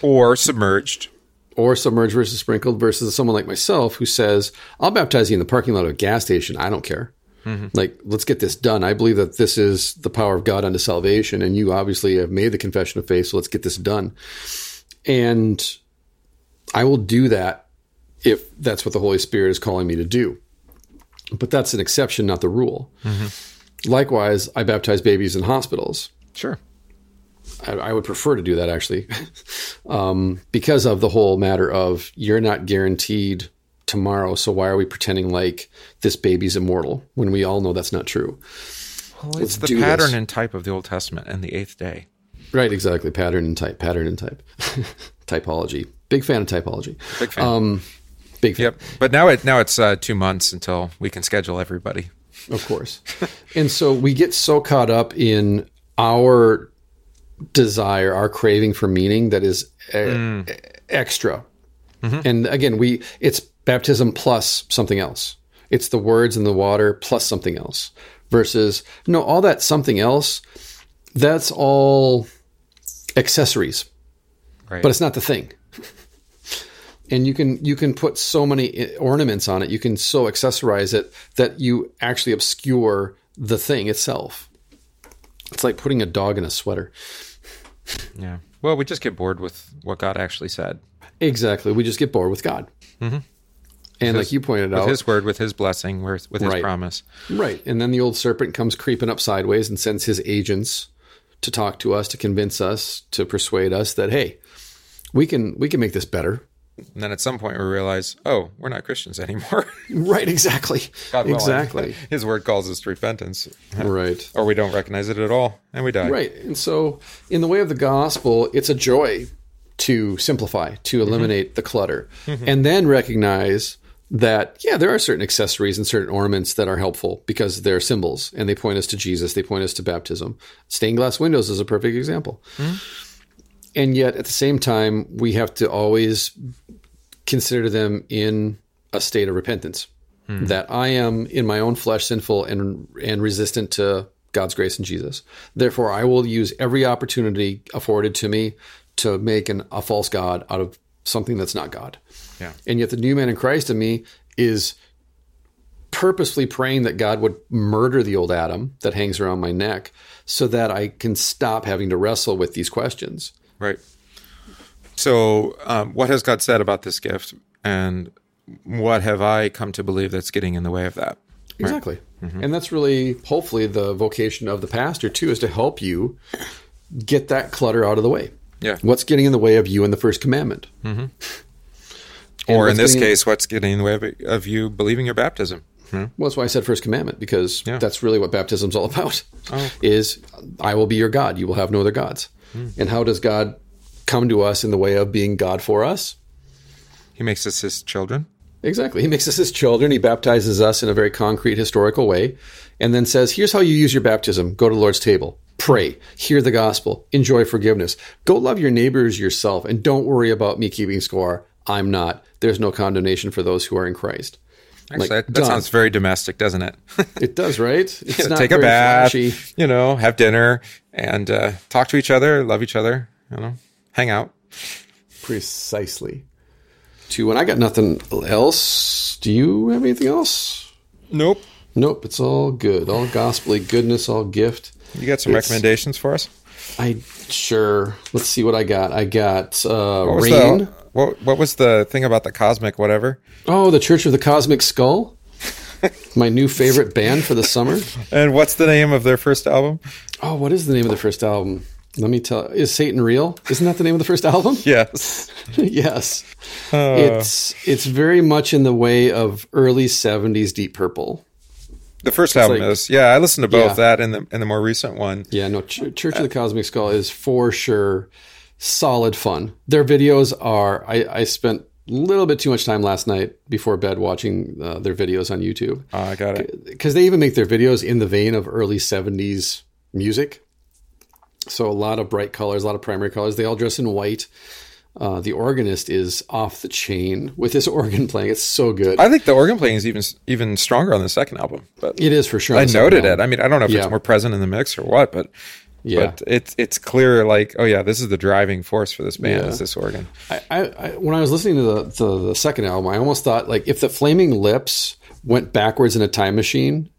Or submerged. Or submerged versus sprinkled versus someone like myself who says, I'll baptize you in the parking lot of a gas station. I don't care. Mm-hmm. Like, let's get this done. I believe that this is the power of God unto salvation. And you obviously have made the confession of faith. So let's get this done. And I will do that if that's what the Holy Spirit is calling me to do. But that's an exception, not the rule. Mm-hmm. Likewise, I baptize babies in hospitals. Sure. I, I would prefer to do that actually, um, because of the whole matter of you're not guaranteed tomorrow. So why are we pretending like this baby's immortal when we all know that's not true? Well, Let's it's the pattern this. and type of the Old Testament and the eighth day. Right, exactly. Pattern and type. Pattern and type. typology. Big fan of typology. Big fan. Um, big fan. Yep. But now it now it's uh, two months until we can schedule everybody. Of course. and so we get so caught up in our desire, our craving for meaning that is uh, mm. extra. Mm-hmm. And again, we it's baptism plus something else. It's the words in the water plus something else. Versus no, all that something else, that's all accessories, Right. but it's not the thing. And you can you can put so many eh, ornaments on it. You can so accessorize it that you actually obscure the thing itself. It's like putting a dog in a sweater. Yeah. Well, we just get bored with what God actually said. Exactly. We just get bored with God. Mm-hmm. And like you pointed With out, his word, with his blessing, with, with his Right. promise. right? And then the old serpent comes creeping up sideways and sends his agents to talk to us, to convince us, to persuade us that hey, we can we can make this better. And then at some point we realize, oh, we're not Christians anymore. Right? Exactly. God willing. exactly. His word calls us to repentance. right. Or we don't recognize it at all and we die. Right. And so, in the way of the gospel, it's a joy to simplify, to mm-hmm. eliminate the clutter, mm-hmm. and then recognize that yeah, there are certain accessories and certain ornaments that are helpful because they're symbols and they point us to Jesus, they point us to baptism. Stained glass windows is a perfect example. Mm-hmm. And yet at the same time, we have to always consider them in a state of repentance. Hmm. That I am in my own flesh sinful and and resistant to God's grace in Jesus. Therefore, I will use every opportunity afforded to me to make an, a false god out of something that's not God. Yeah. And yet, the new man in Christ in me is purposefully praying that God would murder the old Adam that hangs around my neck so that I can stop having to wrestle with these questions. Right. So, um, what has God said about this gift, and what have I come to believe that's getting in the way of that? Exactly. Mm-hmm. And that's really, hopefully, the vocation of the pastor, too, is to help you get that clutter out of the way. Yeah. What's getting in the way of you in the first commandment? Mm-hmm. Or in this case, what's getting in the way of, of you believing your baptism? Hmm? Well, that's why I said first commandment because Yeah. that's really what baptism's all about. Oh. Is I will be your God, you will have no other gods. Hmm. And how does God come to us in the way of being God for us? He makes us his children. Exactly. He makes us his children. He baptizes us in a very concrete historical way and then says, "Here's how you use your baptism. Go to the Lord's table. Pray, hear the gospel, enjoy forgiveness. Go love your neighbors yourself and don't worry about me keeping score. I'm not. There's no condemnation for those who are in Christ." Actually, Like, that, that sounds very domestic, doesn't it? It does, right? It's not Take a bath, flashy. you know, have dinner, and uh, talk to each other, love each other, you know, hang out. Precisely. Two, and I got nothing else. Do you have anything else? Nope. Nope, it's all good. All gospelly goodness, all gift. You got some It's- recommendations for us? I sure. Let's see what I got. I got uh, rain. the what, what was the thing about the cosmic whatever? Oh, the Church of the Cosmic Skull. My new favorite band for the summer. And what's the name of their first album? Oh, what is the name of the first album? Let me tell. Is Satan real? Isn't that the name of the first album? Yes. yes. Uh. It's it's very much in the way of early '70s Deep Purple. The first album like- is. Yeah, I listened to both Yeah. that and the and the more recent one. Yeah, no, Ch- Church of the Cosmic Skull is for sure solid fun. Their videos are. I, I spent a little bit too much time last night before bed watching uh, their videos on YouTube Oh, I got it. because they even make their videos in the vein of early '70s music. So a lot of bright colors, a lot of primary colors. They all dress in white. Uh, the organist is off the chain with his organ playing. It's so good. I think the organ playing is even even stronger on the second album. But it is for sure. I noted it. I mean, I don't know if Yeah. it's more present in the mix or what, but Yeah. but it's it's clear. Like, oh yeah, this is the driving force for this band. Yeah. Is this organ? I, I, I when I was listening to the to the second album, I almost thought like if the Flaming Lips went backwards in a time machine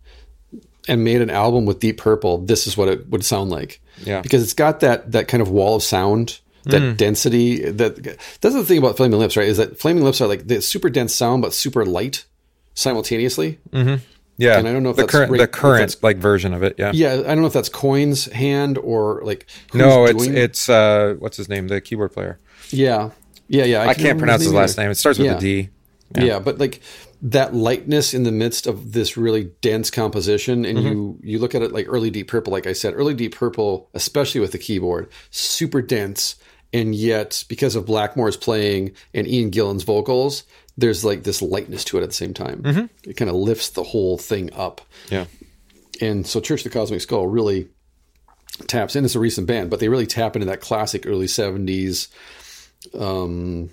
and made an album with Deep Purple, this is what it would sound like. Yeah. because it's got that that kind of wall of sound, that hmm. density. That that's the thing about Flaming Lips, right? Is that Flaming Lips are like the super dense sound but super light simultaneously. Mm-hmm. Yeah, And I don't know if the that's current the current like version of it. Yeah. Yeah, I don't know if that's Coyne's hand or like no, it's doing- it's uh what's his name? The keyboard player. yeah, yeah, yeah. I can't pronounce his last name. It starts with Yeah. a D. Yeah. but like that lightness in the midst of this really dense composition, and you you look at it like early Deep Purple, like I said, early Deep Purple, especially with the keyboard, super dense, and yet because of Blackmore's playing and Ian Gillan's vocals, there's like this lightness to it at the same time. It kind of lifts the whole thing up. Yeah. And so Church of the Cosmic Skull really taps in. It's a recent band, but they really tap into that classic early 70s um,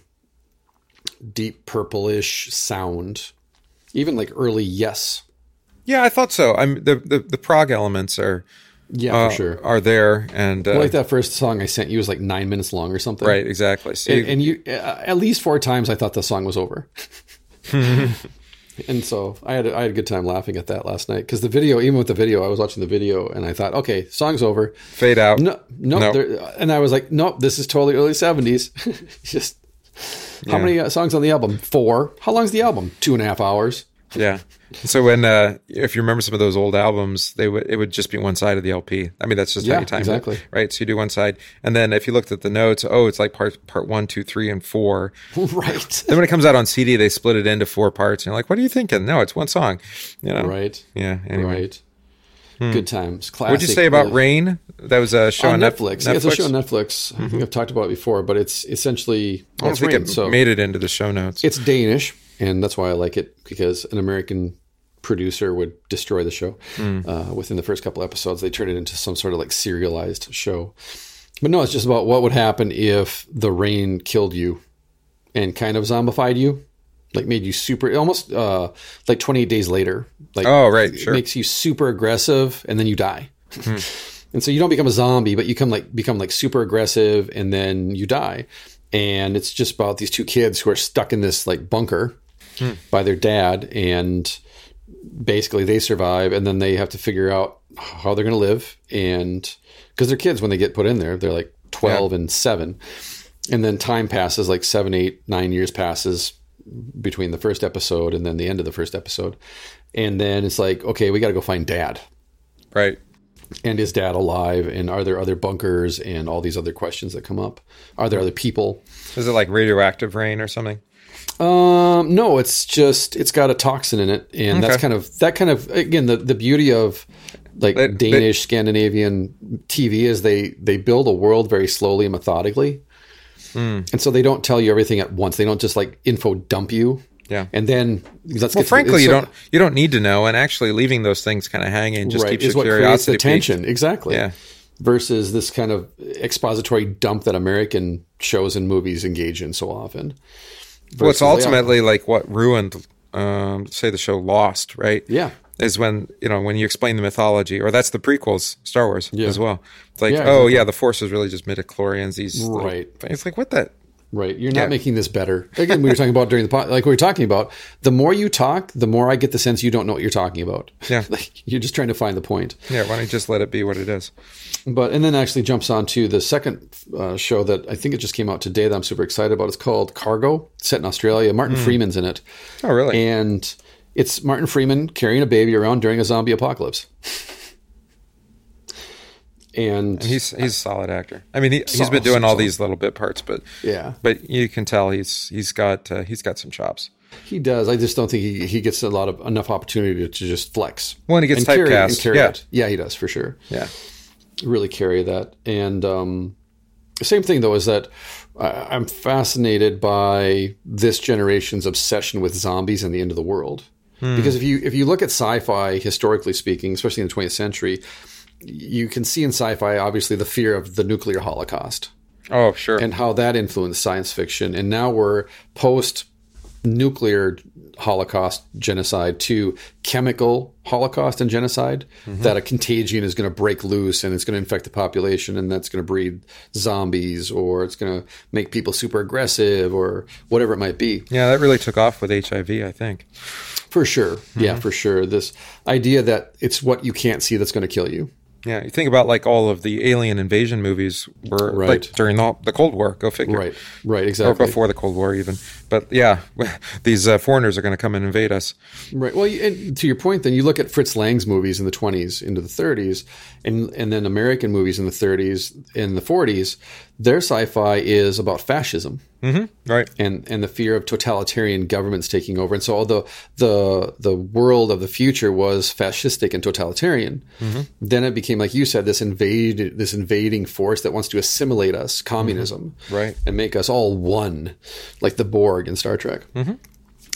deep purplish sound. Even like early Yes. Yeah, I thought so. I'm the the, the prog elements are Yeah, uh, for sure. are there and uh, like that first song I sent you was like nine minutes long or something. right exactly. See, And, and you, uh, at least four times I thought the song was over. and so I had, I had a good time laughing at that last night because the video, even with the video, I was watching the video and I thought, okay, song's over. fade out. No, no, No. there- and I was like, nope, this is totally early seventies. Just how Yeah. many uh, songs on the album? Four. How long's the album? Two and a half hours. Yeah. So when uh, if you remember some of those old albums, they would it would just be one side of the LP. I mean, that's just Yeah, how you time exactly. it, right? So you do one side, and then if you looked at the notes, oh, it's like part part one, two, three, and four. right. Then when it comes out on CD, they split it into four parts. And you're like, what are you thinking? No, it's one song. You know? Right. Yeah. Anyway, Right. Good times. Classic. Hmm. what'd you say about Rain? That was a show on, on Netflix? Netflix. Yeah, it's a show on Netflix. I think I've talked about it before, but it's essentially I don't think rain, it so made it into the show notes. it's Danish. And that's why I like it because an American producer would destroy the show uh, within the first couple episodes. They turn it into some sort of like serialized show. But no, it's just about what would happen if the rain killed you and kind of zombified you, like made you super, almost uh, like 28 days later. Like, Oh, right, it sure. makes you super aggressive and then you die. and so you don't become a zombie, but you come like become like super aggressive and then you die. And it's just about these two kids who are stuck in this like bunker Hmm. by their dad and basically they survive and then they have to figure out how they're going to live and because they're kids when they get put in there they're like 12 and 7 and then time passes like seven, eight, nine years passes between the first episode and then the end of the first episode and then it's like okay we got to go find dad. Right. and is dad alive and are there other bunkers and all these other questions that come up? Are there other people? Is it like radioactive rain or something? Um, no, it's just it's got a toxin in it, and that's kind of that kind of again the the beauty of like They- Danish Scandinavian TV is they they build a world very slowly and methodically, Hmm. and so they don't tell you everything at once. They don't just like info dump you, Yeah. and then let's Well, get to- frankly, you so- don't you don't need to know, and actually leaving those things kind of hanging just right keeps is your what creates curiosity the tension exactly. Yeah. Versus this kind of expository dump that American shows and movies engage in so often. Well, it's Versus they- ultimately like what ruined, um, say, the show Lost, right? Yeah. Is when you know when you explain the mythology, or that's the prequels, Star Wars as well. It's like, Yeah, oh exactly. yeah, the Force is really just midichlorians. These Right. it's like what that. Right. You're not Yeah. making this better. Again, we were talking about during the pod, like we were talking about, the more you talk, the more I get the sense you don't know what you're talking about. Yeah. like you're just trying to find the point. Yeah, why don't you just let it be what it is? But, and then actually jumps on to the second uh, show that I think it just came out today that I'm super excited about. It's called Cargo, set in Australia. Martin Freeman's in it. Oh, really? And it's Martin Freeman carrying a baby around during a zombie apocalypse. And, He's he's a solid actor. I mean, he, he's Solid, been doing all these little bit parts, but yeah, but you can tell he's he's got uh, he's got some chops. he does. I just don't think he, he gets a lot of enough opportunity to, to just flex. When he gets and carry, and typecast, carry yeah. it. Yeah, he does for sure. Yeah, really carry that. And um, same thing though is that I'm fascinated by this generation's obsession with zombies and the end of the world. Because if you if you look at sci-fi historically speaking, especially in the 20th century, you can see in sci-fi obviously the fear of the nuclear holocaust Oh, sure. and how that influenced science fiction. And now we're post nuclear holocaust genocide to chemical holocaust and genocide mm-hmm. that a contagion is going to break loose and it's going to infect the population and that's going to breed zombies or it's going to make people super aggressive or whatever it might be yeah, that really took off with HIV. I think. for sure yeah mm-hmm. for sure this idea that it's what you can't see that's going to kill you Yeah, you think about like all of the alien invasion movies were Right. like during the, the Cold War. Go figure. right right exactly. Or before the Cold War, even. But yeah, these uh, foreigners are going to come and invade us. Right. Well, and to your point, then you look at Fritz Lang's movies in the 20s into the 30s, and and then American movies in the 30s in the 40s. Their sci-fi is about fascism Mm-hmm. Right. and and the fear of totalitarian governments taking over. And so, although the the world of the future was fascistic and totalitarian, mm-hmm. then it became, like you said, this invade this invading force that wants to assimilate us, mm-hmm. communism, Right. and make us all one, like the Borg in Star Trek.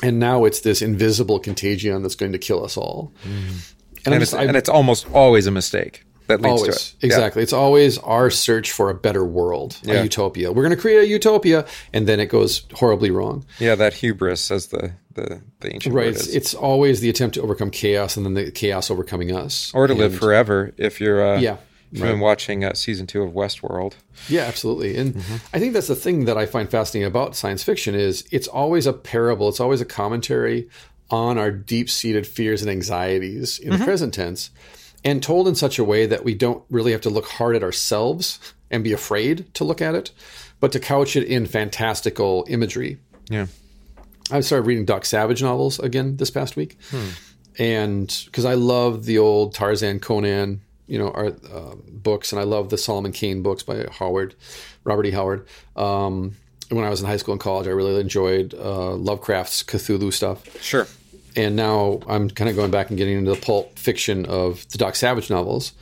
And now it's this invisible contagion that's going to kill us all. And, I'm And it's, and it's almost always a mistake that leads always to it. Yeah. exactly. It's always our search for a better world, Yeah. a utopia. We're going to create a utopia, and then it goes horribly wrong. Yeah, that hubris, as the the, the ancient Right. It's, it's always the attempt to overcome chaos, and then the chaos overcoming us, or to live forever if you're uh, Yeah, if you've been watching uh, season two of Westworld. Yeah, absolutely. And Mm-hmm. I think that's the thing that I find fascinating about science fiction is it's always a parable. It's always a commentary on our deep-seated fears and anxieties in Mm-hmm. the present tense and told in such a way that we don't really have to look hard at ourselves and be afraid to look at it, but to couch it in fantastical imagery. Yeah. I started reading Doc Savage novels again this past week, Hmm. and because I love the old Tarzan, Conan, you know, art, uh, books, and I love the Solomon Kane books by Howard, Robert E. Howard. Um, when I was in high school and college, I really enjoyed uh, Lovecraft's Cthulhu stuff, Sure. And now I'm kind of going back and getting into the pulp fiction of the Doc Savage novels,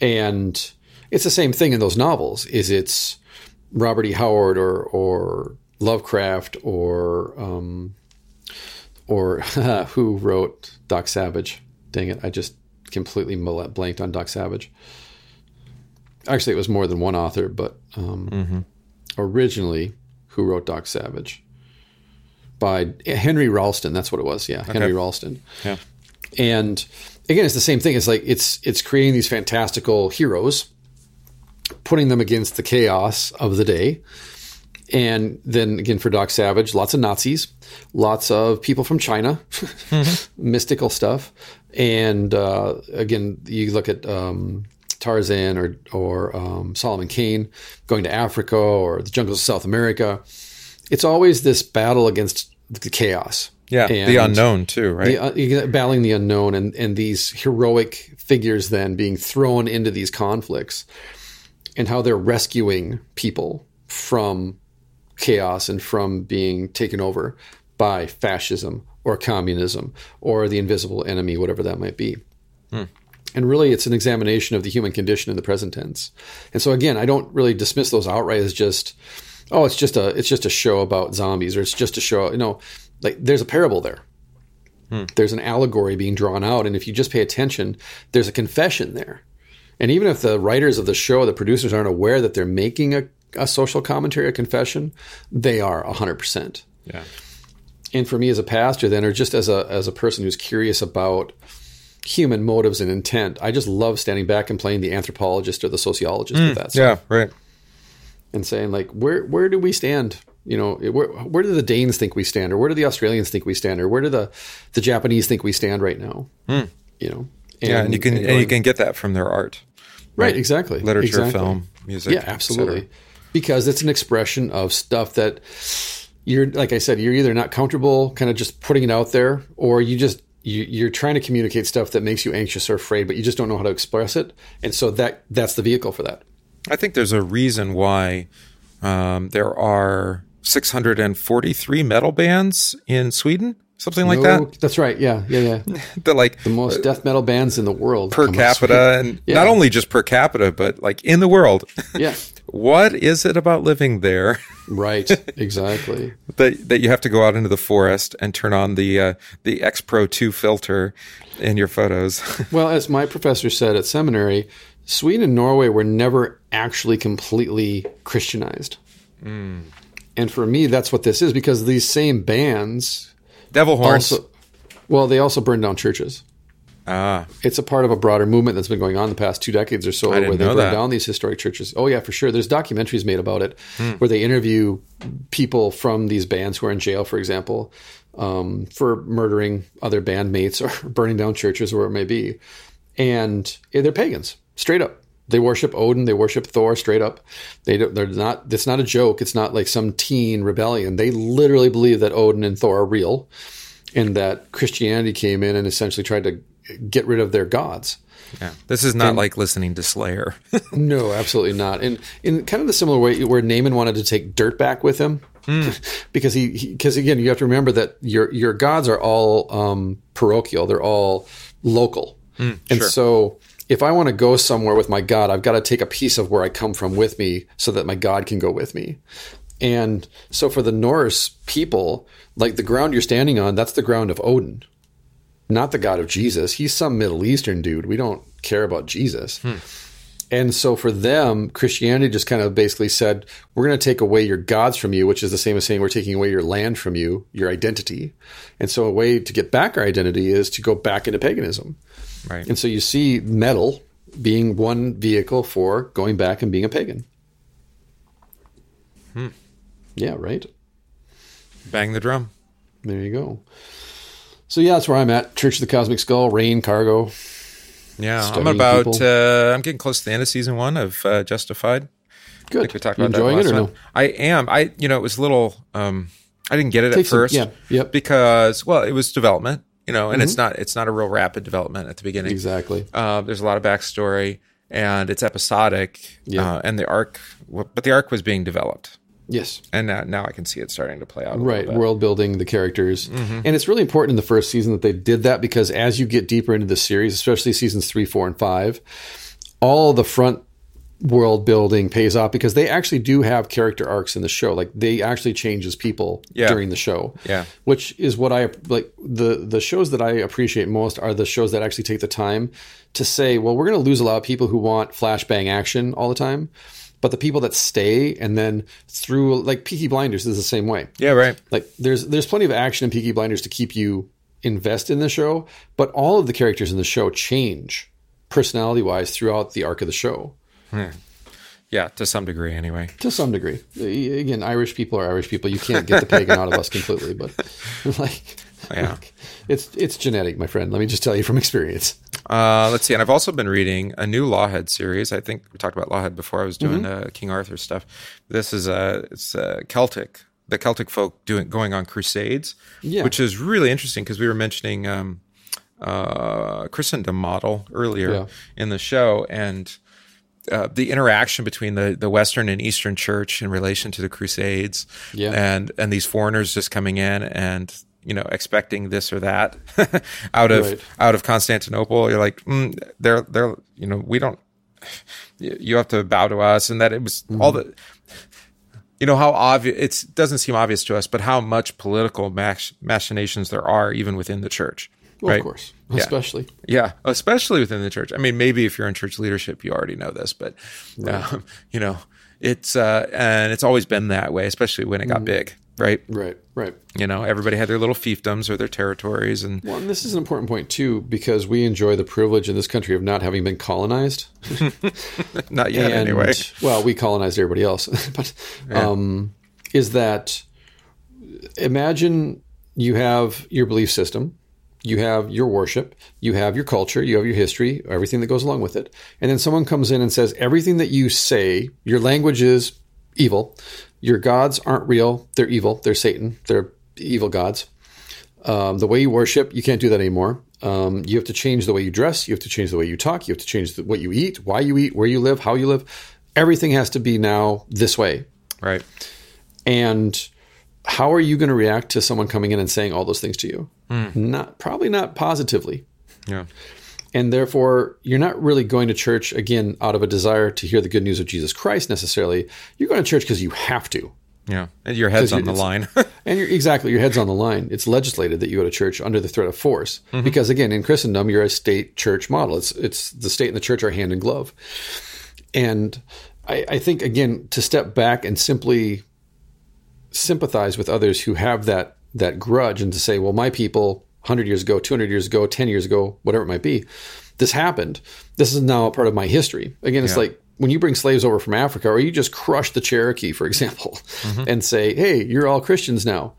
and it's the same thing in those novels. Is it's Robert E. Howard or or Lovecraft or um, or who wrote Doc Savage? Dang it, I just completely blanked on Doc Savage. Actually, it was more than one author, but um, mm-hmm. originally, who wrote Doc Savage? By Henry Ralston. That's what it was. Yeah, okay. Henry Ralston. Yeah. And again, it's the same thing. It's like it's it's creating these fantastical heroes, putting them against the chaos of the day. And then again, for Doc Savage, lots of Nazis, lots of people from China, mm-hmm. mystical stuff. And uh, again, you look at um, Tarzan or or um, Solomon Kane going to Africa or the jungles of South America. It's always this battle against the chaos. Yeah, the unknown too, right? The, uh, battling the unknown and and these heroic figures then being thrown into these conflicts, and how they're rescuing people from chaos and from being taken over by fascism or communism or the invisible enemy, whatever that might be. Hmm. And really, it's an examination of the human condition in the present tense. And so, again, I don't really dismiss those outright as just, oh, it's just a it's just a show about zombies, or it's just a show. You know, like there's a parable there. Hmm. There's an allegory being drawn out, and if you just pay attention, there's a confession there. And even if the writers of the show, the producers, aren't aware that they're making a, a social commentary, a confession, they are hundred percent. Yeah and for me as a pastor then or just as a as a person who's curious about human motives and intent i just love standing back and playing the anthropologist or the sociologist mm, with that stuff. yeah right and saying like where where do we stand? You know where, where do the danes think we stand? Or where do the australians think we stand? Or where do the the japanese think we stand right now? Mm. you know? And, yeah and you can and, going, and, you can get that from their art right, right? exactly. Literature exactly. film music yeah absolutely. because it's an expression of stuff that you're like I said, you're either not comfortable kind of just putting it out there, or you just you, you're trying to communicate stuff that makes you anxious or afraid, but you just don't know how to express it, and so that that's the vehicle for that. I think there's a reason why um, there are 643 metal bands in Sweden, something like no, that. That's right. Yeah, yeah, yeah. the like the most death metal bands in the world per capita, and yeah. not only just per capita, but like in the world. Yeah. what is it about living there? right, exactly. that that you have to go out into the forest and turn on the uh, the X Pro two filter in your photos. well, as my professor said at seminary, Sweden and Norway were never actually completely Christianized. Mm. And for me, that's what this is because these same bands, devil horns. Also, well, they also burned down churches. Ah. It's a part of a broader movement that's been going on the past two decades or so where they burn that. down these historic churches. Oh, yeah, for sure. There's documentaries made about it hmm. where they interview people from these bands who are in jail, for example, um, for murdering other bandmates or burning down churches or where it may be. And they're pagans, straight up. They worship Odin. They worship Thor straight up. They they're not. It's not a joke. It's not like some teen rebellion. They literally believe that Odin and Thor are real, and that Christianity came in and essentially tried to get rid of their gods. Yeah. This is not and, like listening to Slayer. no, absolutely not. And in kind of the similar way where Naaman wanted to take dirt back with him, mm. because he, because again, you have to remember that your your gods are all um, parochial; they're all local, mm, and sure. so if I want to go somewhere with my God, I've got to take a piece of where I come from with me, so that my God can go with me. And so for the Norse people, like the ground you're standing on, that's the ground of Odin not the God of Jesus. He's some Middle Eastern dude. We don't care about Jesus. Hmm. And so for them, Christianity just kind of basically said, we're going to take away your gods from you, which is the same as saying we're taking away your land from you, your identity. And so a way to get back our identity is to go back into paganism. Right. And so you see metal being one vehicle for going back and being a pagan. Hmm. Yeah, right. Bang the drum. There you go. So yeah, that's where I'm at. Church of the Cosmic Skull, Rain, Cargo. Yeah, I'm about. Uh, I'm getting close to the end of season one of uh, Justified. Good. We talked you about enjoying that it or no? I am. I you know it was a little. Um, I didn't get it at first. Some, yeah. Yep. Because well, it was development. You know, and mm-hmm. it's not. It's not a real rapid development at the beginning. Exactly. Uh, there's a lot of backstory, and it's episodic. Yeah. Uh, and the arc, but the arc was being developed. Yes. And now, now I can see it starting to play out. right. World building the characters. Mm-hmm. And it's really important in the first season that they did that because as you get deeper into the series, especially seasons three, four, and five, all the front world building pays off because they actually do have character arcs in the show. Like they actually change as people Yeah. during the show. Yeah. Which is what I like the the shows that I appreciate most are the shows that actually take the time to say, well, we're going to lose a lot of people who want flashbang action all the time. But the people that stay and then through like Peaky Blinders is the same way. Yeah, right. Like there's there's plenty of action in Peaky Blinders to keep you invest in the show, but all of the characters in the show change personality wise throughout the arc of the show Yeah, to some degree, anyway. to some degree. Again, Irish people are Irish people. You can't get the pagan out of us completely, but like Yeah. it's it's genetic, my friend. Let me just tell you from experience. Uh, let's see. And I've also been reading a new Lawhead series. I think we talked about Lawhead before. I was doing Mm-hmm. uh, King Arthur stuff. This is uh, it's uh, Celtic. The Celtic folk doing going on crusades, Yeah. which is really interesting because we were mentioning um, uh, Christendom model earlier Yeah. in the show, and uh, the interaction between the, the Western and Eastern Church in relation to the Crusades, Yeah. and and these foreigners just coming in and you know expecting this or that out of Right. out of Constantinople. You're like, mm, they're they're you know we don't. You have to bow to us, and that it was all the. You know how obvious it doesn't seem obvious to us, but how much political mach- machinations there are even within the church. Well, right? Of course, Yeah. especially Yeah, especially within the church. I mean, maybe if you're in church leadership, you already know this, but um, you know, it's uh, and it's always been that way, especially when it got big, right? right, right. You know, everybody had their little fiefdoms or their territories, and Well, and this is an important point too, because we enjoy the privilege in this country of not having been colonized. not yet and anyway. well, we colonized everybody else, but um, is that imagine you have your belief system, you have your worship, you have your culture, you have your history, everything that goes along with it, and then someone comes in and says everything that you say, your language is evil, your gods aren't real, they're evil, they're Satan, they're evil gods. Um, the way you worship, you can't do that anymore. Um, you have to change the way you dress. You have to change the way you talk. You have to change the, what you eat, why you eat, where you live, how you live. Everything has to be now this way. Right. And how are you going to react to someone coming in and saying all those things to you? Hmm. Not probably not positively. Yeah. And therefore, you're not really going to church again out of a desire to hear the good news of Jesus Christ necessarily. You're going to church because you have to. Yeah. And your head's on the line. And you're exactly your head's on the line. It's legislated that you go to church under the threat of force mm-hmm. because again, in Christendom, you're a state church model. It's it's the state and the church are hand in glove. And I, I think again to step back and simply sympathize with others who have that that grudge and to say, well, my people 100 years ago, 200 years ago, 10 years ago, whatever it might be, this happened. This is now a part of my history. Again, it's Yeah. like when you bring slaves over from Africa, or you just crush the Cherokee, for example, and say, hey, you're all Christians now.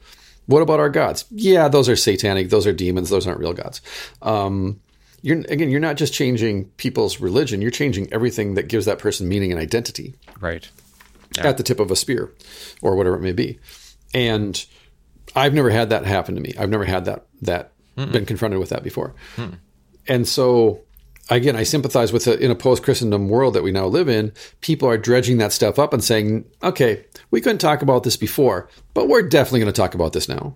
What about our gods? Yeah, those are satanic. Those are demons. Those aren't real gods. Um, you're again, you're not just changing people's religion. You're changing everything that gives that person meaning and identity right. At the tip of a spear or whatever it may be. And I've never had that happen to me. I've never had that that been confronted with that before. And so again, I sympathize with it in a post Christendom world that we now live in. People are dredging that stuff up and saying, "Okay, we couldn't talk about this before, but we're definitely going to talk about this now."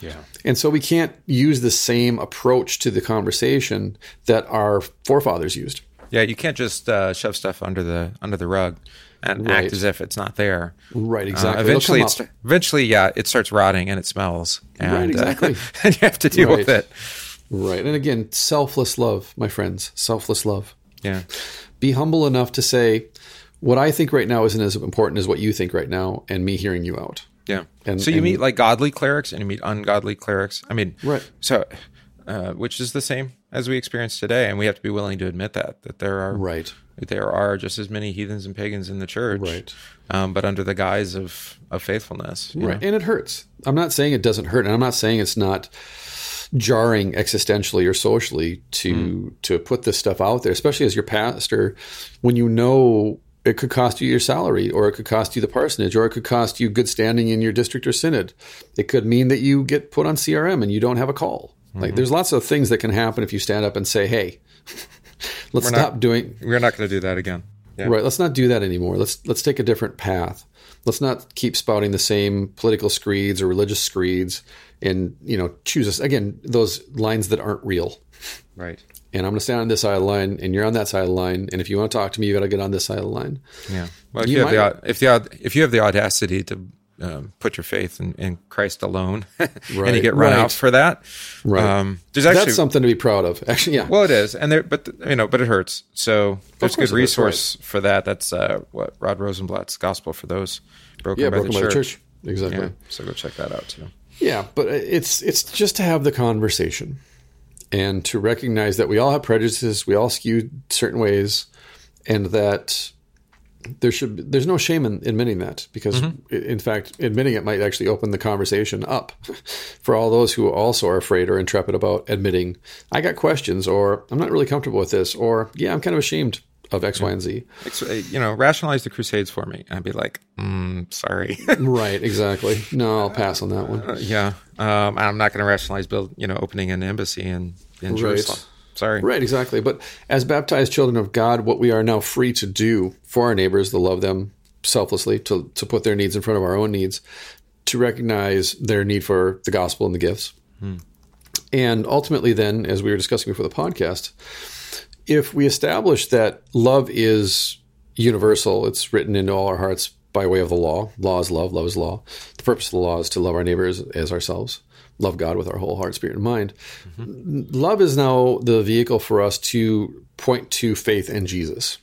Yeah. And so we can't use the same approach to the conversation that our forefathers used. Yeah. You can't just uh, shove stuff under the under the rug and Right. act as if it's not there. Right, Uh, exactly. It'll eventually, it's, up. eventually, yeah, it starts rotting and it smells. And, Right, exactly. Uh, and you have to deal with it. Right. And again, selfless love, my friends, selfless love. Yeah. be humble enough to say what I think right now isn't as important as what you think right now, and me hearing you out. Yeah. And- so you and- meet like godly clerics and you meet ungodly clerics. I mean, Right. So, uh, which is the same as we experience today, and we have to be willing to admit that that there are Right. there are just as many heathens and pagans in the church, Right. Um, but under the guise of of faithfulness, Right. know? And it hurts. I'm not saying it doesn't hurt, and I'm not saying it's not jarring existentially or socially to to put this stuff out there, especially as your pastor, when you know it could cost you your salary, or it could cost you the parsonage, or it could cost you good standing in your district or synod. It could mean that you get put on CRM and you don't have a call. Like mm-hmm. there's lots of things that can happen if you stand up and say, "Hey, let's We're stop not- doing We're not going to do that again. Yeah. Right. Let's not do that anymore. Let's let's take a different path. Let's not keep spouting the same political screeds or religious screeds, and you know, choose us again those lines that aren't real. Right. and I'm going to stand on this side of the line, and you're on that side of the line. And if you want to talk to me, you got to get on this side of the line. Yeah. Well, if You you, have the might- au- if the if you have the audacity to um, put your faith in, in Christ alone, and you get run Right. out for that, Right. Um, there's actually That's something to be proud of. Actually, yeah. well, it is, and there, but you know, but it hurts. So there's a good resource for that. That's uh, what Rod Rosenbladt's Gospel for those broken, yeah, by, broken the by the church. church. Exactly. Yeah, so go check that out too. Yeah, but it's it's just to have the conversation and to recognize that we all have prejudices, we all skew certain ways, and that there should there's no shame in admitting that because i- in fact admitting it might actually open the conversation up for all those who also are afraid or intrepid about admitting I got questions or I'm not really comfortable with this or yeah I'm kind of ashamed of X, Y, and Z. Uh, You know, rationalize the Crusades for me. I'd be like, mm, sorry. right, exactly. No, I'll pass on that one. yeah, um, I'm not going to rationalize build, you know, opening an embassy in in Jerusalem. Sorry. Right, exactly. But as baptized children of God, what we are now free to do for our neighbors, to love them selflessly, to, to put their needs in front of our own needs, to recognize their need for the gospel and the gifts. Hmm. And ultimately, then, as we were discussing before the podcast, if we establish that love is universal, it's written into all our hearts by way of the law. Law is love, love is law. The purpose of the law is to love our neighbors as ourselves, love God with our whole heart, spirit, and mind. Mm-hmm. Love is now the vehicle for us to point to faith in Jesus.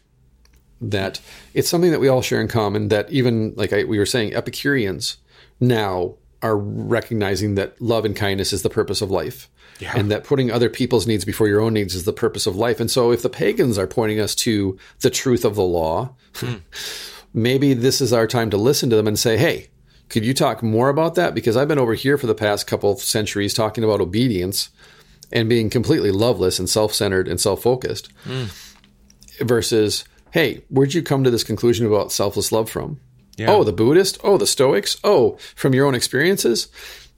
That it's something that we all share in common. That even, like I, we were saying, Epicureans now are recognizing that love and kindness is the purpose of life. And that putting other people's needs before your own needs is the purpose of life. And so if the pagans are pointing us to the truth of the law, hmm. maybe this is our time to listen to them and say, hey, could you talk more about that? Because I've been over here for the past couple of centuries talking about obedience and being completely loveless and self centered and self focused hmm. versus, hey, where'd you come to this conclusion about selfless love from? Yeah. Oh, the Buddhist? Oh, the Stoics? Oh, from your own experiences?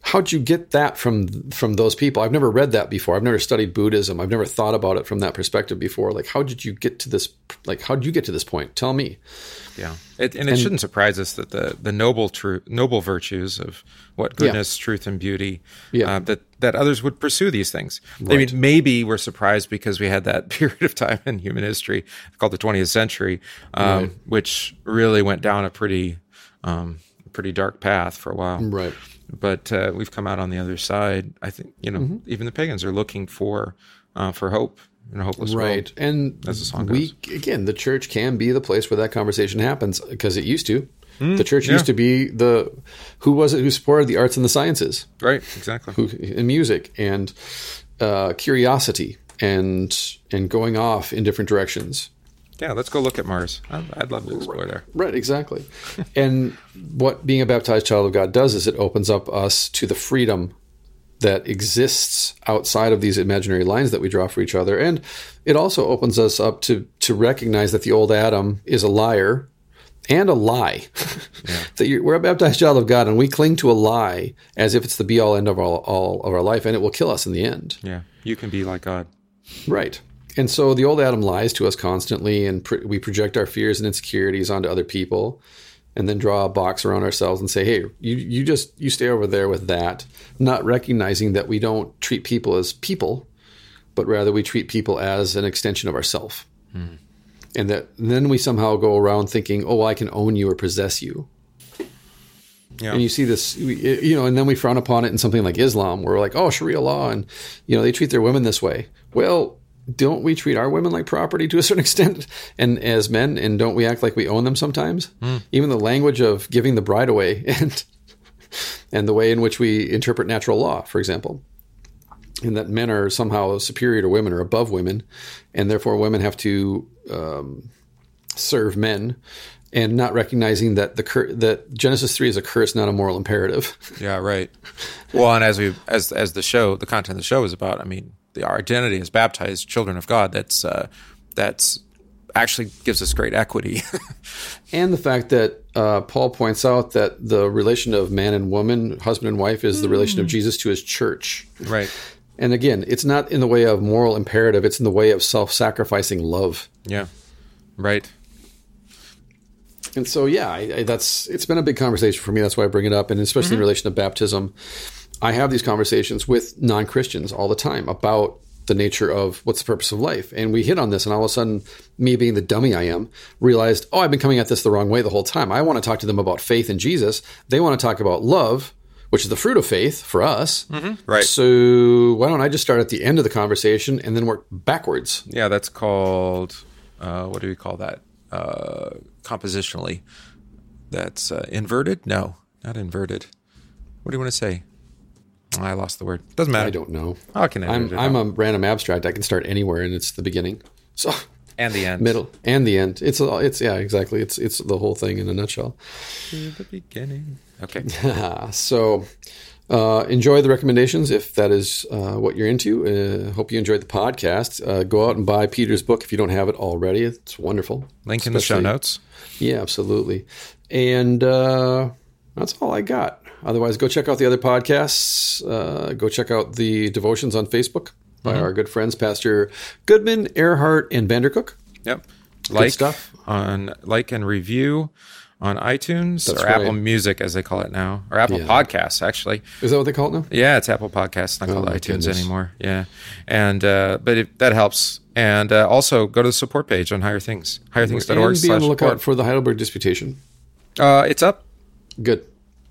How'd you get that from from those people? I've never read that before. I've never studied Buddhism. I've never thought about it from that perspective before. Like, how did you get to this? Like, how did you get to this point? Tell me. Yeah, it, and it shouldn't surprise us that the the noble true noble virtues of what goodness, truth, and beauty, Yeah. uh, that that others would pursue these things. I mean, maybe we're surprised because we had that period of time in human history called the 20th century, um, which really went down a pretty um, pretty dark path for a while. Right. But uh, we've come out on the other side. I think you know Mm-hmm. even the pagans are looking for uh, for hope in a hopeless world. Right. And As the song we again, the church can be the place where that conversation happens because it used to. the church yeah. used to be the who was it who supported the arts and the sciences, Right. Exactly. who and music and uh, curiosity and and going off in different directions. Yeah. Let's go look at Mars. I'd, I'd love to explore there. Right, exactly. and what being a baptized child of God does is it opens up us to the freedom that exists outside of these imaginary lines that we draw for each other. And it also opens us up to to recognize that the old Adam is a liar and a lie. that you're, we're a baptized child of God and we cling to a lie as if it's the be all end of all, all of our life and it will kill us in the end. Yeah. You can be like God. Right. And so the old Adam lies to us constantly, and pr- we project our fears and insecurities onto other people, and then draw a box around ourselves and say, "Hey, you you just you stay over there with that," not recognizing that we don't treat people as people, but rather we treat people as an extension of ourself, hmm. and that then we somehow go around thinking, "Oh, I can own you or possess you." Yeah. And you see this, you know, and then we frown upon it in something like Islam, where we're like, oh, Sharia law, and you know, they treat their women this way. Well, don't we treat our women like property to a certain extent, and as men, and don't we act like we own them sometimes? Even the language of giving the bride away, and and the way in which we interpret natural law, for example, and that men are somehow superior to women or above women, and therefore women have to um, serve men. And not recognizing that the cur- that Genesis three is a curse, not a moral imperative. Yeah, right. Well, and as we as as the show, the content of the show is about, I mean, our identity as baptized children of God. That's uh, that's actually gives us great equity. and the fact that uh, Paul points out that the relation of man and woman, husband and wife, is the relation of Jesus to his church. right. And again, it's not in the way of moral imperative; it's in the way of self-sacrificing love. Yeah. Right. And so, yeah, I, I, that's it's been a big conversation for me. That's why I bring it up, and especially in relation to baptism, I have these conversations with non-Christians all the time about the nature of what's the purpose of life. And we hit on this, and all of a sudden, me being the dummy I am, realized, oh, I've been coming at this the wrong way the whole time. I want to talk to them about faith in Jesus. They want to talk about love, which is the fruit of faith for us. Mm-hmm. Right. So why don't I just start at the end of the conversation and then work backwards? Yeah, that's called, uh, what do we call that? Uh, compositionally. That's uh, inverted? No, not inverted. What do you want to say? I lost the word. Doesn't matter. I don't know. I can edit I'm, it I'm a random abstract. I can start anywhere, and it's the beginning. So and the end. middle and the end. It's all- it's yeah, exactly. It's it's the whole thing in a nutshell. To the beginning. Okay. so uh, enjoy the recommendations if that is uh, what you're into. Uh, hope you enjoyed the podcast. Uh, go out and buy Peters' book if you don't have it already. It's wonderful. Link in the show notes. Yeah, absolutely. And uh, that's all I got. Otherwise, go check out the other podcasts. Uh, go check out the devotions on Facebook by Mm-hmm. our good friends, Pastor Goodman, Earhart, and Vandercook. Yep. Like stuff. on like and review on iTunes That's or right. Apple Music as they call it now, or Apple Yeah. Podcasts actually. Is that what they call it now? Yeah, it's Apple Podcasts, not called Oh, my iTunes goodness. anymore. Yeah, and uh, but it, that helps. And uh, also go to the support page on Higher Things, higherthings.org and be on the lookout for the Heidelberg Disputation. Uh, it's up. Good.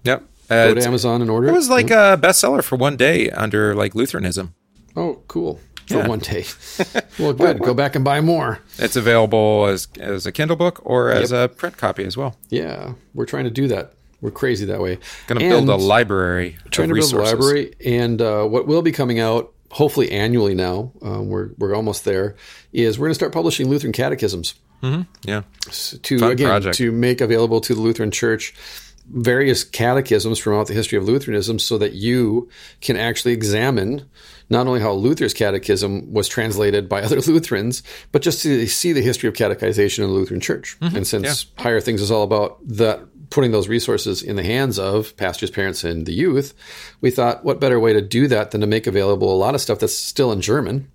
Yep. Uh, Go to Amazon and order It was like a bestseller for one day under like Lutheranism. Oh, cool. For Yeah. one day. well, good. Go back and buy more. It's available as as a Kindle book or as a print copy as well. Yeah, we're trying to do that. We're crazy that way. Going to build a library trying of to build a library, and uh, what will be coming out hopefully annually now. Um, we're we're almost there. Is we're going to start publishing Lutheran catechisms Yeah. to Fun again project. to make available to the Lutheran Church various catechisms from throughout the history of Lutheranism so that you can actually examine not only how Luther's catechism was translated by other Lutherans, but just to see the history of catechization in the Lutheran Church. Mm-hmm. And since Higher Things is all about that putting those resources in the hands of pastors, parents, and the youth, we thought what better way to do that than to make available a lot of stuff that's still in German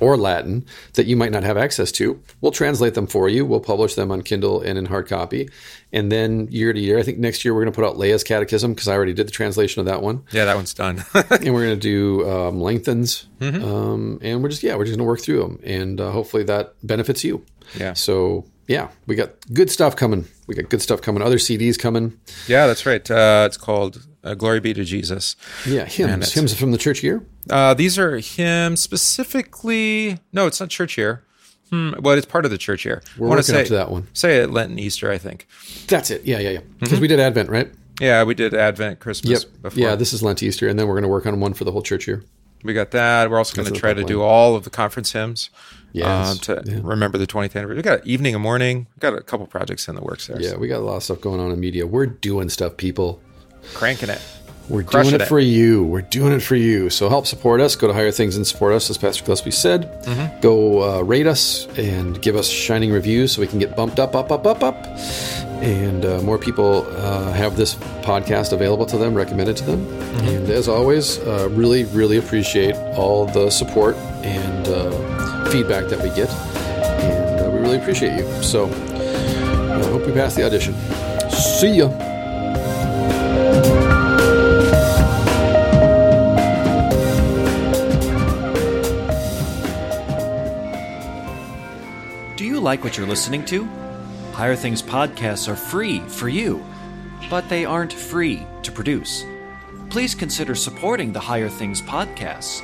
or Latin that you might not have access to. We'll translate them for you. We'll publish them on Kindle and in hard copy. And then year to year, I think next year we're going to put out Leia's Catechism because I already did the translation of that one. Yeah, that one's done. and we're going to do um, Lengthens. Um, and we're just, yeah, we're just going to work through them. And uh, hopefully that benefits you. Yeah. So, yeah, we got good stuff coming. We got good stuff coming. Other CDs coming. yeah, that's right. Uh, it's called uh, "Glory Be to Jesus." Yeah, hymns. Hymns from the church year. Uh, these are hymns specifically. No, it's not church year. Hmm, but it's part of the church year. We're I working say, up to that one. Say it Lent and Easter, I think. That's it. Yeah, yeah, yeah. Because we did Advent, right? Yeah, we did Advent, Christmas Yep. before. Yeah, this is Lent Easter. And then we're going to work on one for the whole church year. we got that. We're also going to try to do all of the conference hymns. Yes. uh, to Yeah. remember the 20th anniversary. We got evening and morning. We got a couple projects in the works there. Yeah, we got a lot of stuff going on in media. We're doing stuff, people. Cranking it. We're doing it, it. for you. We're doing it for you. So help support us. Go to Higher Things and support us, as Pastor Gillespie said. Mm-hmm. Go uh, rate us and give us shining reviews so we can get bumped up, up, up, up, up. And uh, more people uh, have this podcast available to them, recommended to them. Mm-hmm. And as always, uh, really, really appreciate all the support and uh, feedback that we get. And uh, we really appreciate you. So I hope we pass the audition. See ya. Like what you're listening to? Higher Things podcasts are free for you, but they aren't free to produce. Please consider supporting the Higher Things podcasts,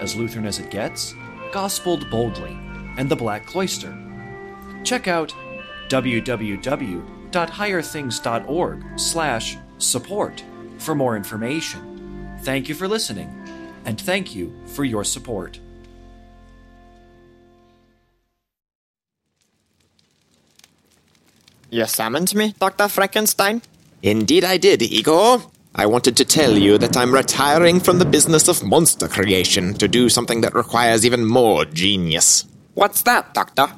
As Lutheran as It Gets, Gospeled Boldly, and The Black Cloister. Check out www.higherthings.org slash support for more information. Thank you for listening, and thank you for your support. You summoned me, Dr. Frankenstein? Indeed, I did, Igor. I wanted to tell you that I'm retiring from the business of monster creation to do something that requires even more genius. What's that, Doctor?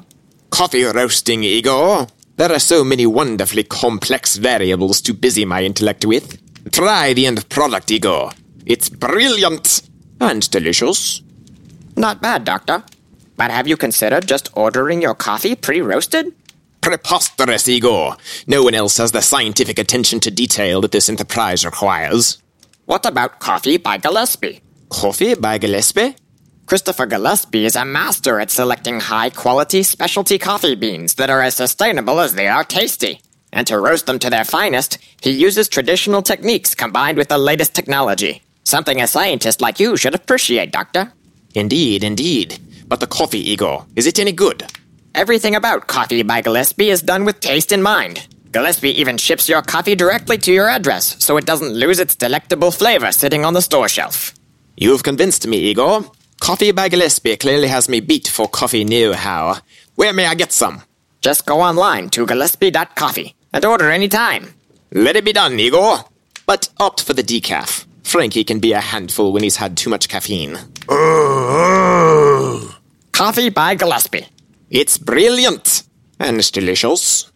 Coffee roasting, Igor. There are so many wonderfully complex variables to busy my intellect with. Try the end product, Igor. It's brilliant and delicious. Not bad, Doctor. But have you considered just ordering your coffee pre roasted? Preposterous, Igor. No one else has the scientific attention to detail that this enterprise requires. What about coffee by Gillespie? Coffee by Gillespie? Christopher Gillespie is a master at selecting high quality specialty coffee beans that are as sustainable as they are tasty. And to roast them to their finest, he uses traditional techniques combined with the latest technology. Something a scientist like you should appreciate, Doctor. Indeed, indeed. But the coffee, Igor, is it any good? Everything about Coffee by Gillespie is done with taste in mind. Gillespie even ships your coffee directly to your address, so it doesn't lose its delectable flavor sitting on the store shelf. You've convinced me, Igor. Coffee by Gillespie clearly has me beat for coffee new how. Where may I get some? Just go online to gillespie.coffee and order any time. Let it be done, Igor. But opt for the decaf. Frankie can be a handful when he's had too much caffeine. Coffee by Gillespie. It's brilliant and it's delicious.